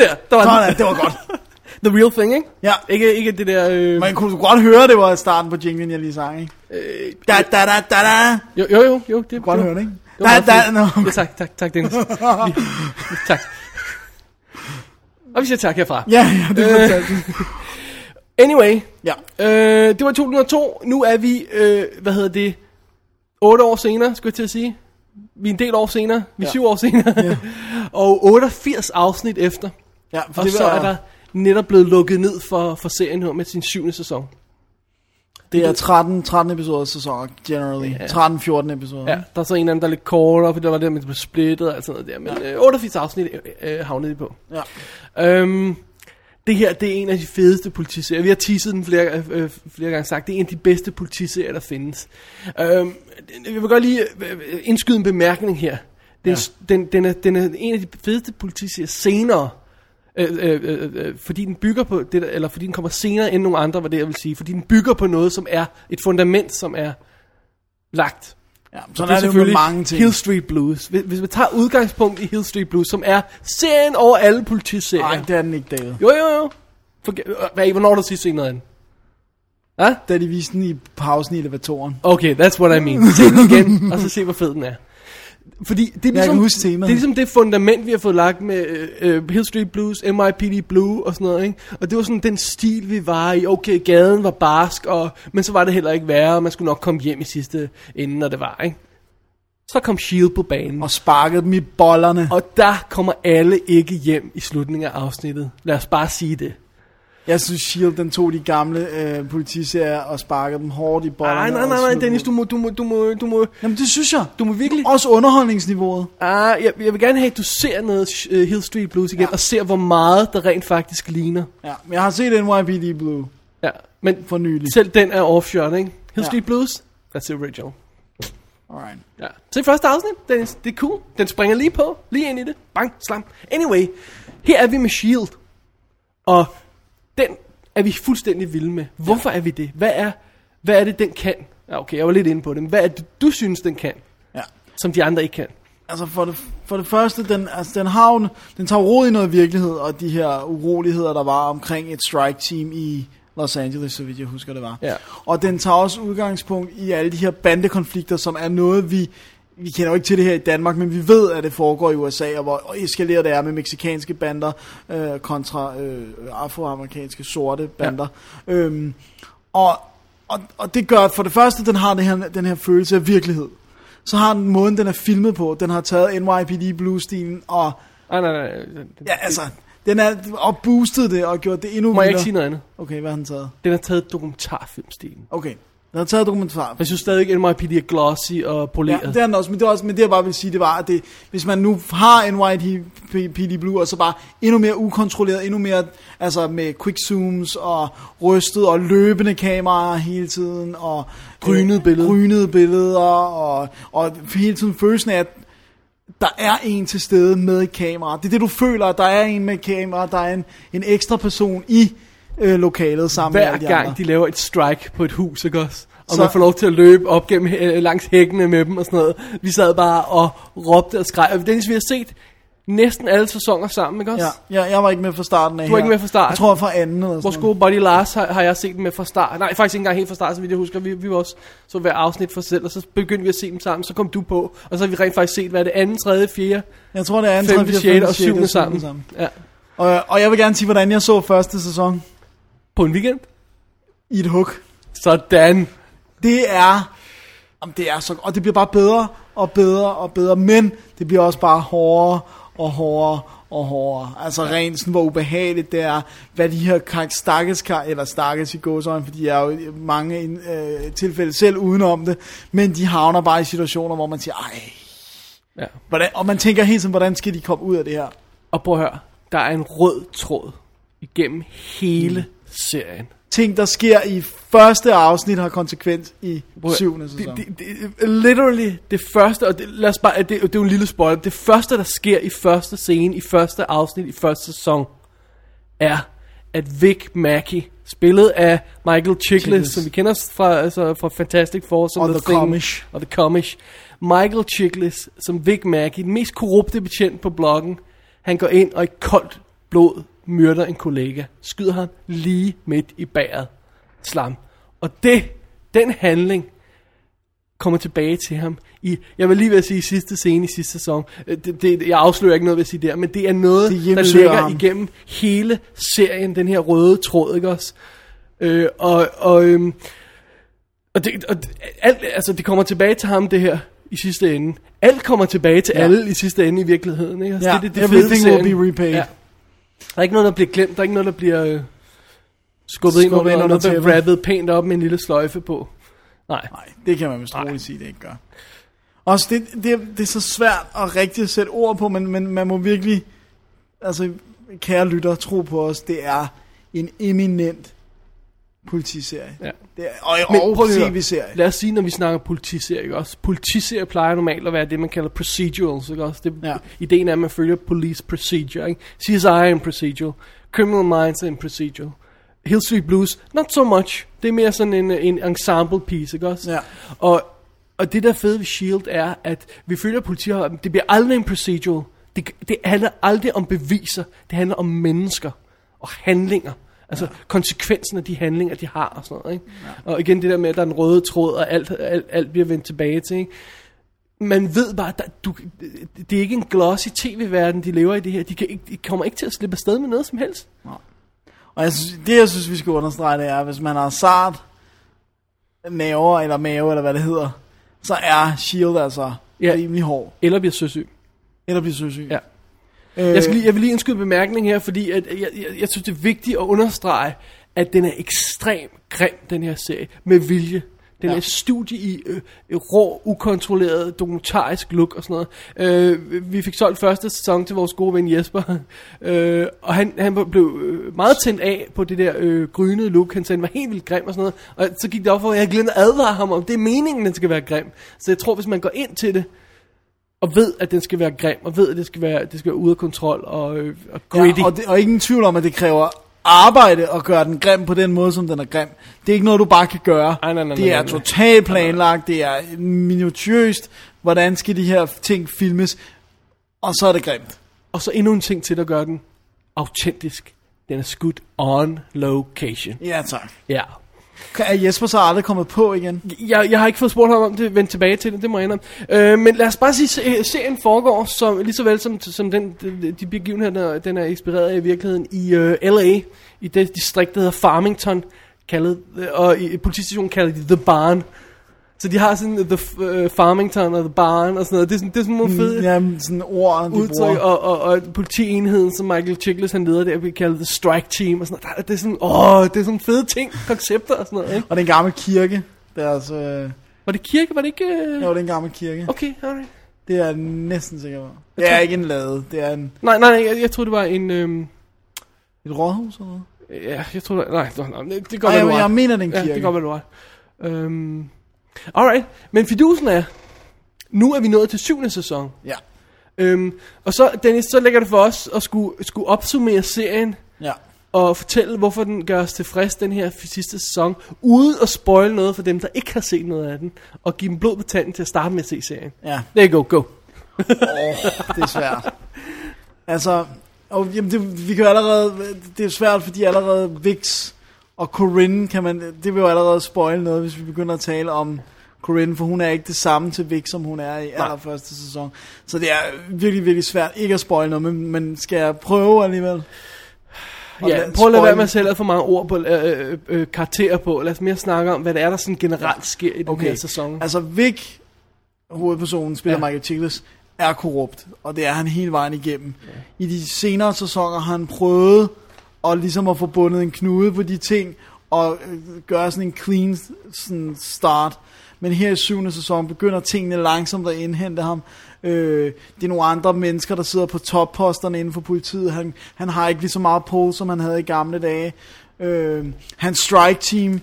Sådan der, der var den. Sådan, det var godt. The real thing, ikke? Ja. Ikke, ikke det der... Øh... Man kunne godt høre, det var starten på jinglen, jeg lige sang, ikke? Øh, Da, da, da, da, da. jo, jo, jo, jo. Det, Godt det, høre det, ikke? Det Da, da, no. Ja, tak, tak, tak, Dennis. Vi, tak. Og vi siger tak herfra. Ja, ja, det er Øh. fantastisk. Anyway, Ja. øh, det var 2002. Nu er vi, øh, hvad hedder det, 8 år senere, skulle jeg til at sige. Vi er en del år senere. Vi er Ja. 7 år senere. Ja. og 88 afsnit efter. Ja, for Og det så var- er der netop blevet lukket ned for, for serien her med sin syvende sæson. Det er 13, 13 episoder sæson, generally. Ja. 13-14 episoder. Ja, der er så en af dem, der er lidt kortere, for det var det, man blev splittet og alt sådan noget der. Men øh, 88 afsnit øh, øh, havnede de på. Ja. Øhm, det her, det er en af de fedeste politiserier. Vi har teaset den flere, øh, øh, flere gange sagt. Det er en af de bedste politiserier, der findes. Øhm, jeg vil godt lige øh, indskyde en bemærkning her. Den, ja. den, den, er, den er en af de fedeste politiserier senere. Øh, øh, øh, øh, fordi den bygger på det der, eller fordi den kommer senere end nogle andre, var det jeg vil sige. Fordi den bygger på noget, som er et fundament, som er lagt. ja Så sådan er det jo med mange ting. Hill Street Blues. Hvis, hvis vi tager udgangspunkt i Hill Street Blues, som er serien over alle politiserier. Nej, det er den ikke, David. Jo, jo, jo. Forget, øh, hvad, hvornår du sidst set noget af den? Hva? Da de viste den i pausen i elevatoren. Okay, that's what I mean. Se den igen, og så se, hvor fed den er. Fordi det er, ligesom, kan huske temaet. det er ligesom det fundament, vi har fået lagt med øh, uh, Hill Street Blues, NYPD Blue og sådan noget. Ikke? Og det var sådan den stil, vi var i. Okay, gaden var barsk, og, men så var det heller ikke værre, og man skulle nok komme hjem i sidste ende, når det var. Ikke? Så kom S.H.I.E.L.D. på banen. Og sparkede dem i bollerne. Og der kommer alle ikke hjem i slutningen af afsnittet. Lad os bare sige det. Jeg synes, S.H.I.E.L.D. den tog de gamle øh, politiserier og sparkede dem hårdt i bollerne. Nej, nej, nej, nej, Dennis, du må, du må, du må, du må, Jamen, det synes jeg. du må virkelig... Også underholdningsniveauet. Ah, jeg, jeg vil gerne have, at du ser noget uh, Hill Street Blues igen. Ja. og ser, hvor meget der rent faktisk ligner. Ja, men jeg har set NYPD Blue Ja, men for nylig. selv den er offshot, ikke? Hill Ja. Street Blues, that's the original. Alright. Ja. Se første afsnit, Dennis. Det er cool. Den springer lige på, lige ind i det. Bang, slam. Anyway, her er vi med S.H.I.E.L.D. Og den er vi fuldstændig vilde med. Hvorfor er vi det? Hvad er, hvad er det, den kan? Ja, okay, jeg var lidt inde på det. Men hvad er det, du synes, den kan, Ja. som de andre ikke kan? Altså for det, for det første, den, altså den, har jo, den tager rod i noget virkelighed, og de her uroligheder, der var omkring et strike team i Los Angeles, så vidt jeg husker det var. Ja. Og den tager også udgangspunkt i alle de her bandekonflikter, som er noget, vi, vi kender jo ikke til det her i Danmark, men vi ved, at det foregår i USA, og hvor eskaleret det er med meksikanske bander øh, kontra øh, afroamerikanske sorte bander. Ja. Øhm, og, og, og det gør, for det første, den har det her, den her følelse af virkelighed. Så har den måden, den er filmet på, den har taget NYPD Blue-stilen og, Nej, nej, nej. ja, altså, den er, og boostet det og gjort det endnu Må jeg ikke sige noget andet? Okay, hvad har den taget? Den har taget dokumentarfilmstilen. Okay, Den har taget dokumentar. Jeg synes stadig, at NYPD er glossy og poleret. Ja, det er den også, men det, er også, men det jeg bare vil sige, det var, at det, hvis man nu har NYPD Blue, og så bare endnu mere ukontrolleret, endnu mere altså med quick zooms og rystet og løbende kameraer hele tiden, og Grynede billeder. grynede billeder, og, og hele tiden følelsen af, at der er en til stede med et kamera. Det er det, du føler, at der er en med et kamera, der er en, en ekstra person i øh, lokalet sammen med Hver alle de gang andre. de laver et strike på et hus, ikke også? Og Så- man får lov til at løbe op gennem, øh, langs hækkene med dem og sådan noget. Vi sad bare og råbte og skreg. Og Dennis, vi har set næsten alle sæsoner sammen, ikke også? Ja, jeg, jeg var ikke med fra starten af Du var her. ikke med fra starten? Jeg tror fra anden eller sådan Vores gode buddy Lars har, har jeg set dem med fra start. Nej, faktisk ikke engang helt fra start, så vidt jeg husker. Vi, vi var også så hver afsnit for sig selv, og så begyndte vi at se dem sammen. Så kom du på, og så har vi rent faktisk set, hvad er det anden, tredje, fjerde, Jeg tror, det er anden, femte, tredje, fjerde, og syvende sjette, sammen. Ja. Og, og jeg vil gerne sige, hvordan jeg så første sæson På en weekend. i et hug. Sådan. Det er, jamen det er så, og det bliver bare bedre og bedre og bedre, men det bliver også bare hårdere og hårdere og hårdere. Altså rent sådan, hvor ubehageligt det er, hvad de her kar- stakkels, kar- eller stakkels i gåsøjne, fordi jeg er jo i mange øh, tilfælde selv udenom det, men de havner bare i situationer, hvor man siger, ej, Ja. hvordan, og man tænker helt sådan, hvordan skal de komme ud af det her? Og prøv at høre, der er en rød tråd igennem hele serien. Ting, der sker i første afsnit, har konsekvens i Prøv syvende sæson. Det, det, det, literally det første, og det, lad os bare, det, det er jo en lille spoiler, det første, der sker i første scene, i første afsnit, i første sæson, er, at Vic Mackey, spillet af Michael Chiklis, som vi kender fra, altså, fra Fantastic Four, som Og The, The Thing, Commish. og The Commish. Michael Chiklis, som Vic Mackey, den mest korrupte betjent på bloggen, han går ind og i koldt blod myrder en kollega, skyder ham lige midt i bæret. Slam. Og det, den handling, kommer tilbage til ham i, jeg vil lige ved at sige sidste scene i sidste sæson. Øh, Det, det, jeg afslører ikke noget ved at sige der, men det er noget, Det der ligger ham. igennem hele serien, den her røde tråd, ikke også? Øh, og, og, øhm, og, det, og alt, altså det kommer tilbage til ham, det her, i sidste ende. Alt kommer tilbage til Ja. alle i sidste ende i virkeligheden, ikke? Altså, Ja, det, det, det everything will be repaid. Ja. Der er ikke noget, der bliver glemt, der er ikke noget, der bliver øh, skubbet ind Skubbet ind ind under under der bliver wrappet pænt op med en lille sløjfe på. Nej. Nej, det kan man vist roligt sige, det ikke gør. Også det, det, det er så svært at rigtig sætte ord på, men, men man må virkelig, altså kære lytter, tro på os, det er en eminent politiserie. Ja. Det er, og, Men og prøv tv-serie. Lad os sige, når vi snakker politiserie, ikke også? Politiserie plejer normalt at være det, man kalder procedurals, ikke også? Det, Ja. ja. Ideen er, at man følger police procedure, ikke? CSI er en procedural. Criminal Minds er en procedural. Hill Street Blues, not so much. Det er mere sådan en, en ensemble piece, ikke også? Ja. Og, og det der fede ved S.H.I.E.L.D. er, at vi følger politiet, det bliver aldrig en procedural. Det, det handler aldrig om beviser. Det handler om mennesker og handlinger. Altså ja. konsekvensen af de handlinger, de har og sådan noget. Ikke? Ja. Og igen det der med, at der er en røde tråd, og alt, alt, alt bliver vendt tilbage til. Ikke? Man ved bare, at der, du, det er ikke en glossy tv-verden, de lever i det her. De, kan ikke, de kommer ikke til at slippe afsted med noget som helst. Og jeg synes, det jeg synes, vi skal understrege, det er, hvis man har sart, naver eller mave, eller hvad det hedder, så er S.H.I.E.L.D. altså Ja. rimelig hård. Eller bliver søsyg. Eller bliver søsyg. Ja. Øh, Jeg, skal lige, jeg vil lige indskyde en bemærkning her, fordi at jeg, jeg, jeg synes, det er vigtigt at understrege, at den er ekstrem grim, den her serie, med vilje. Den Ja. er studie i øh, rå, ukontrolleret, dokumentarisk look og sådan noget. Øh, vi fik solgt første sæson til vores gode ven Jesper, øh, og han, han blev øh, meget tændt af på det der øh, grynede look. Han sagde, var helt vildt grim og sådan noget. Og så gik det op for, at jeg glemte at advare ham om, det er meningen, den skal være grim. Så jeg tror, hvis man går ind til det, og ved, at den skal være grim, og ved, at det skal være, det skal være ude af kontrol og, øh, og gritty. Ja, og, det, og ingen tvivl om, at det kræver arbejde at gøre den grim på den måde, som den er grim. Det er ikke noget, du bare kan gøre. Ej, nej, nej, det er totalt planlagt, det er minutiøst, hvordan skal de her ting filmes, og så er det grimt. Og så endnu en ting til, der gør den autentisk. Den er skudt on location. Ja, tak. Ja. Er Jesper så aldrig kommet på igen? Jeg, jeg har ikke fået spurgt ham om det, vendt tilbage til det, det må jeg indrømme. Øh, men lad os bare sige, at serien foregår, som, lige så vel som, som den, de, de begivenheder, den er inspireret af i virkeligheden, i øh, uh, L.A., i det distrikt, der hedder Farmington, kaldet, øh, og i politistationen kalder de The Barn. Så de har sådan The uh, Farmington og The Barn og sådan noget. Det er sådan, det er sådan nogle fede... Ja, sådan ord, de udtryk, bruger. og, og, og politienheden, som Michael Chiklis han leder der, vi kalder det Strike Team, og sådan noget. Det er sådan, åh, det er sådan fede ting, koncepter og sådan noget, ikke? Og den gamle kirke. Deres, øh, Var det kirke? Var det ikke... Øh... jo, det er en gammel kirke. Okay, alright. Det er næsten sikker på. Det er ikke en lade, det er en, Nej, nej, jeg, jeg troede, det var en... Øhm... et rådhus eller noget. Ja, jeg tror nej, nej, nej, det, det går vel, jeg, jeg mener, det er en Ja, kirke. det går vel, ret. Øhm, alright, men fidusen er, nu er vi nået til syvende sæson. Ja, Øhm, og så, Dennis, så lægger det for os at skulle, skulle opsummere serien, ja. og fortælle, hvorfor den gør os tilfreds, den her sidste sæson, uden at spoil noget for dem, der ikke har set noget af den, og give dem blod på tanden til at starte med at se serien. Ja, There you go, go. det er svært. altså, og, jamen, det, vi kan allerede, det er svært, fordi allerede Vix og Corinne kan man, det vil jo allerede spoil noget, hvis vi begynder at tale om Corinne, for hun er ikke det samme til Vix, som hun er i allerførste sæson. Så det er virkelig, virkelig svært ikke at spoil noget, men, men skal jeg prøve alligevel? Og Ja, prøv at lade være med at sætte for mange ord på, øh, øh, øh, karakterer på. Lad os mere snakke om, hvad det er, der sådan generelt sker i den Okay. her sæson. Altså Vic, hovedpersonen, spiller ja. Michael Chiklis, er korrupt, og det er han hele vejen igennem. Ja. I de senere sæsoner har han prøvet og ligesom at få bundet en knude på de ting, og øh, gøre sådan en clean sådan start. Men her i syvende sæson begynder tingene langsomt at indhente ham. Øh, det er nogle andre mennesker, der sidder på topposterne inden for politiet. Han, han har ikke lige så meget på, som han havde i gamle dage. Øh, hans strike team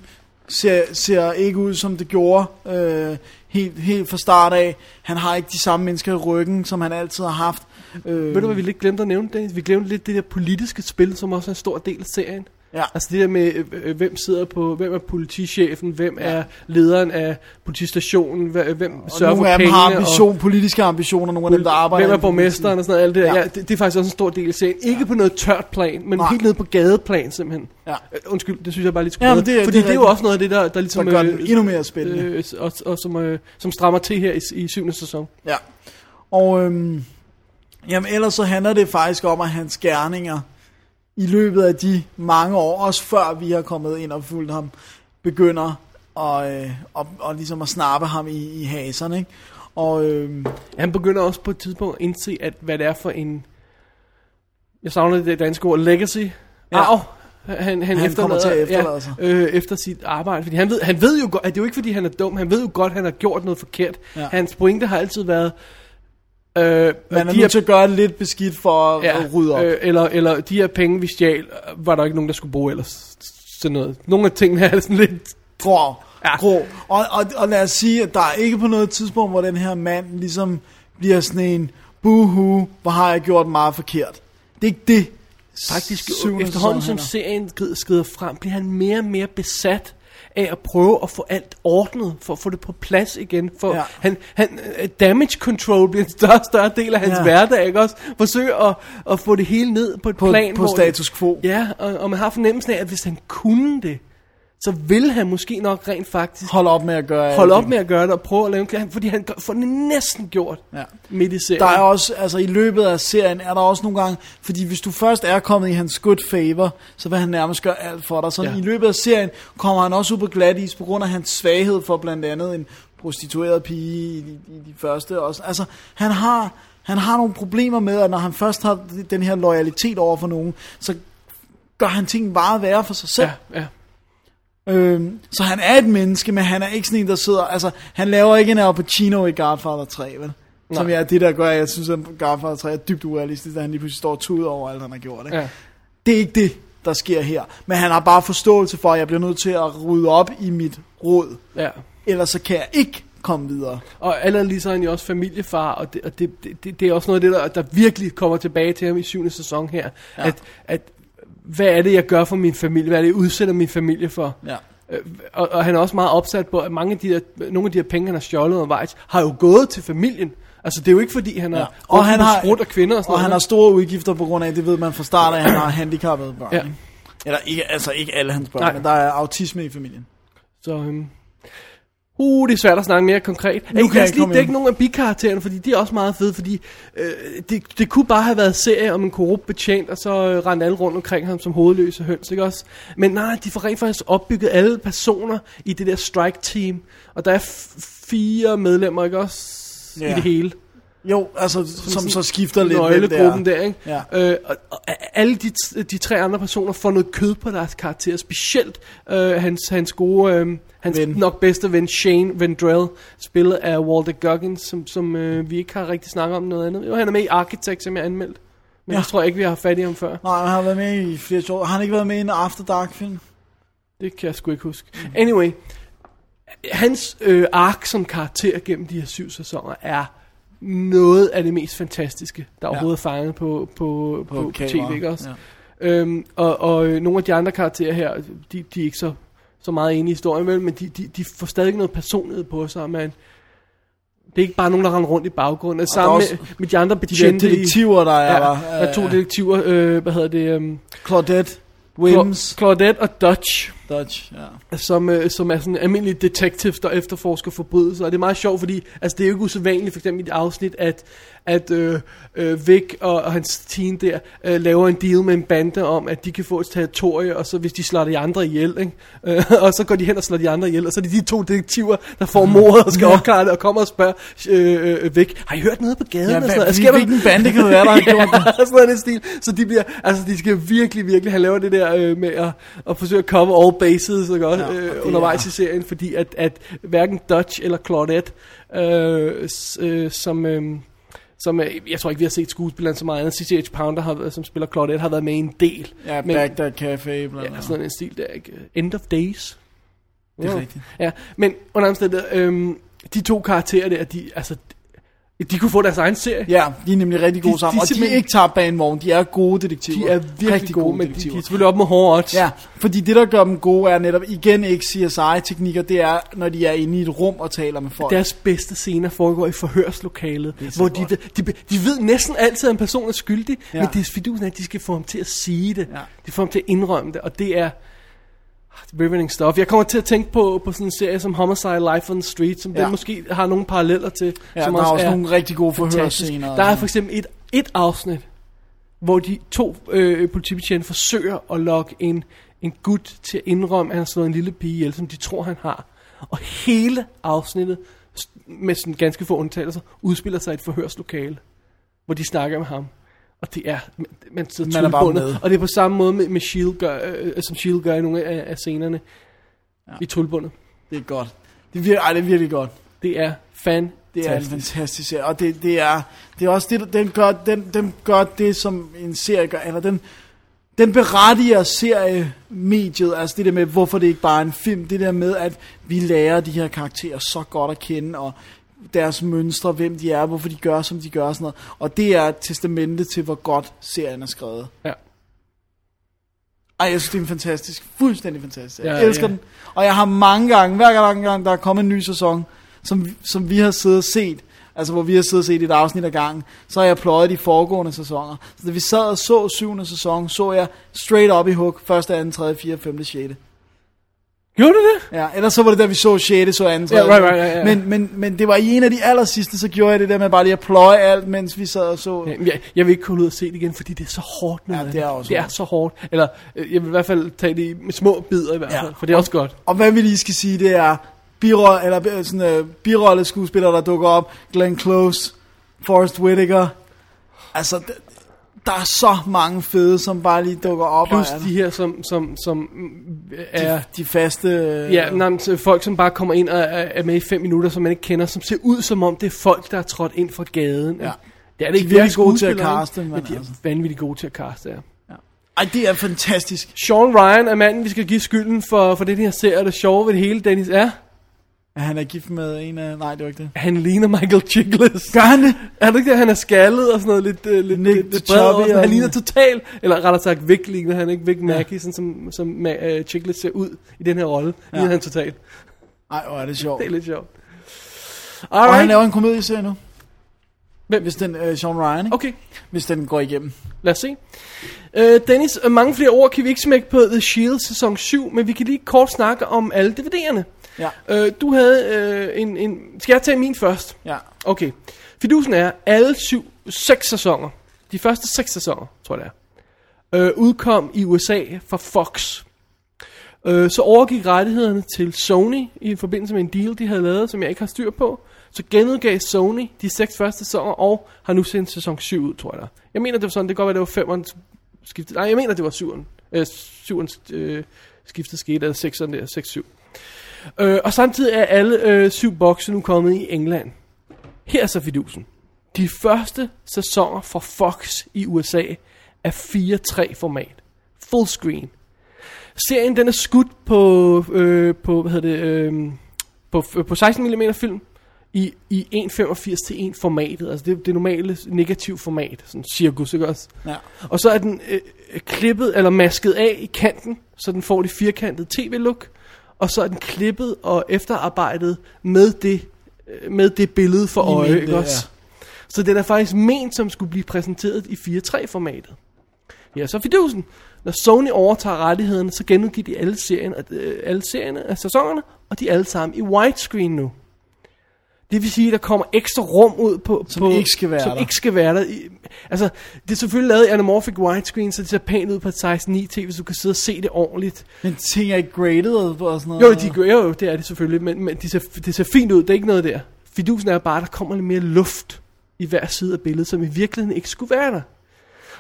ser, ser ikke ud, som det gjorde øh, helt, helt fra start af. Han har ikke de samme mennesker i ryggen, som han altid har haft. Øh, Ved du, hvad vi lidt glemte at nævne, Dennis? Vi glemte lidt det der politiske spil, som også er en stor del af serien. Ja. Altså det der med, øh, øh, hvem sidder på, hvem er politichefen, hvem ja. er lederen af politistationen, hva- hvem og sørger for nogle pengene, har ambition, politiske ambitioner, nogle af dem, der arbejder... hvem er borgmesteren og sådan noget, alt det der. Ja. Ja. Ja, det, det, er faktisk også en stor del af serien. Ikke på noget tørt plan, men Nej. helt nede på gadeplan simpelthen. Ja. Øh, Undskyld, det synes jeg bare lige skulle Ja, det Fordi det er det er jo også noget af det, der, der ligesom... Der gør øh, endnu mere spændende. Øh, og, og som, øh, som strammer til her i, i syvende sæson. Ja. Og øhm, jamen, ellers så handler det faktisk om, at hans gerninger i løbet af de mange år, også før vi har kommet ind og fulgt ham, begynder at, øh, og, og ligesom at snappe ham i, i haserne, ikke? Og øhm, Han begynder også på et tidspunkt at indse, at hvad det er for en... Jeg savner det danske ord, legacy. Ja. Arv. Han, han, Han kommer til at efterlade sig. ja, øh, efter sit arbejde. Fordi han ved, han ved jo godt, at det er jo ikke fordi han er dum, han ved jo godt, at han har gjort noget forkert. Ja. Hans pointe har altid været, øh, man er de nødt til at gøre det lidt beskidt for at, at rydde op. Øh, eller, eller de her penge, vi stjal, var der ikke nogen, der skulle bruge ellers. Sådan noget. Nogle af tingene er sådan lidt... grå. Ja. Ja. grå. Og, og, og lad os sige, at der er ikke på noget tidspunkt, hvor den her mand ligesom bliver sådan en, buhu, hvor har jeg gjort meget forkert. Det er ikke det. Faktisk efterhånden som serien skrider frem, bliver han mere og mere besat af at prøve at få alt ordnet, for at få det på plads igen. For ja. Han, han, øh, damage control bliver en større og større del af hans. Ja. hverdag, ikke også? Forsøge at, at få det hele ned på et På- plan. på hvor- status quo. Ja, og, og man har fornemmelsen af, at hvis han kunne det, så vil han måske nok rent faktisk Hold op med at gøre holde op med at gøre det og prøve at lave en plan, fordi han gør- får det næsten gjort Ja. midt i serien. Der er også, altså i løbet af serien, er der også nogle gange, fordi hvis du først er kommet i hans good favor, så vil han nærmest gøre alt for dig. Så Ja. i løbet af serien kommer han også ud på glat is, på grund af hans svaghed for blandt andet en prostitueret pige i de, i de første også. Altså, han har, han har nogle problemer med, at når han først har den her loyalitet over for nogen, så gør han ting bare værre for sig selv. Ja, ja. Øhm, så han er et menneske, men han er ikke sådan en, der sidder... Altså, han laver ikke en Al Pacino i Godfather 3, vel? Som Nej. er det, der gør, jeg synes, at Godfather 3 er dybt urealistisk, da han lige pludselig står tud over alt, han har gjort. Ikke? ja. Det er ikke det, der sker her. Men han har bare forståelse for, at jeg bliver nødt til at rydde op i mit råd. ja. Ellers så kan jeg ikke komme videre. Og allerede lige så er han jo også familiefar, og det, og det, det, det er også noget af det, der, der virkelig kommer tilbage til ham i syvende sæson her. Ja. At, at, hvad er det, jeg gør for min familie? Hvad er det, jeg udsætter min familie for? Ja. Øh, Og, og han er også meget opsat på, at mange af de der, nogle af de her penge, han har stjålet undervejs, har jo gået til familien. Altså, det er jo ikke fordi, han har Ja. Og han har, sprut og kvinder og sådan og han har noget. store udgifter på grund af, det ved man fra start af, at han har handicappede børn. Ja. ikke? Eller ikke, altså ikke alle hans børn. Nej. men der er autisme i familien. Så, øhm, uh, det er svært at snakke mere konkret. Nu Nu kan jeg jeg ikke dække nogle af bikaraktererne, fordi de er også meget fede, fordi øh, det, det kunne bare have været serie om en korrupt betjent, og så øh, rendte alle rundt omkring ham som hovedløse høns, ikke også? Men nej, de får rent faktisk opbygget alle personer i det der strike team, og der er fire medlemmer, ikke også? Ja. I det hele. Jo, altså, som så skifter lidt. nøglegruppen der, ikke? Ja. Øh, og, og alle de, de tre andre personer får noget kød på deres karakter, specielt øh, hans, hans gode, øh, hans Ven. nok bedste ven Shane Vendrell, spillet af Walter Goggins, som, som øh, vi ikke har rigtig snakket om noget andet. Jo, han er med i Architect, som jeg anmeldt. Men Ja. jeg tror ikke, vi har fat i ham før. Nej, han har været med i flere år. Har han ikke været med i en After Dark film? Det kan jeg sgu ikke huske. Anyway, hans øh, ark som karakter gennem de her syv sæsoner er noget af det mest fantastiske, der Ja. overhovedet er fanget på, på, på, på, på tv, ikke også? Ja. Øhm, og, og øh, nogle af de andre karakterer her, de, de er ikke så, så meget inde i historien, men de, de, de får stadig noget personlighed på sig, man. Det er ikke bare nogen, der render rundt i baggrunden. er Sammen med, med de andre De der betjente i... detektiver, der er Ja, der. der er to detektiver, øh, hvad hedder det, um, Claudette, Wims, Claudette og Dutch Dodge. Ja. som, øh, som er sådan almindelige detectives, der efterforsker forbrydelser. Og det er meget sjovt, fordi altså, det er jo ikke usædvanligt, for eksempel i et afsnit, at, at øh, øh, Vic og, og hans team der øh, laver en deal med en bande om, at de kan få et territorie, og så hvis de slår de andre ihjel, ikke? Øh, og så går de hen og slår de andre ihjel, og så er det de to detektiver, der får mordet og skal Ja. opklare det, og kommer og spørger øh, øh, Vic, har I hørt noget på gaden? Ja, og sådan noget? fordi hvilken bande kan det være, der har gjort det? ja, sådan noget stil. Så de bliver, altså de skal virkelig, virkelig have lavet det der øh, med at, at forsøge at cover all bases, ikke også, Ja, øh, undervejs er- i serien, fordi at, at hverken Dutch eller Claudette, øh, s- øh, som... Øh, som øh, jeg tror ikke, vi har set skuespilleren så meget andet. C.C.H. Pounder, har, som spiller Claudette, har været med en del. Ja, Men- Bagdad Café, blandt Ja, andet. sådan en stil der, ikke? End of Days. Det er Ja. rigtigt. Ja, men under omstændigheder, øhm, de to karakterer der, de, altså, de kunne få deres egen serie. Ja, de er nemlig rigtig gode De- sammen, de og de er ikke tabt bag en vogn, de er gode detektiver. De er virkelig Rigtig gode, men de, de detektiver. er selvfølgelig op med hårde odds. Ja, fordi det der gør dem gode er netop igen ikke CSI-teknikker, det er når de er inde i et rum og taler med folk. Deres bedste scener foregår i forhørslokalet, hvor de, de, de, de ved næsten altid, at en person er skyldig, Ja. men det er fidusen, at de skal få ham til at sige det. Ja. De får ham til at indrømme det, og det er riveting stuff. Jeg kommer til at tænke på, på sådan en serie som Homicide Life on the Street, som ja. Den måske har nogle paralleller til. ja, som der er også er nogle rigtig gode fantastisk. forhørscener. Der er for eksempel et, et afsnit, hvor de to øh, politibetjente forsøger at lokke en, en gut til at indrømme, at han har slået en lille pige ihjel, som de tror, han har. Og hele afsnittet, med sådan ganske få undtagelser, udspiller sig i et forhørslokale, hvor de snakker med ham. Og det er, man, man sidder Man er bare med. Og det er på samme måde, med, med Shield gør, øh, som Shield gør i nogle af, af scenerne. Ja. I tryllerbundet. Det er godt. Det er, vir- ej, det er virkelig godt. Det er fantastisk. Det er en fantastisk serie, og det, det, er, det er også det, den gør, den, den gør det, som en serie gør, eller den, den berettiger seriemediet, altså det der med, hvorfor det ikke bare er en film, det der med, at vi lærer de her karakterer så godt at kende, og deres mønstre, hvem de er, hvorfor de gør, som de gør, sådan noget. Og det er testamentet til, hvor godt serien er skrevet. Ja. Ej, jeg synes, det er en fantastisk, fuldstændig fantastisk. Jeg Ja, elsker ja. den. Og jeg har mange gange, hver gang, gang der er kommet en ny sæson, som, som vi har siddet og set, altså hvor vi har siddet og set et afsnit ad gangen, så har jeg pløjet de foregående sæsoner. Så da vi sad og så syvende sæson, så jeg straight up i hook, første, anden, tredje, fjerde, femte, sjette. Gjorde du det? Ja, ellers så var det da vi så 6. så anden, Ja, tredje. right, right, ja, ja. Men, men, men det var i en af de aller sidste, så gjorde jeg det der med bare lige at pløje alt, mens vi sad og så. Ja, Jeg, jeg vil ikke komme ud og se det igen, fordi det er så hårdt. noget Ja, det er også det er så hårdt. Eller øh, jeg vil i hvert fald tage det med små bidder i hvert Ja. fald, for det er også godt. Og hvad vi lige skal sige, det er birolle, eller øh, sådan uh, birolle skuespillere, der dukker op. Glenn Close, Forrest Whitaker. Altså, der er så mange fede, som bare lige dukker op. Plus de her, som, som, som mm, er... de, de faste... øh, Ja, nej, folk, som bare kommer ind og er, med i fem minutter, som man ikke kender, som ser ud som om, det er folk, der er trådt ind fra gaden. Ja. Det er det De er ikke. virkelig Det gode til at caste, men men de er altså. vanvittigt gode til at caste, ja. Ej, det er fantastisk. Sean Ryan er manden, vi skal give skylden for, for den her serie, og det sjove ved det hele, Dennis, er, Ja, han er gift med en af... Nej, det var ikke det. han ligner Michael Chiklis. Gør han det? Er det ikke det, han er skaldet og sådan noget lidt, uh, lidt, Nick lidt, lidt bred sådan. og- Han ligner total, eller rettere sagt Vic ligner han ikke, Vic Mackey, sådan som, som uh, Chiklis ser ud i den her rolle. Ja. Ligner han totalt. Ej, hvor er det sjovt. Det er lidt sjovt. Og han Alright. laver en komedieserie nu. Hvem? Hvis den, uh, Sean Ryan, ikke? Okay, Hvis den går igennem. lad os se. Uh, Dennis, øh, mange flere ord kan vi ikke smække på The Shield sæson 7, men vi kan lige kort snakke om alle DVD'erne. Ja. Uh, du havde uh, en, en... Skal jeg tage min først? Ja. Okay. Fidusen er, alle syv, seks sæsoner, de første seks sæsoner, tror jeg det er, øh, udkom i USA fra Fox. Øh, så overgik rettighederne til Sony i forbindelse med en deal, de havde lavet, som jeg ikke har styr på. Så genudgav Sony de seks første sæsoner, og har nu sendt sæson 7 ud, tror jeg. Jeg mener, det var sådan, det kan godt være, det var femeren skiftet. Nej, jeg mener, det var syveren. Øh, syveren øh, skiftet skete, eller sekseren der, 6-7. Øh, og samtidig er alle øh, syv bokse nu kommet i England. Her er så fidusen. De første sæsoner for Fox i USA er 4-3 format. Full screen. Serien den er skudt på, øh, på, hvad hedder det, øh, på, på 16 mm film i, i 1.85 til 1 formatet. Altså det, det normale negativ format, sådan cirkus, ikke også? Ja. Og så er den øh, klippet eller masket af i kanten, så den får det firkantede tv-look. Og så er den klippet og efterarbejdet med det, øh, med det billede for I øje, mente, ikke også? Så den er faktisk ment som skulle blive præsenteret i 4.3 formatet. Ja, så fidusen. Når Sony overtager rettighederne, så genudgiver de alle, serien, øh, alle serierne af sæsonerne, og de er alle sammen i widescreen nu. Det vil sige, at der kommer ekstra rum ud på... Som på, ikke skal være som der. ikke skal være der. Altså, det er selvfølgelig lavet i anamorphic widescreen, så det ser pænt ud på et 16.9 tv, så du kan sidde og se det ordentligt. Men ting er ikke graded og sådan Jo, noget. de, gør- jo, jo, det er det selvfølgelig, men, men det, ser, det ser fint ud, det er ikke noget der. Fidusen er bare, at der kommer lidt mere luft i hver side af billedet, som i virkeligheden ikke skulle være der.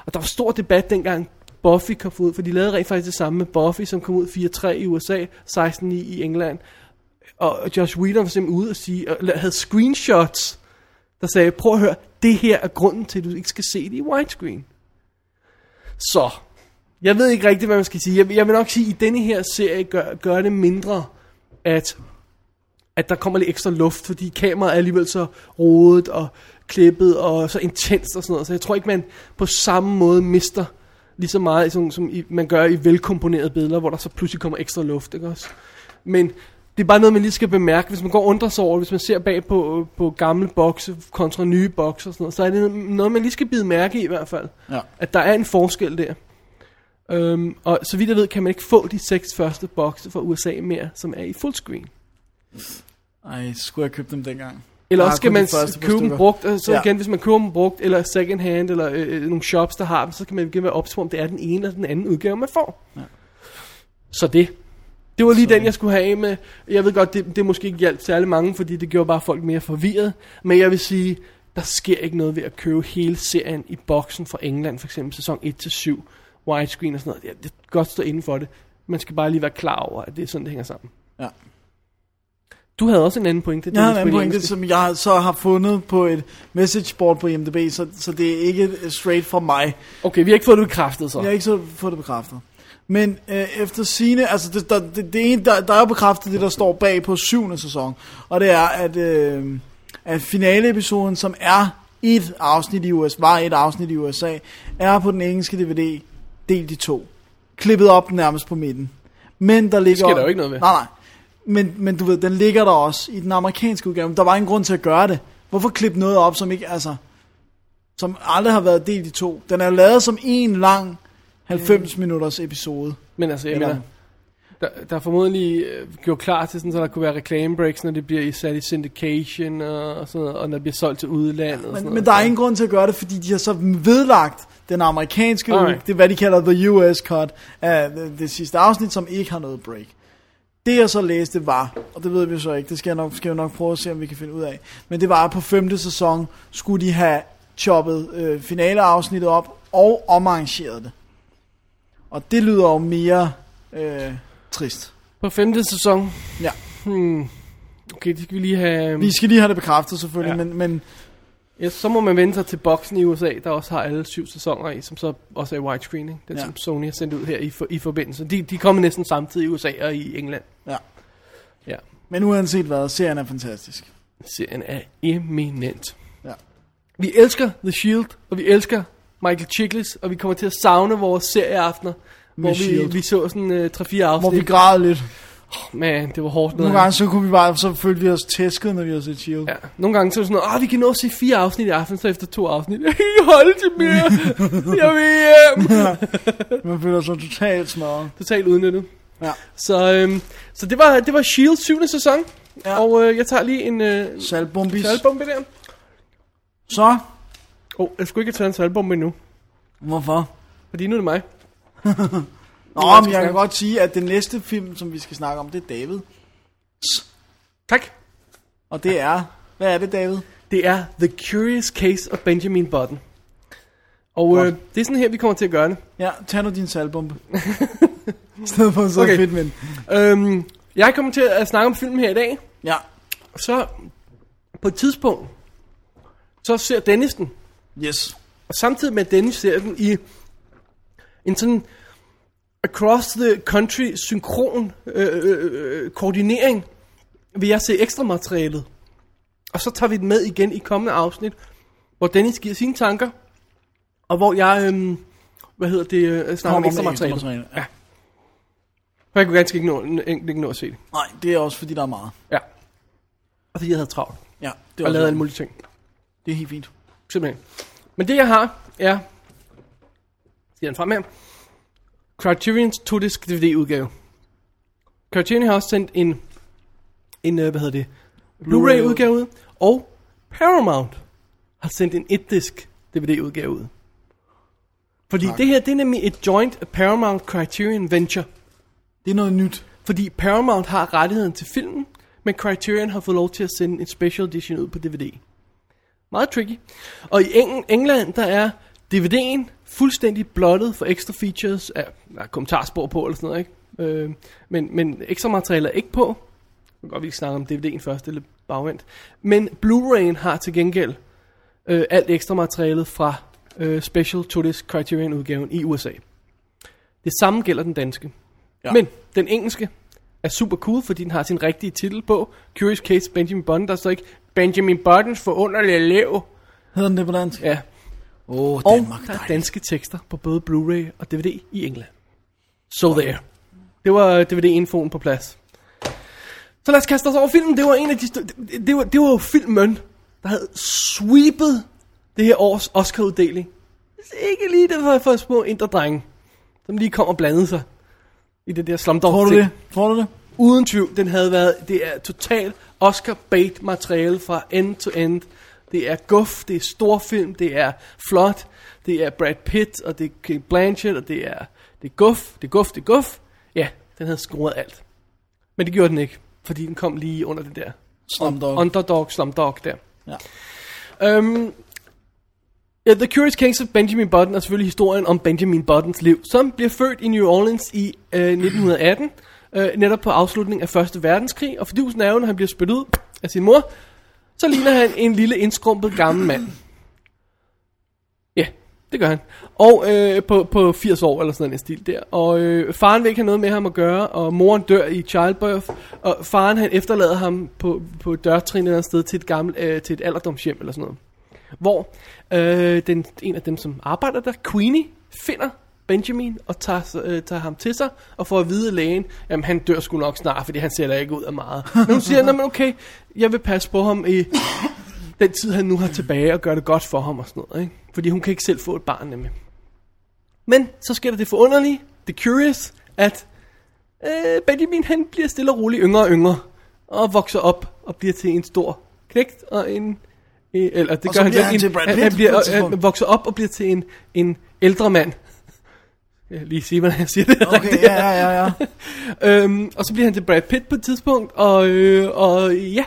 Og der var stor debat dengang Buffy kom ud, for de lavede rent faktisk det samme med Buffy, som kom ud 4-3 i USA, 16 i, i England. Og Josh Whedon var simpelthen ude og sige, og havde screenshots, der sagde, prøv at høre, det her er grunden til, at du ikke skal se det i widescreen. Så, jeg ved ikke rigtigt, hvad man skal sige. Jeg, jeg vil nok sige, at i denne her serie gør, gør det mindre, at, at der kommer lidt ekstra luft, fordi kameraet er alligevel så rodet og klippet og så intenst og sådan noget. Så jeg tror ikke, man på samme måde mister lige så meget, som, som i, man gør i velkomponerede billeder, hvor der så pludselig kommer ekstra luft, ikke også? Men det er bare noget, man lige skal bemærke, hvis man går og undrer sig over, hvis man ser bag på, på gamle bokse kontra nye bokse og sådan noget, så er det noget, man lige skal bide mærke i i hvert fald. Ja. At der er en forskel der. Øhm, og så vidt jeg ved, kan man ikke få de seks første bokse fra USA mere, som er i fullscreen. Ej, skulle jeg købe dem dengang? Eller også skal man købe dem brugt, og så Ja. igen, hvis man køber dem brugt, eller second hand, eller øh, øh, nogle shops, der har dem, så kan man igen være ops på, om det er den ene eller den anden udgave, man får. Ja. Så det. Det var lige den, jeg skulle have af med. Jeg ved godt, det, det måske ikke hjalp særlig mange, fordi det gjorde bare folk mere forvirret. Men jeg vil sige, der sker ikke noget ved at købe hele serien i boksen fra England, for eksempel sæson 1-7, widescreen og sådan noget. Ja, det kan godt stå inden for det. Man skal bare lige være klar over, at det er sådan, det hænger sammen. Ja. Du havde også en anden pointe. Jeg har en anden det pointe, som jeg så har fundet på et messageboard på IMDb, så, så det er ikke straight fra mig. Okay, vi har ikke fået det bekræftet så. Jeg har ikke så fået det bekræftet. Men øh, efter sine, altså det, der, det, det ene, der, der er bekræftet det, der står bag på syvende sæson. Og det er, at, øh, at finaleepisoden, som er et afsnit i USA, var et afsnit i USA, er på den engelske DVD delt i to. Klippet op nærmest på midten. Men der ligger... sker der jo ikke noget ved. Nej, nej. Men, men du ved, den ligger der også i den amerikanske udgave. Der var ingen grund til at gøre det. Hvorfor klippe noget op, som ikke, altså... Som aldrig har været delt i to. Den er lavet som en lang 90 minutters episode. Men altså, jeg mener, der, der er formodentlig øh, gjort klar til sådan, så der kunne være reklamebreaks, når det bliver sat i syndication og, og sådan noget, og når det bliver solgt til udlandet og sådan Men, noget. men der er ingen grund til at gøre det, fordi de har så vedlagt den amerikanske, Alright. det er hvad de kalder the US cut af det, det sidste afsnit, som ikke har noget break. Det jeg så læste var, og det ved vi så ikke, det skal jeg nok, skal jeg nok prøve at se, om vi kan finde ud af, men det var, at på femte sæson skulle de have choppet øh, finaleafsnittet op og omarrangeret det. Og det lyder jo mere øh, trist. På femte sæson, Ja. hmm, okay, det skal vi lige have... Vi skal lige have det bekræftet selvfølgelig, Ja. men, men Ja, så må man vende sig til boksen i USA, der også har alle syv sæsoner i, som så også er i widescreen, ikke? Den Ja. som Sony har sendt ud her i, for, i forbindelse. De, de kommer næsten samtidig i USA og i England. Ja. Ja, Men uanset hvad, serien er fantastisk. serien er eminent. Ja. Vi elsker The Shield, og vi elsker Michael Chiklis, og vi kommer til at savne vores serieaftener, hvor vi, Shield. vi så sådan uh, 3-4 afsnit. Hvor vi græd lidt. Man, det var hårdt. Nogle gange så kunne vi bare, så følte vi os tæsket, når vi havde set Shield. Ja, nogle gange så det sådan noget, ah, vi kan nå at se fire afsnit i aften, så efter to afsnit, jeg kan ikke holde til mere, jeg vil hjem. Man føler sig totalt smadret. Totalt udnyttet. Ja. Så, øhm, så det var, det var Shield 7. sæson, Ja. og øh, jeg tager lige en øh, Saltbombis. saltbombe der. Så, Åh, oh, jeg skulle ikke have taget en saltbombe endnu, hvorfor? fordi nu er det mig. Nå, men jeg kan godt sige, at det næste film, som vi skal snakke om, det er David. Tak. Og det er... Hvad er det, David? Det er The Curious Case of Benjamin Button. Og øh, det er sådan her, vi kommer til at gøre det. Ja, tag nu din salgbombe. I stedet for sidde Okay. fedt med den. Øhm, jeg kommer til at snakke om filmen her i dag. Ja, Så på et tidspunkt, så ser Dennis den. Yes. Og samtidig med Dennis ser den i en sådan across the country synkron øh, øh, øh, koordinering, vil jeg se ekstra materialet. Og så tager vi den med igen i kommende afsnit, hvor Dennis giver sine tanker, og hvor jeg, øhm, hvad hedder det, øh, snakker om ekstra med ekstra materiale. Ja. For jeg kunne ganske ikke nå, ikke nå at se det. Nej, det er også fordi, der er meget. Ja. Og fordi jeg havde travlt. Ja, det Og lavet alle mulige ting. det er helt fint. Simpelthen. Men det jeg har, er... Skal den frem her? Criterion's to-disc DVD-udgave. Criterion har også sendt en... En, øh, hvad hedder det? Blu-ray-udgave ud. Og Paramount har sendt en 1-disc DVD-udgave ud. Fordi det her, det er nemlig et joint Paramount Criterion Venture. Det er noget nyt. Fordi Paramount har rettigheden til filmen, men Criterion har fået lov til at sende en special edition ud på DVD. Meget tricky. Og i Eng- England, der er DVD'en fuldstændig blottet for ekstra features. Ja, der er kommentarspor på eller sådan noget, ikke? Øh, men, men ekstra materiale er ikke på. Jeg kan godt, vi kan snakke om DVD'en først, eller bagvendt. Men Blu-ray'en har til gengæld øh, alt ekstra materialet fra øh, Special to this Criterion udgaven i USA. Det samme gælder den danske. Ja. Men den engelske er super cool, fordi den har sin rigtige titel på. Curious Case Benjamin Button. Der står ikke Benjamin Buttons forunderlige elev. Hedder den det på dansk? Ja. Åh, oh, Og Danmark. der er danske tekster på både Blu-ray og DVD i England. So there. Det var DVD-infoen på plads. Så lad os kaste os over filmen. Det var en af de... Det, det, var, det var jo filmen, der havde sweepet det her års Oscar-uddeling. Ikke lige det for, for små indre drenge, som lige kom og blandede sig i det der slumdog Tror du det? Tror du det? Uden tvivl, den havde været, det er totalt Oscar bait materiale fra end to end. Det er guf, det er storfilm, det er flot, det er Brad Pitt, og det er Kate Blanchett, og det er, det er guf, det er guf, det er guf. Ja, den havde scoret alt. Men det gjorde den ikke, fordi den kom lige under det der. Slumdog. Underdog, slumdog der. Ja. Um, ja, The Curious Case of Benjamin Button er selvfølgelig historien om Benjamin Buttons liv, som bliver født i New Orleans i øh, 1918, øh, netop på afslutningen af Første verdenskrig, og fordi er jo, når han bliver spyttet ud af sin mor, så ligner han en lille indskrumpet gammel mand. Ja, det gør han. Og øh, på, på 80 år eller sådan en stil der. Og øh, faren vil ikke have noget med ham at gøre, og moren dør i childbirth, og faren han efterlader ham på, på dørtrin eller andet sted til et, gammelt, øh, til et alderdomshjem eller sådan noget. Hvor øh, den, en af dem, som arbejder der, Queenie, finder Benjamin og tager, øh, tager ham til sig og får at vide af lægen, jamen han dør sgu nok snart, fordi han ser da ikke ud af meget. Men hun siger, "Nå, men okay, jeg vil passe på ham i den tid, han nu har tilbage og gøre det godt for ham og sådan noget. Ikke? Fordi hun kan ikke selv få et barn nemlig. Men så sker der det forunderlige, det curious, at øh, Benjamin han bliver stille og roligt yngre og yngre, og vokser op og bliver til en stor knægt og en... øh, Eller det Og gør han, bliver han ikke. til Brad han, Pitt han, bliver, øh, tidspunkt. han vokser op og bliver til en, en ældre mand. Jeg vil lige sige, hvordan jeg siger det. Okay, rigtigt. ja, ja, ja, ja. øhm, og så bliver han til Brad Pitt på et tidspunkt, og, øh, og ja.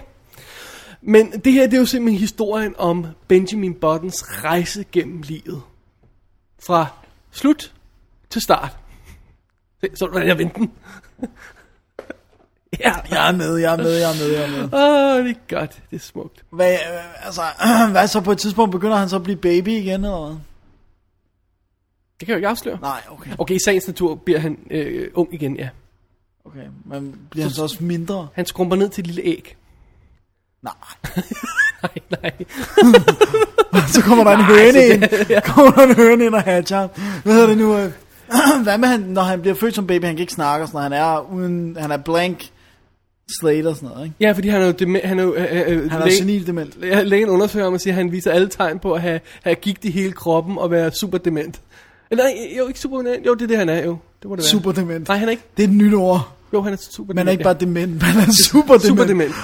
Men det her, det er jo simpelthen historien om Benjamin Buttons rejse gennem livet. Fra slut til start. Så hvordan jeg vendte den? ja, Jeg er med, jeg er med, jeg er med, jeg er med. Åh, det er godt, det er smukt. Hvad, øh, altså, hvad så på et tidspunkt begynder han så at blive baby igen, eller hvad? Det kan jeg jo ikke afsløre. Nej, okay. Okay, i sagens natur bliver han øh, ung igen, ja. Okay, men bliver han så også mindre? Han skrumper ned til et lille æg. Nej. Nej, nej. så kommer der en høne ind. Kommer der en høne ind og hatcher ham. Hvad hedder det nu? øh? Hvad med han, når han bliver født som baby, han kan ikke snakke og sådan noget. Han er uden, han er blank slate og sådan noget, ikke? Ja, fordi han er jo, dement, han er jo øh, øh, Han er senil dement. Ja, Lægen undersøger ham og siger, at han viser alle tegn på at have, have gigt i hele kroppen og være super dement. Nej, jo, ikke super dement. Jo, det er det, han er jo. Det må det være. Super dement. Nej, han er ikke. Det er et nyt ord. Jo, han er super Man er ikke bare dement, man er super dement. Super dement.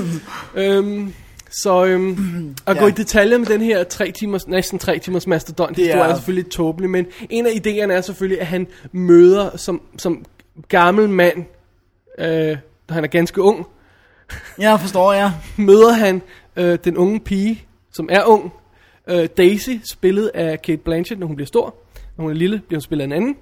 øhm, Så øhm, at Ja. gå i detaljer med den her tre timers, næsten tre timers mastodont Det er, er- selvfølgelig lidt tåbelig, men en af idéerne er selvfølgelig, at han møder som, som gammel mand, øh, han er ganske ung, Jeg forstår, ja. møder han øh, den unge pige, som er ung, øh, Daisy, spillet af Kate Blanchett, når hun bliver stor. Når hun er lille, bliver hun spillet af en anden.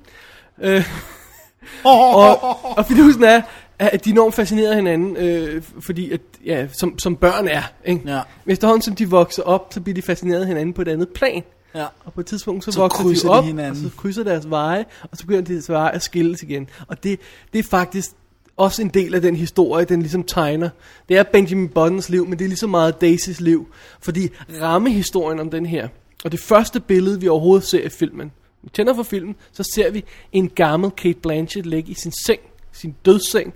Øh, og, og fidusen er, at de er enormt fascineret af hinanden, øh, fordi at, ja, som, som børn er. Ikke? Ja. Efterhånden som de vokser op, så bliver de fascineret af hinanden på et andet plan. ja. Og på et tidspunkt, så, Så vokser krydser de de op, hinanden. og så krydser deres veje, og så begynder deres veje at skilles igen. Og det, det er faktisk også en del af den historie, den ligesom tegner. Det er Benjamin Buttons liv, men det er lige så meget Daisys liv. Fordi rammehistorien om den her, og det første billede, vi overhovedet ser i filmen, tænder for filmen, så ser vi en gammel Kate Blanchett ligge i sin seng, sin dødsseng.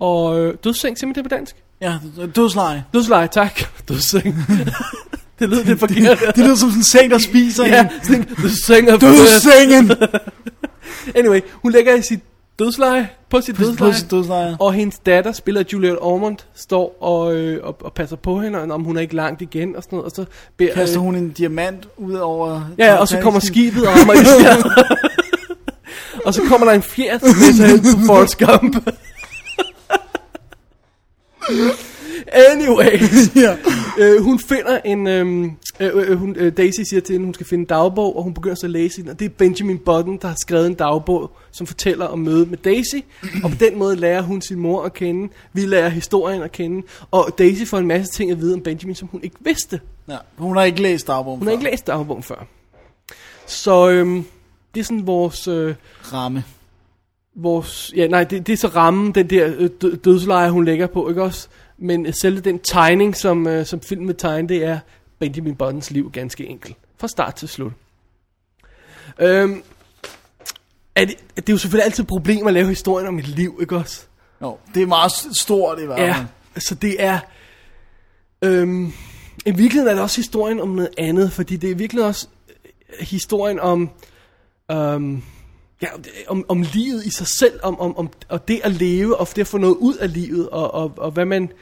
Og øh, dødsseng, simpelthen det på dansk? Ja, dødsleje. Dødsleje, tak. Dødsseng. det lyder lidt forkert. Det lyder som sådan en seng, der spiser Ja, en. sådan en Dødssengen! Anyway, hun ligger i sit dødsleje, på sit På dødsleje, sit dødsleje. og hendes datter, spiller Juliette Ormond, står og, øh, og, og passer på hende, og om hun er ikke langt igen, og sådan noget, og så beder, Kaster øh, hun en diamant ud over... Ja, og så kommer skibet og i skærmen. og så kommer der en fjert med sig hen på Forrest Gump. anyway, Ja. øh, hun finder en, øhm, øh, øh, hun, øh, Daisy siger til hende, hun skal finde en dagbog, og hun begynder så at læse den, og det er Benjamin Button, der har skrevet en dagbog, som fortæller om mødet med Daisy, og på den måde lærer hun sin mor at kende, vi lærer historien at kende, og Daisy får en masse ting at vide om Benjamin, som hun ikke vidste. ja. Hun har ikke læst dagbogen Hun har ikke læst dagbogen før. Så øhm, det er sådan vores... Øh, Ramme. vores ja, nej, det, det er så rammen, den der øh, dø- dødsleje, hun lægger på, ikke også? Men selve den tegning, som, øh, som filmen vil tegne, det er Benjamin Buttons liv ganske enkelt. Fra start til slut. Øhm, er det, det er jo selvfølgelig altid et problem at lave historien om et liv, ikke også? Jo, det er meget stort i fald. Ja, så det er... Øhm, I virkeligheden er det også historien om noget andet, fordi det er virkelig også øh, historien om... Øhm, ja, om, om livet i sig selv, om, om, om og det at leve, og det at få noget ud af livet, og, og, og hvad man...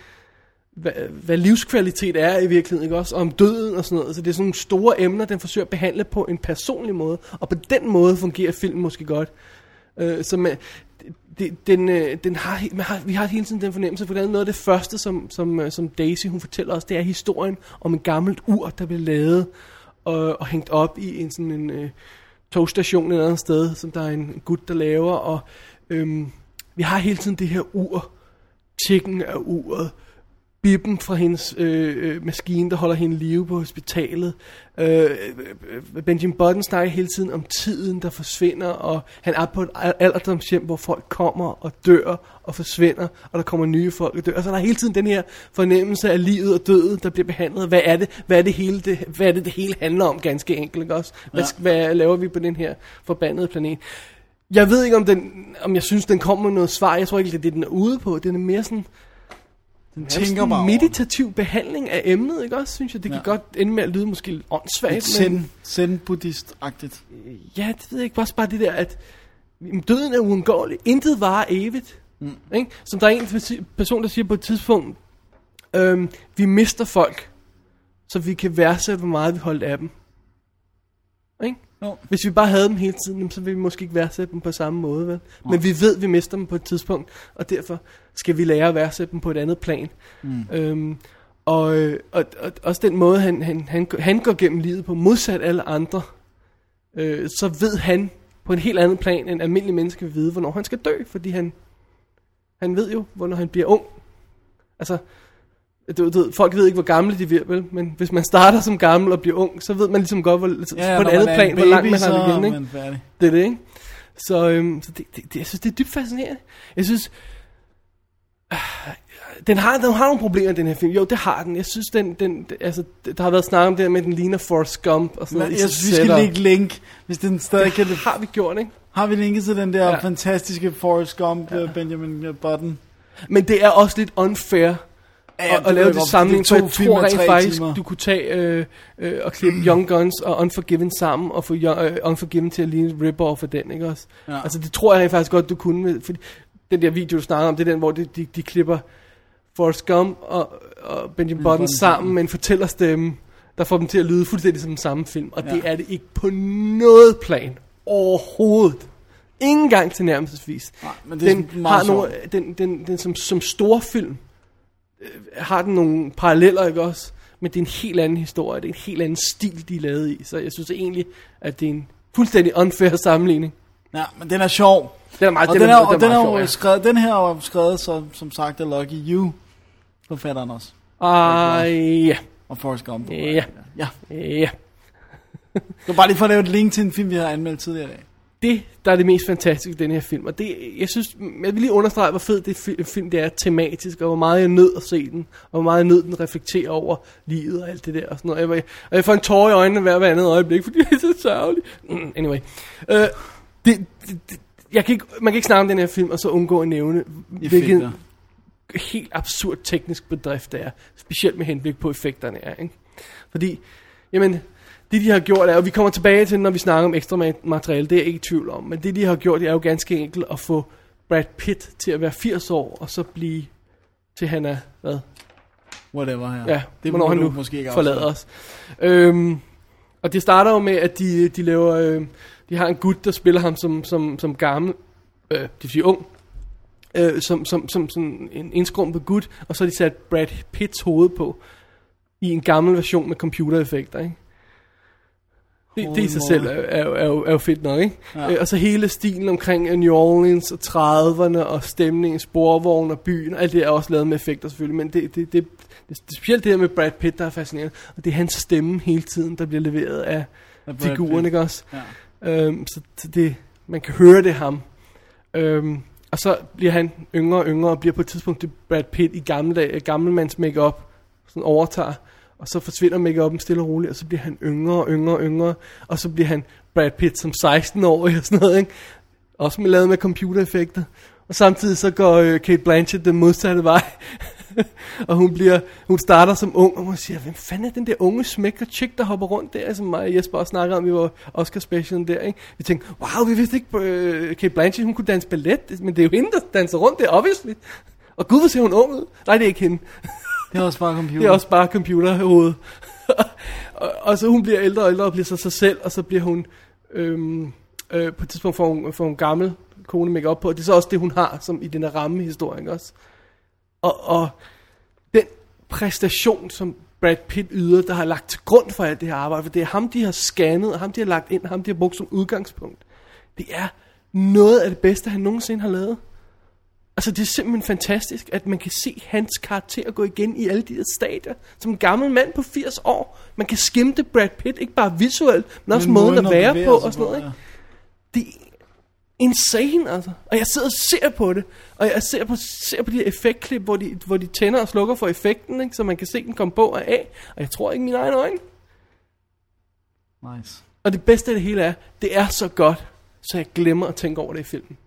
Hvad, hvad livskvalitet er i virkeligheden, ikke også? Og om døden og sådan noget. Så det er sådan nogle store emner, den forsøger at behandle på en personlig måde. Og på den måde fungerer filmen måske godt. Øh, så man, det, den, øh, den har, man har, vi har hele tiden den fornemmelse, for det er noget af det første, som, som, øh, som Daisy hun fortæller os, det er historien om en gammelt ur, der blev lavet og, og hængt op i en sådan en øh, togstation et eller andet sted, som der er en gut, der laver, og øhm, vi har hele tiden det her ur, tikken af uret, bippen fra hendes øh, øh, maskine, der holder hende live på hospitalet. Øh, øh, Benjamin Button snakker hele tiden om tiden, der forsvinder, og han er på et al- alderdomshjem, hvor folk kommer og dør og forsvinder, og der kommer nye folk og dør. Og så er der hele tiden den her fornemmelse af livet og døden, der bliver behandlet. Hvad er det, hvad er det, hele, det, hvad er det, det hele handler om, ganske enkelt, ikke også? Hvad, Ja. hvad laver vi på den her forbandede planet? Jeg ved ikke, om, den, om jeg synes, den kommer med noget svar. Jeg tror ikke, det er det, den er ude på. Den er mere sådan Den Tænker bare over meditativ behandling af emnet, ikke også, synes jeg? Det kan Ja. godt ende med at lyde måske lidt åndssvagt, det. Zen, zen buddhist-agtigt. ja, det ved jeg ikke. Også bare det der, at døden er uundgåelig. Intet varer evigt. Mm. Ikke? Som der er en person, der siger på et tidspunkt, øhm, vi mister folk, så vi kan værdsætte, hvor meget vi holdt af dem. Jo. Hvis vi bare havde dem hele tiden, så ville vi måske ikke værdsætte dem på samme måde, vel? Men vi ved, at vi mister dem på et tidspunkt, og derfor skal vi lære at værdsætte dem på et andet plan. Mm. Øhm, og, og, og også den måde, han, han, han, han går gennem livet på, modsat alle andre, øh, så ved han på en helt anden plan, end almindelig menneske vil vide, hvornår han skal dø, fordi han, han ved jo, hvornår han bliver ung. Altså, du, du, ved, folk ved ikke, hvor gamle de bliver, vel? Men hvis man starter som gammel og bliver ung, så ved man ligesom godt, hvor, ja, på et andet plan, en hvor langt baby, man har det igen, er ikke? man. Det er det, ikke? Så, øhm, så det, det, det, jeg synes, det er dybt fascinerende. Jeg synes, øh, den har, den har nogle problemer, den her film. Jo, det har den. Jeg synes, den, den, altså, der har været snak om det her med, den ligner Forrest Gump og sådan Men noget. jeg synes, vi skal lægge link, hvis den stadig kan... Det har vi gjort, ikke? Har vi linket til den der Ja. ja. fantastiske Forrest Gump, ja. Benjamin Button? Men det er også lidt unfair Ja, det at lave det er for jeg film tror rent faktisk, timer. du kunne tage øh, øh, og klippe Young Guns og Unforgiven sammen, og få Young, øh, Unforgiven til at ligne rip-off af den, ikke også? Ja. Altså det tror jeg rent faktisk godt, du kunne, med, fordi den der video, du snakker om, det er den, hvor de, de, de klipper Forrest Gump og, og Benjamin Button sammen med en fortællerstemme, der får dem til at lyde fuldstændig som den samme film. Og ja. det er det ikke på noget plan overhovedet. Ingen gang til nærmelsesvis. Nej, men det er den meget har nogle, den, den, den som, som storfilm øh, har den nogle paralleller, ikke også? Men det er en helt anden historie, det er en helt anden stil, de er lavet i. Så jeg synes egentlig, at det er en fuldstændig unfair sammenligning. Ja, men den er sjov. Den er meget, og den den, er- er, den og den, er sjov, jo ja. skrevet, den her er skrevet, så, som sagt, af Lucky You, forfatteren også. Ah, ja, Og Forrest Gump. ja, Ja. ja. Det var bare lige for at lave et link til en film, vi har anmeldt tidligere i dag. Det, der er det mest fantastiske i den her film. Og det, jeg synes, jeg vil lige understrege, hvor fed det fi- film det er tematisk, og hvor meget jeg nød at se den, og hvor meget jeg nød den reflekterer over livet og alt det der. Og, sådan noget. Jeg, var, og jeg får en tår i øjnene hver, hver andet øjeblik, fordi det er så sørgeligt. Mm, Anyway. Uh, det, det, det, jeg kan ikke, man kan ikke snakke om den her film, og så undgå at nævne, hvilken helt absurd teknisk bedrift det er. Specielt med henblik på effekterne er. Ikke? Fordi, jamen, det de har gjort er, og vi kommer tilbage til, når vi snakker om ekstra ma- materiale, det er jeg ikke i tvivl om, men det de har gjort, det er jo ganske enkelt at få Brad Pitt til at være 80 år, og så blive til han er, hvad? Whatever her. Ja, det hvornår han nu måske ikke forlader os. Øhm, og det starter jo med, at de, de laver, øh, de har en gut, der spiller ham som, som, som gammel, øh, det vil sige ung, øh, som, som, som sådan en indskrumpet gut, og så har de sat Brad Pitts hoved på, i en gammel version med computereffekter, ikke? Det, det i sig selv er, er, er, jo- er jo fedt nok, ikke? Ja. Øh, og så hele stilen omkring øh, New Orleans og 30'erne og stemningen, sporvogn og byen, alt det er også lavet med effekter selvfølgelig, men det, det, det, det, det specielt det her med Brad Pitt, der er fascinerende, og det er hans stemme hele tiden, der bliver leveret af Af figuren, ikke også? Ja. Øhm, så, det, man kan høre det ham. Øhm, og så bliver han yngre og yngre, og bliver på et tidspunkt til Brad Pitt i gamle gammelmands makeup sådan overtager. Og så forsvinder make stille og roligt, og så bliver han yngre og yngre og yngre, og så bliver han Brad Pitt som 16-årig og sådan noget, ikke? Også med lavet med computereffekter. Og samtidig så går øh, Kate Blanchett den modsatte vej. og hun bliver, hun starter som ung, og hun siger, hvem fanden er den der unge smækker chick, der hopper rundt der, som mig og Jesper også snakkede om, i vores Oscar specialen der, ikke? Vi tænkte, wow, vi vidste ikke, øh, Kate Blanchett, hun kunne danse ballet, men det er jo hende, der danser rundt der, obviously. Og gud, hvor ser hun ung ud. Nej, det er ikke hende. Det er også bare computer. Det er også bare computer og, og så hun bliver ældre og ældre og bliver så sig selv, og så bliver hun, øhm, øh, på et tidspunkt får hun, får hun gammel kone make op på, og det er så også det, hun har, som i den her ramme historie, ikke også? Og, og den præstation, som Brad Pitt yder, der har lagt til grund for alt det her arbejde, for det er ham, de har scannet, og ham, de har lagt ind, og ham, de har brugt som udgangspunkt. Det er noget af det bedste, han nogensinde har lavet. Altså, det er simpelthen fantastisk, at man kan se hans karakter gå igen i alle de her stadier. Som en gammel mand på 80 år. Man kan skimte Brad Pitt, ikke bare visuelt, men også Men måden at være på og sådan noget. Ikke? Det er insane, altså. Og jeg sidder og ser på det. Og jeg ser på, ser på de her effektklip, hvor de, hvor de tænder og slukker for effekten, ikke? så man kan se den komme på og af. Og jeg tror ikke mine egne øjne. Nice. Og det bedste af det hele er, det er så godt, så jeg glemmer at tænke over det i filmen.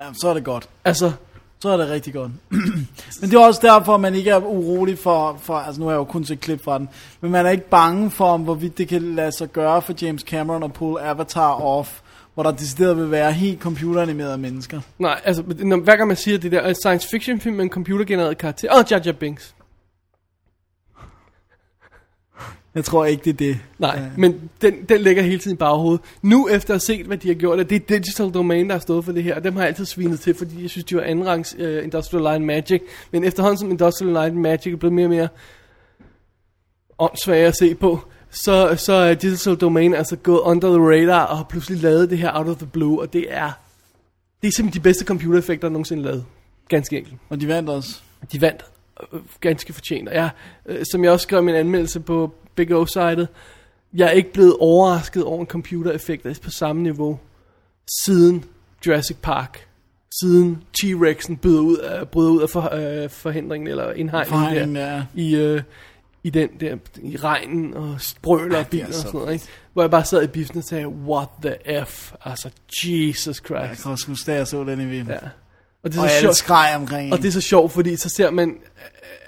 Ja, så er det godt. Altså, så er det rigtig godt. men det er også derfor, at man ikke er urolig for, for, altså nu har jeg jo kun set klip fra den, men man er ikke bange for, om hvorvidt det kan lade sig gøre for James Cameron at pull Avatar off, hvor der decideret vil være helt computeranimerede mennesker. Nej, altså, når, hver gang man siger det der, science fiction film med en computergenereret karakter. og Jar Jar Binks. Jeg tror ikke, det er det. Nej, Ja. men den, den ligger hele tiden i baghovedet. Nu efter at have set, hvad de har gjort, og det er Digital Domain, der har stået for det her, og dem har jeg altid svinet til, fordi jeg synes, de var andenrangs uh, Industrial Light and Magic. Men efterhånden som Industrial Light and Magic er blevet mere og mere åndssvage at se på, så, så er Digital Domain altså gået under the radar og har pludselig lavet det her out of the blue, og det er, det er simpelthen de bedste computereffekter, der nogensinde lavet. Ganske enkelt. Og de vandt også. De vandt øh, ganske fortjent. Og jeg, øh, som jeg også skrev i min anmeldelse på Big O-sitet, jeg er ikke blevet overrasket over en computereffekt på samme niveau siden Jurassic Park. Siden T-Rexen bryder ud af, bryder ud af for, øh, forhindringen eller indhegningen der, ja. i, øh, i den der, i regnen og sprøler og biler er og så sådan noget, ikke? Hvor jeg bare sad i biffen og sagde, what the F? Altså, Jesus Jeg Christ. kan også huske, da jeg så den i vinden. Ja. Og det er Og så sjovt. skreg omkring Og det er så sjovt, fordi så ser man, øh,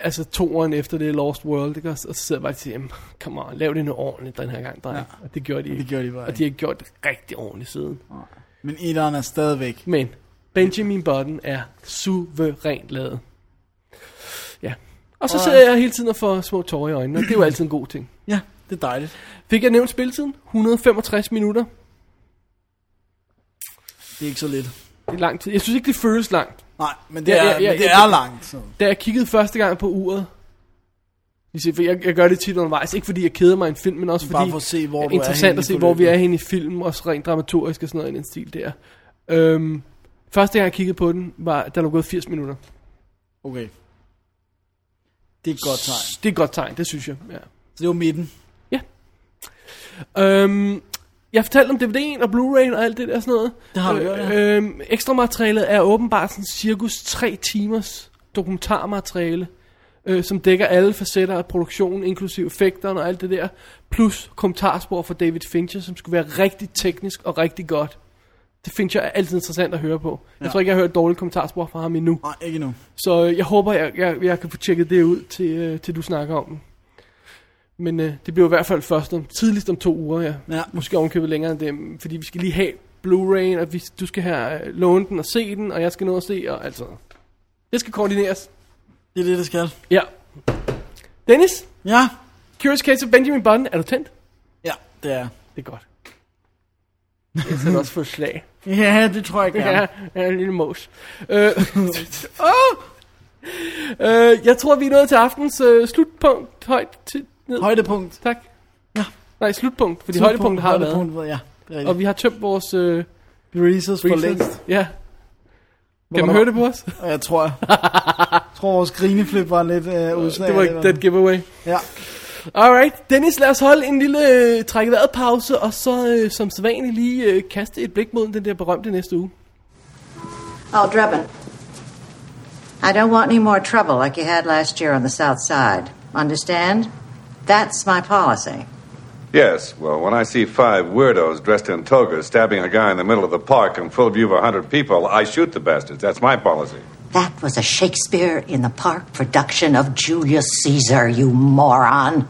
altså toeren efter det Lost World, ikke? og så sidder jeg bare og siger, "Jamen, come on, lav det nu ordentligt den her gang, dreng. Ja. Og det gjorde de ikke. Det gjorde de bare Og de har gjort det rigtig ordentligt siden. Men etteren er stadigvæk. Men Benjamin Button er suverænt lavet. Ja. Og så sidder jeg hele tiden og får små tårer i øjnene, og det er jo altid en god ting. Ja, det er dejligt. Fik jeg nævnt spilletiden? 165 minutter. Det er ikke så lidt. Det er lang tid. Jeg synes ikke, det føles langt. Nej, men det Ja, er, ja, ja, men det ja, er langt. Så. Da jeg kiggede første gang på uret, for jeg, jeg gør det tit undervejs, ikke fordi jeg keder mig i en film, men også Bare fordi for at se, hvor det er er interessant at se, hvor vi er henne i film, også rent dramaturgisk og sådan noget i den stil der. Øhm, første gang jeg kiggede på den, var, der lå gået 80 minutter. Okay. Det er et godt tegn. Det er et godt tegn, det synes jeg. Ja. Så det var midten. Øhm, jeg fortalte om DVD'en og Blu-ray og alt det der sådan noget. Det har vi gjort, ja. Øhm, ekstra materialet er åbenbart sådan cirkus 3 timers dokumentarmateriale, øh, som dækker alle facetter af produktionen, inklusive effekterne og alt det der, plus kommentarspor fra David Fincher, som skulle være rigtig teknisk og rigtig godt. Det Fincher er altid interessant at høre på. Jeg Ja. tror ikke, jeg har hørt et dårligt kommentarspor fra ham endnu. Nej, ikke nu. Så øh, jeg håber, jeg, jeg, jeg kan få tjekket det ud, til, øh, til du snakker om. Men øh, det bliver i hvert fald først om, tidligst om to uger, ja. Ja. Måske ovenkøbet længere end det, fordi vi skal lige have Blu-ray, og vi, du skal have øh, låne den og se den, og jeg skal nå at se, og altså... Det skal koordineres. Det er det, det skal. Ja. Dennis, Ja. Curious Case of Benjamin Button, er du tændt? Ja, det er. Det er godt. Jeg skal også få et slag. Ja, det tror jeg gerne. Ja, ja en lille mos. Øh, åh! øh, jeg tror, vi er nået til aftens øh, slutpunkt. Højt til ned. Højdepunkt. Tak. Ja. Nej, slutpunkt, fordi højdepunktet har været. Højdepunkt, ja. Det er Og vi har tømt vores øh, Reasons for længst. Ja. Kan man høre det på os? Og jeg tror, jeg, jeg tror vores grineflip var lidt øh, udslag. det var ikke dead giveaway. Ja. Alright, Dennis, lad os holde en lille øh, træk vejret pause, og så øh, som sædvanligt lige øh, kaste et blik mod den der berømte næste uge. Oh, Drebin. I don't want any more trouble like you had last year on the south side. Understand? That's my policy. Yes, well, when I see five weirdos dressed in togas stabbing a guy in the middle of the park in full view of a hundred people, I shoot the bastards. That's my policy. That was a Shakespeare in the Park production of Julius Caesar, you moron.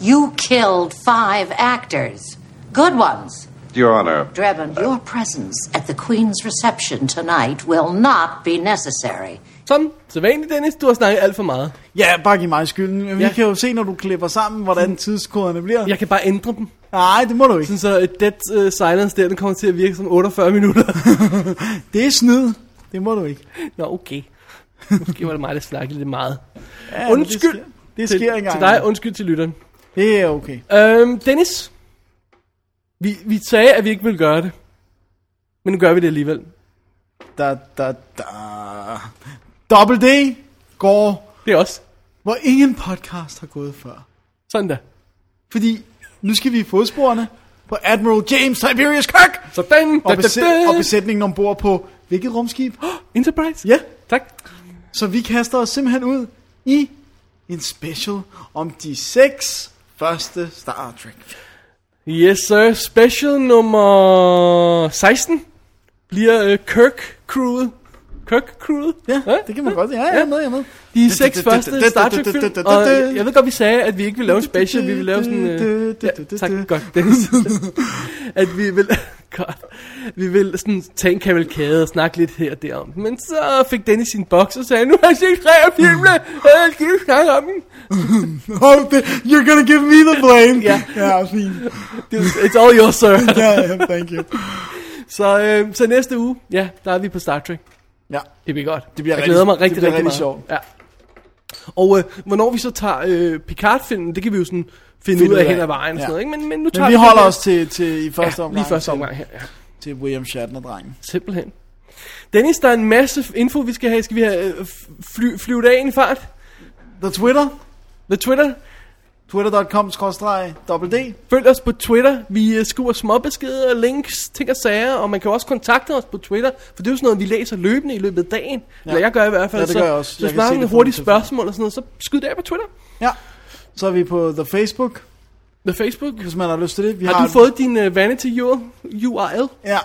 You killed five actors. Good ones. Your Honor, Drebin, uh, your presence at the Queen's reception tonight will not be necessary. Som sædvanligt, Dennis, du har snakket alt for meget. ja, bare giv mig skylden. Vi Ja. kan jo se, når du klipper sammen, hvordan tidskoderne bliver. Jeg kan bare ændre dem. Nej, det må du ikke. Sådan så et dead uh, silence der, den kommer til at virke som 48 minutter. Det er snyd. Det må du ikke. Nå, okay. Måske var det mig, der snakkede lidt meget. Ja, Undskyld. Det sker, det sker til, engang. til dig, undskyld til lytteren. Det er okay. Øhm, Dennis, vi, vi sagde, at vi ikke ville gøre det. Men nu gør vi det alligevel. Da, da, da. Double D går, Det er også. hvor ingen podcast har gået før. Sådan der. Fordi nu skal vi i fodsporene på Admiral James Tiberius Kirk. Sådan. Og, Da, da, besæt, da. og besætningen ombord på hvilket rumskib? Enterprise? Ja. Tak. Så vi kaster os simpelthen ud i en special om de seks første Star Trek. Yes, sir. Special nummer 16 bliver uh, Kirk-crewet. Kirk-crewet? Ja, det kan man godt. Ja, jeg er med, jeg er med. De seks første Star Trek film, og jeg ved godt, vi sagde, at vi ikke ville lave en special, vi ville lave sådan... Øh, ja, tak, godt, Dennis. at vi vil... Godt. Vi vil sådan tage en kavalkade og snakke lidt her og der om. Men så fik Dennis sin boks og sagde, nu har jeg set tre af filmene, og jeg skal ikke snakke om den. Oh, you're gonna give me the blame. Ja. ja, fint. It's it's all yours, sir. Ja, ja, thank you. Så, øh, så næste uge, ja, der er vi på Star Trek. Ja, Det bliver godt. Det bliver jeg rigtig- glæder mig det rigtig, bliver rigtig, rigtig meget. sjovt. Ja. Og øh, hvornår vi så tager øh, Picard-filmen, det kan vi jo sådan finde, Finde ud af hen ad vejen. Og Ja. sådan noget, ikke? Men, men nu tager men vi den holder os til, til i første ja, omgang. lige første omgang her. Ja. Til William Shatner-drengen. Simpelthen. Dennis, der er en masse info, vi skal have. Skal vi have øh, fly, flyve det af i fart? The Twitter, The Twitter. twitter.com D. Følg os på Twitter. Vi øh, skuer småbeskeder, links, ting og sager. Og man kan også kontakte os på Twitter. For det er jo sådan noget, vi læser løbende i løbet af dagen. Ja. Eller jeg gør i hvert fald. Ja, det gør jeg også. Så Jeg hvis hurtige min telefon. spørgsmål og sådan noget, så skyd det af på Twitter. Ja, så er vi på The Facebook, The Facebook. hvis man har lyst til det. Vi Har du fået din uh, Vanity URL? Ja,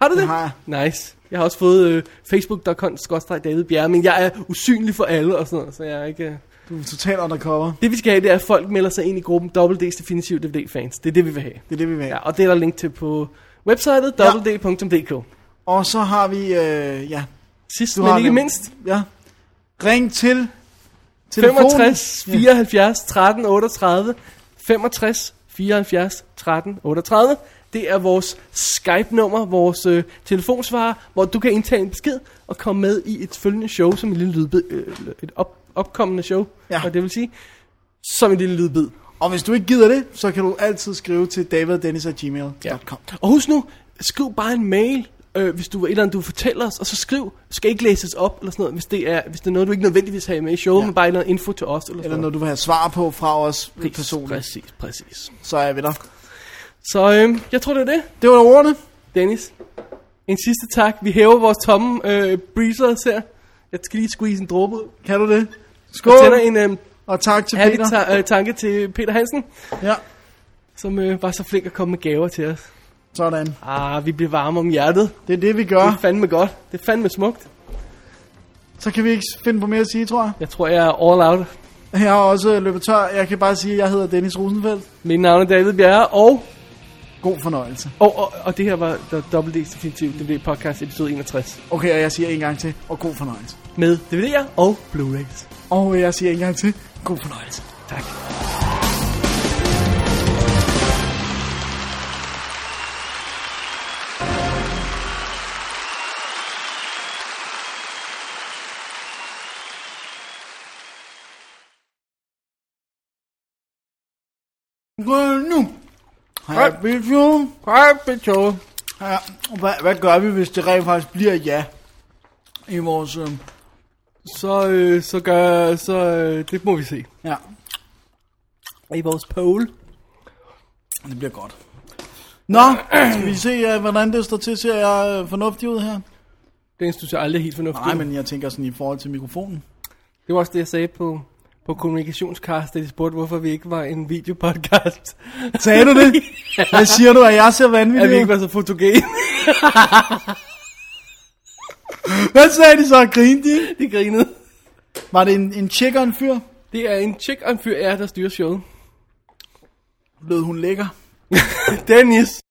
Har du det? Det har Nice. Jeg har også fået uh, facebook.com David Bjerre, men jeg er usynlig for alle og sådan noget, så jeg er ikke... Uh... du er totalt undercover. Det vi skal have, det er, at folk melder sig ind i gruppen WD's Definitive DVD Fans. Det er det, vi vil have. Det er det, vi vil have. Ja, og det er der link til på websitet Ja. www.dk. Og så har vi, øh, ja, Sidst, men ikke det. mindst, ja, ring til Telefonen. 65 74 13 38 65 74 13 38 Det er vores Skype-nummer, vores øh, telefonsvarer, hvor du kan indtage en besked og komme med i et følgende show, som en lille lydbid, øh, et op, opkommende show, Ja. og det vil sige, som en lille lydbid. Og hvis du ikke gider det, så kan du altid skrive til daviddennis.gmail.com. Og husk nu, skriv bare en mail, øh, hvis du et eller andet, du vil fortælle os, og så skriv, skal ikke læses op, eller sådan noget, hvis det er, hvis det er noget, du ikke nødvendigvis har med i showet, ja. Ja. men bare et eller andet info til os, eller, Eller når du vil have svar på fra os noget. personligt, Præcis, præcis. så er vi der. Så øh, jeg tror, det er det. Det var ordene. Dennis, en sidste tak. Vi hæver vores tomme øh, breezers her. Jeg skal lige squeeze en dråbe ud. Kan du det? Skål, tænder en øh, og tak til Peter. ta- øh, tanke til Peter Hansen, Ja, som øh, var så flink at komme med gaver til os. sådan. Ah, vi bliver varme om hjertet. Det er det, vi Det gør. er fandme godt. Det er fandme smukt. Så kan vi ikke finde på mere at sige, tror jeg. Jeg tror, jeg er all out. Jeg har også løbet tør. Jeg kan bare sige, at jeg hedder Dennis Rosenfeldt. Mit navn er David Bjerre, og, God fornøjelse. og, og, og det her var Double D's Definitive DVD podcast episode 61. Okay, og jeg siger en gang til, og god fornøjelse. Med DVD'er og Blu-rays. Og jeg siger en gang til, god fornøjelse. Tak. Nu. Happy June. Hej, Petro. Ja, hvad, hvad gør vi, hvis det rent faktisk bliver ja i vores... Øh, Så, øh, så gør, så, øh, det må vi se. ja, I vores poll. det bliver godt. Nå, skal vi se, uh, hvordan det står til? Ser jeg uh, fornuftig ud her? Den synes jeg aldrig er helt fornuftigt. Nej, men jeg tænker sådan i forhold til mikrofonen. Det var også det, jeg sagde på, på kommunikationscast, da de spurgte, hvorfor vi ikke var en videopodcast. Sagde du det? Hvad siger du, at jeg ser vanvittig At vi ikke var så fotogen. Hvad sagde de så? Grinte de? de grinede. Var det en, en chick og en fyr? Det er en chick og en fyr, er, der styrer showet. Lød hun lækker? Dennis.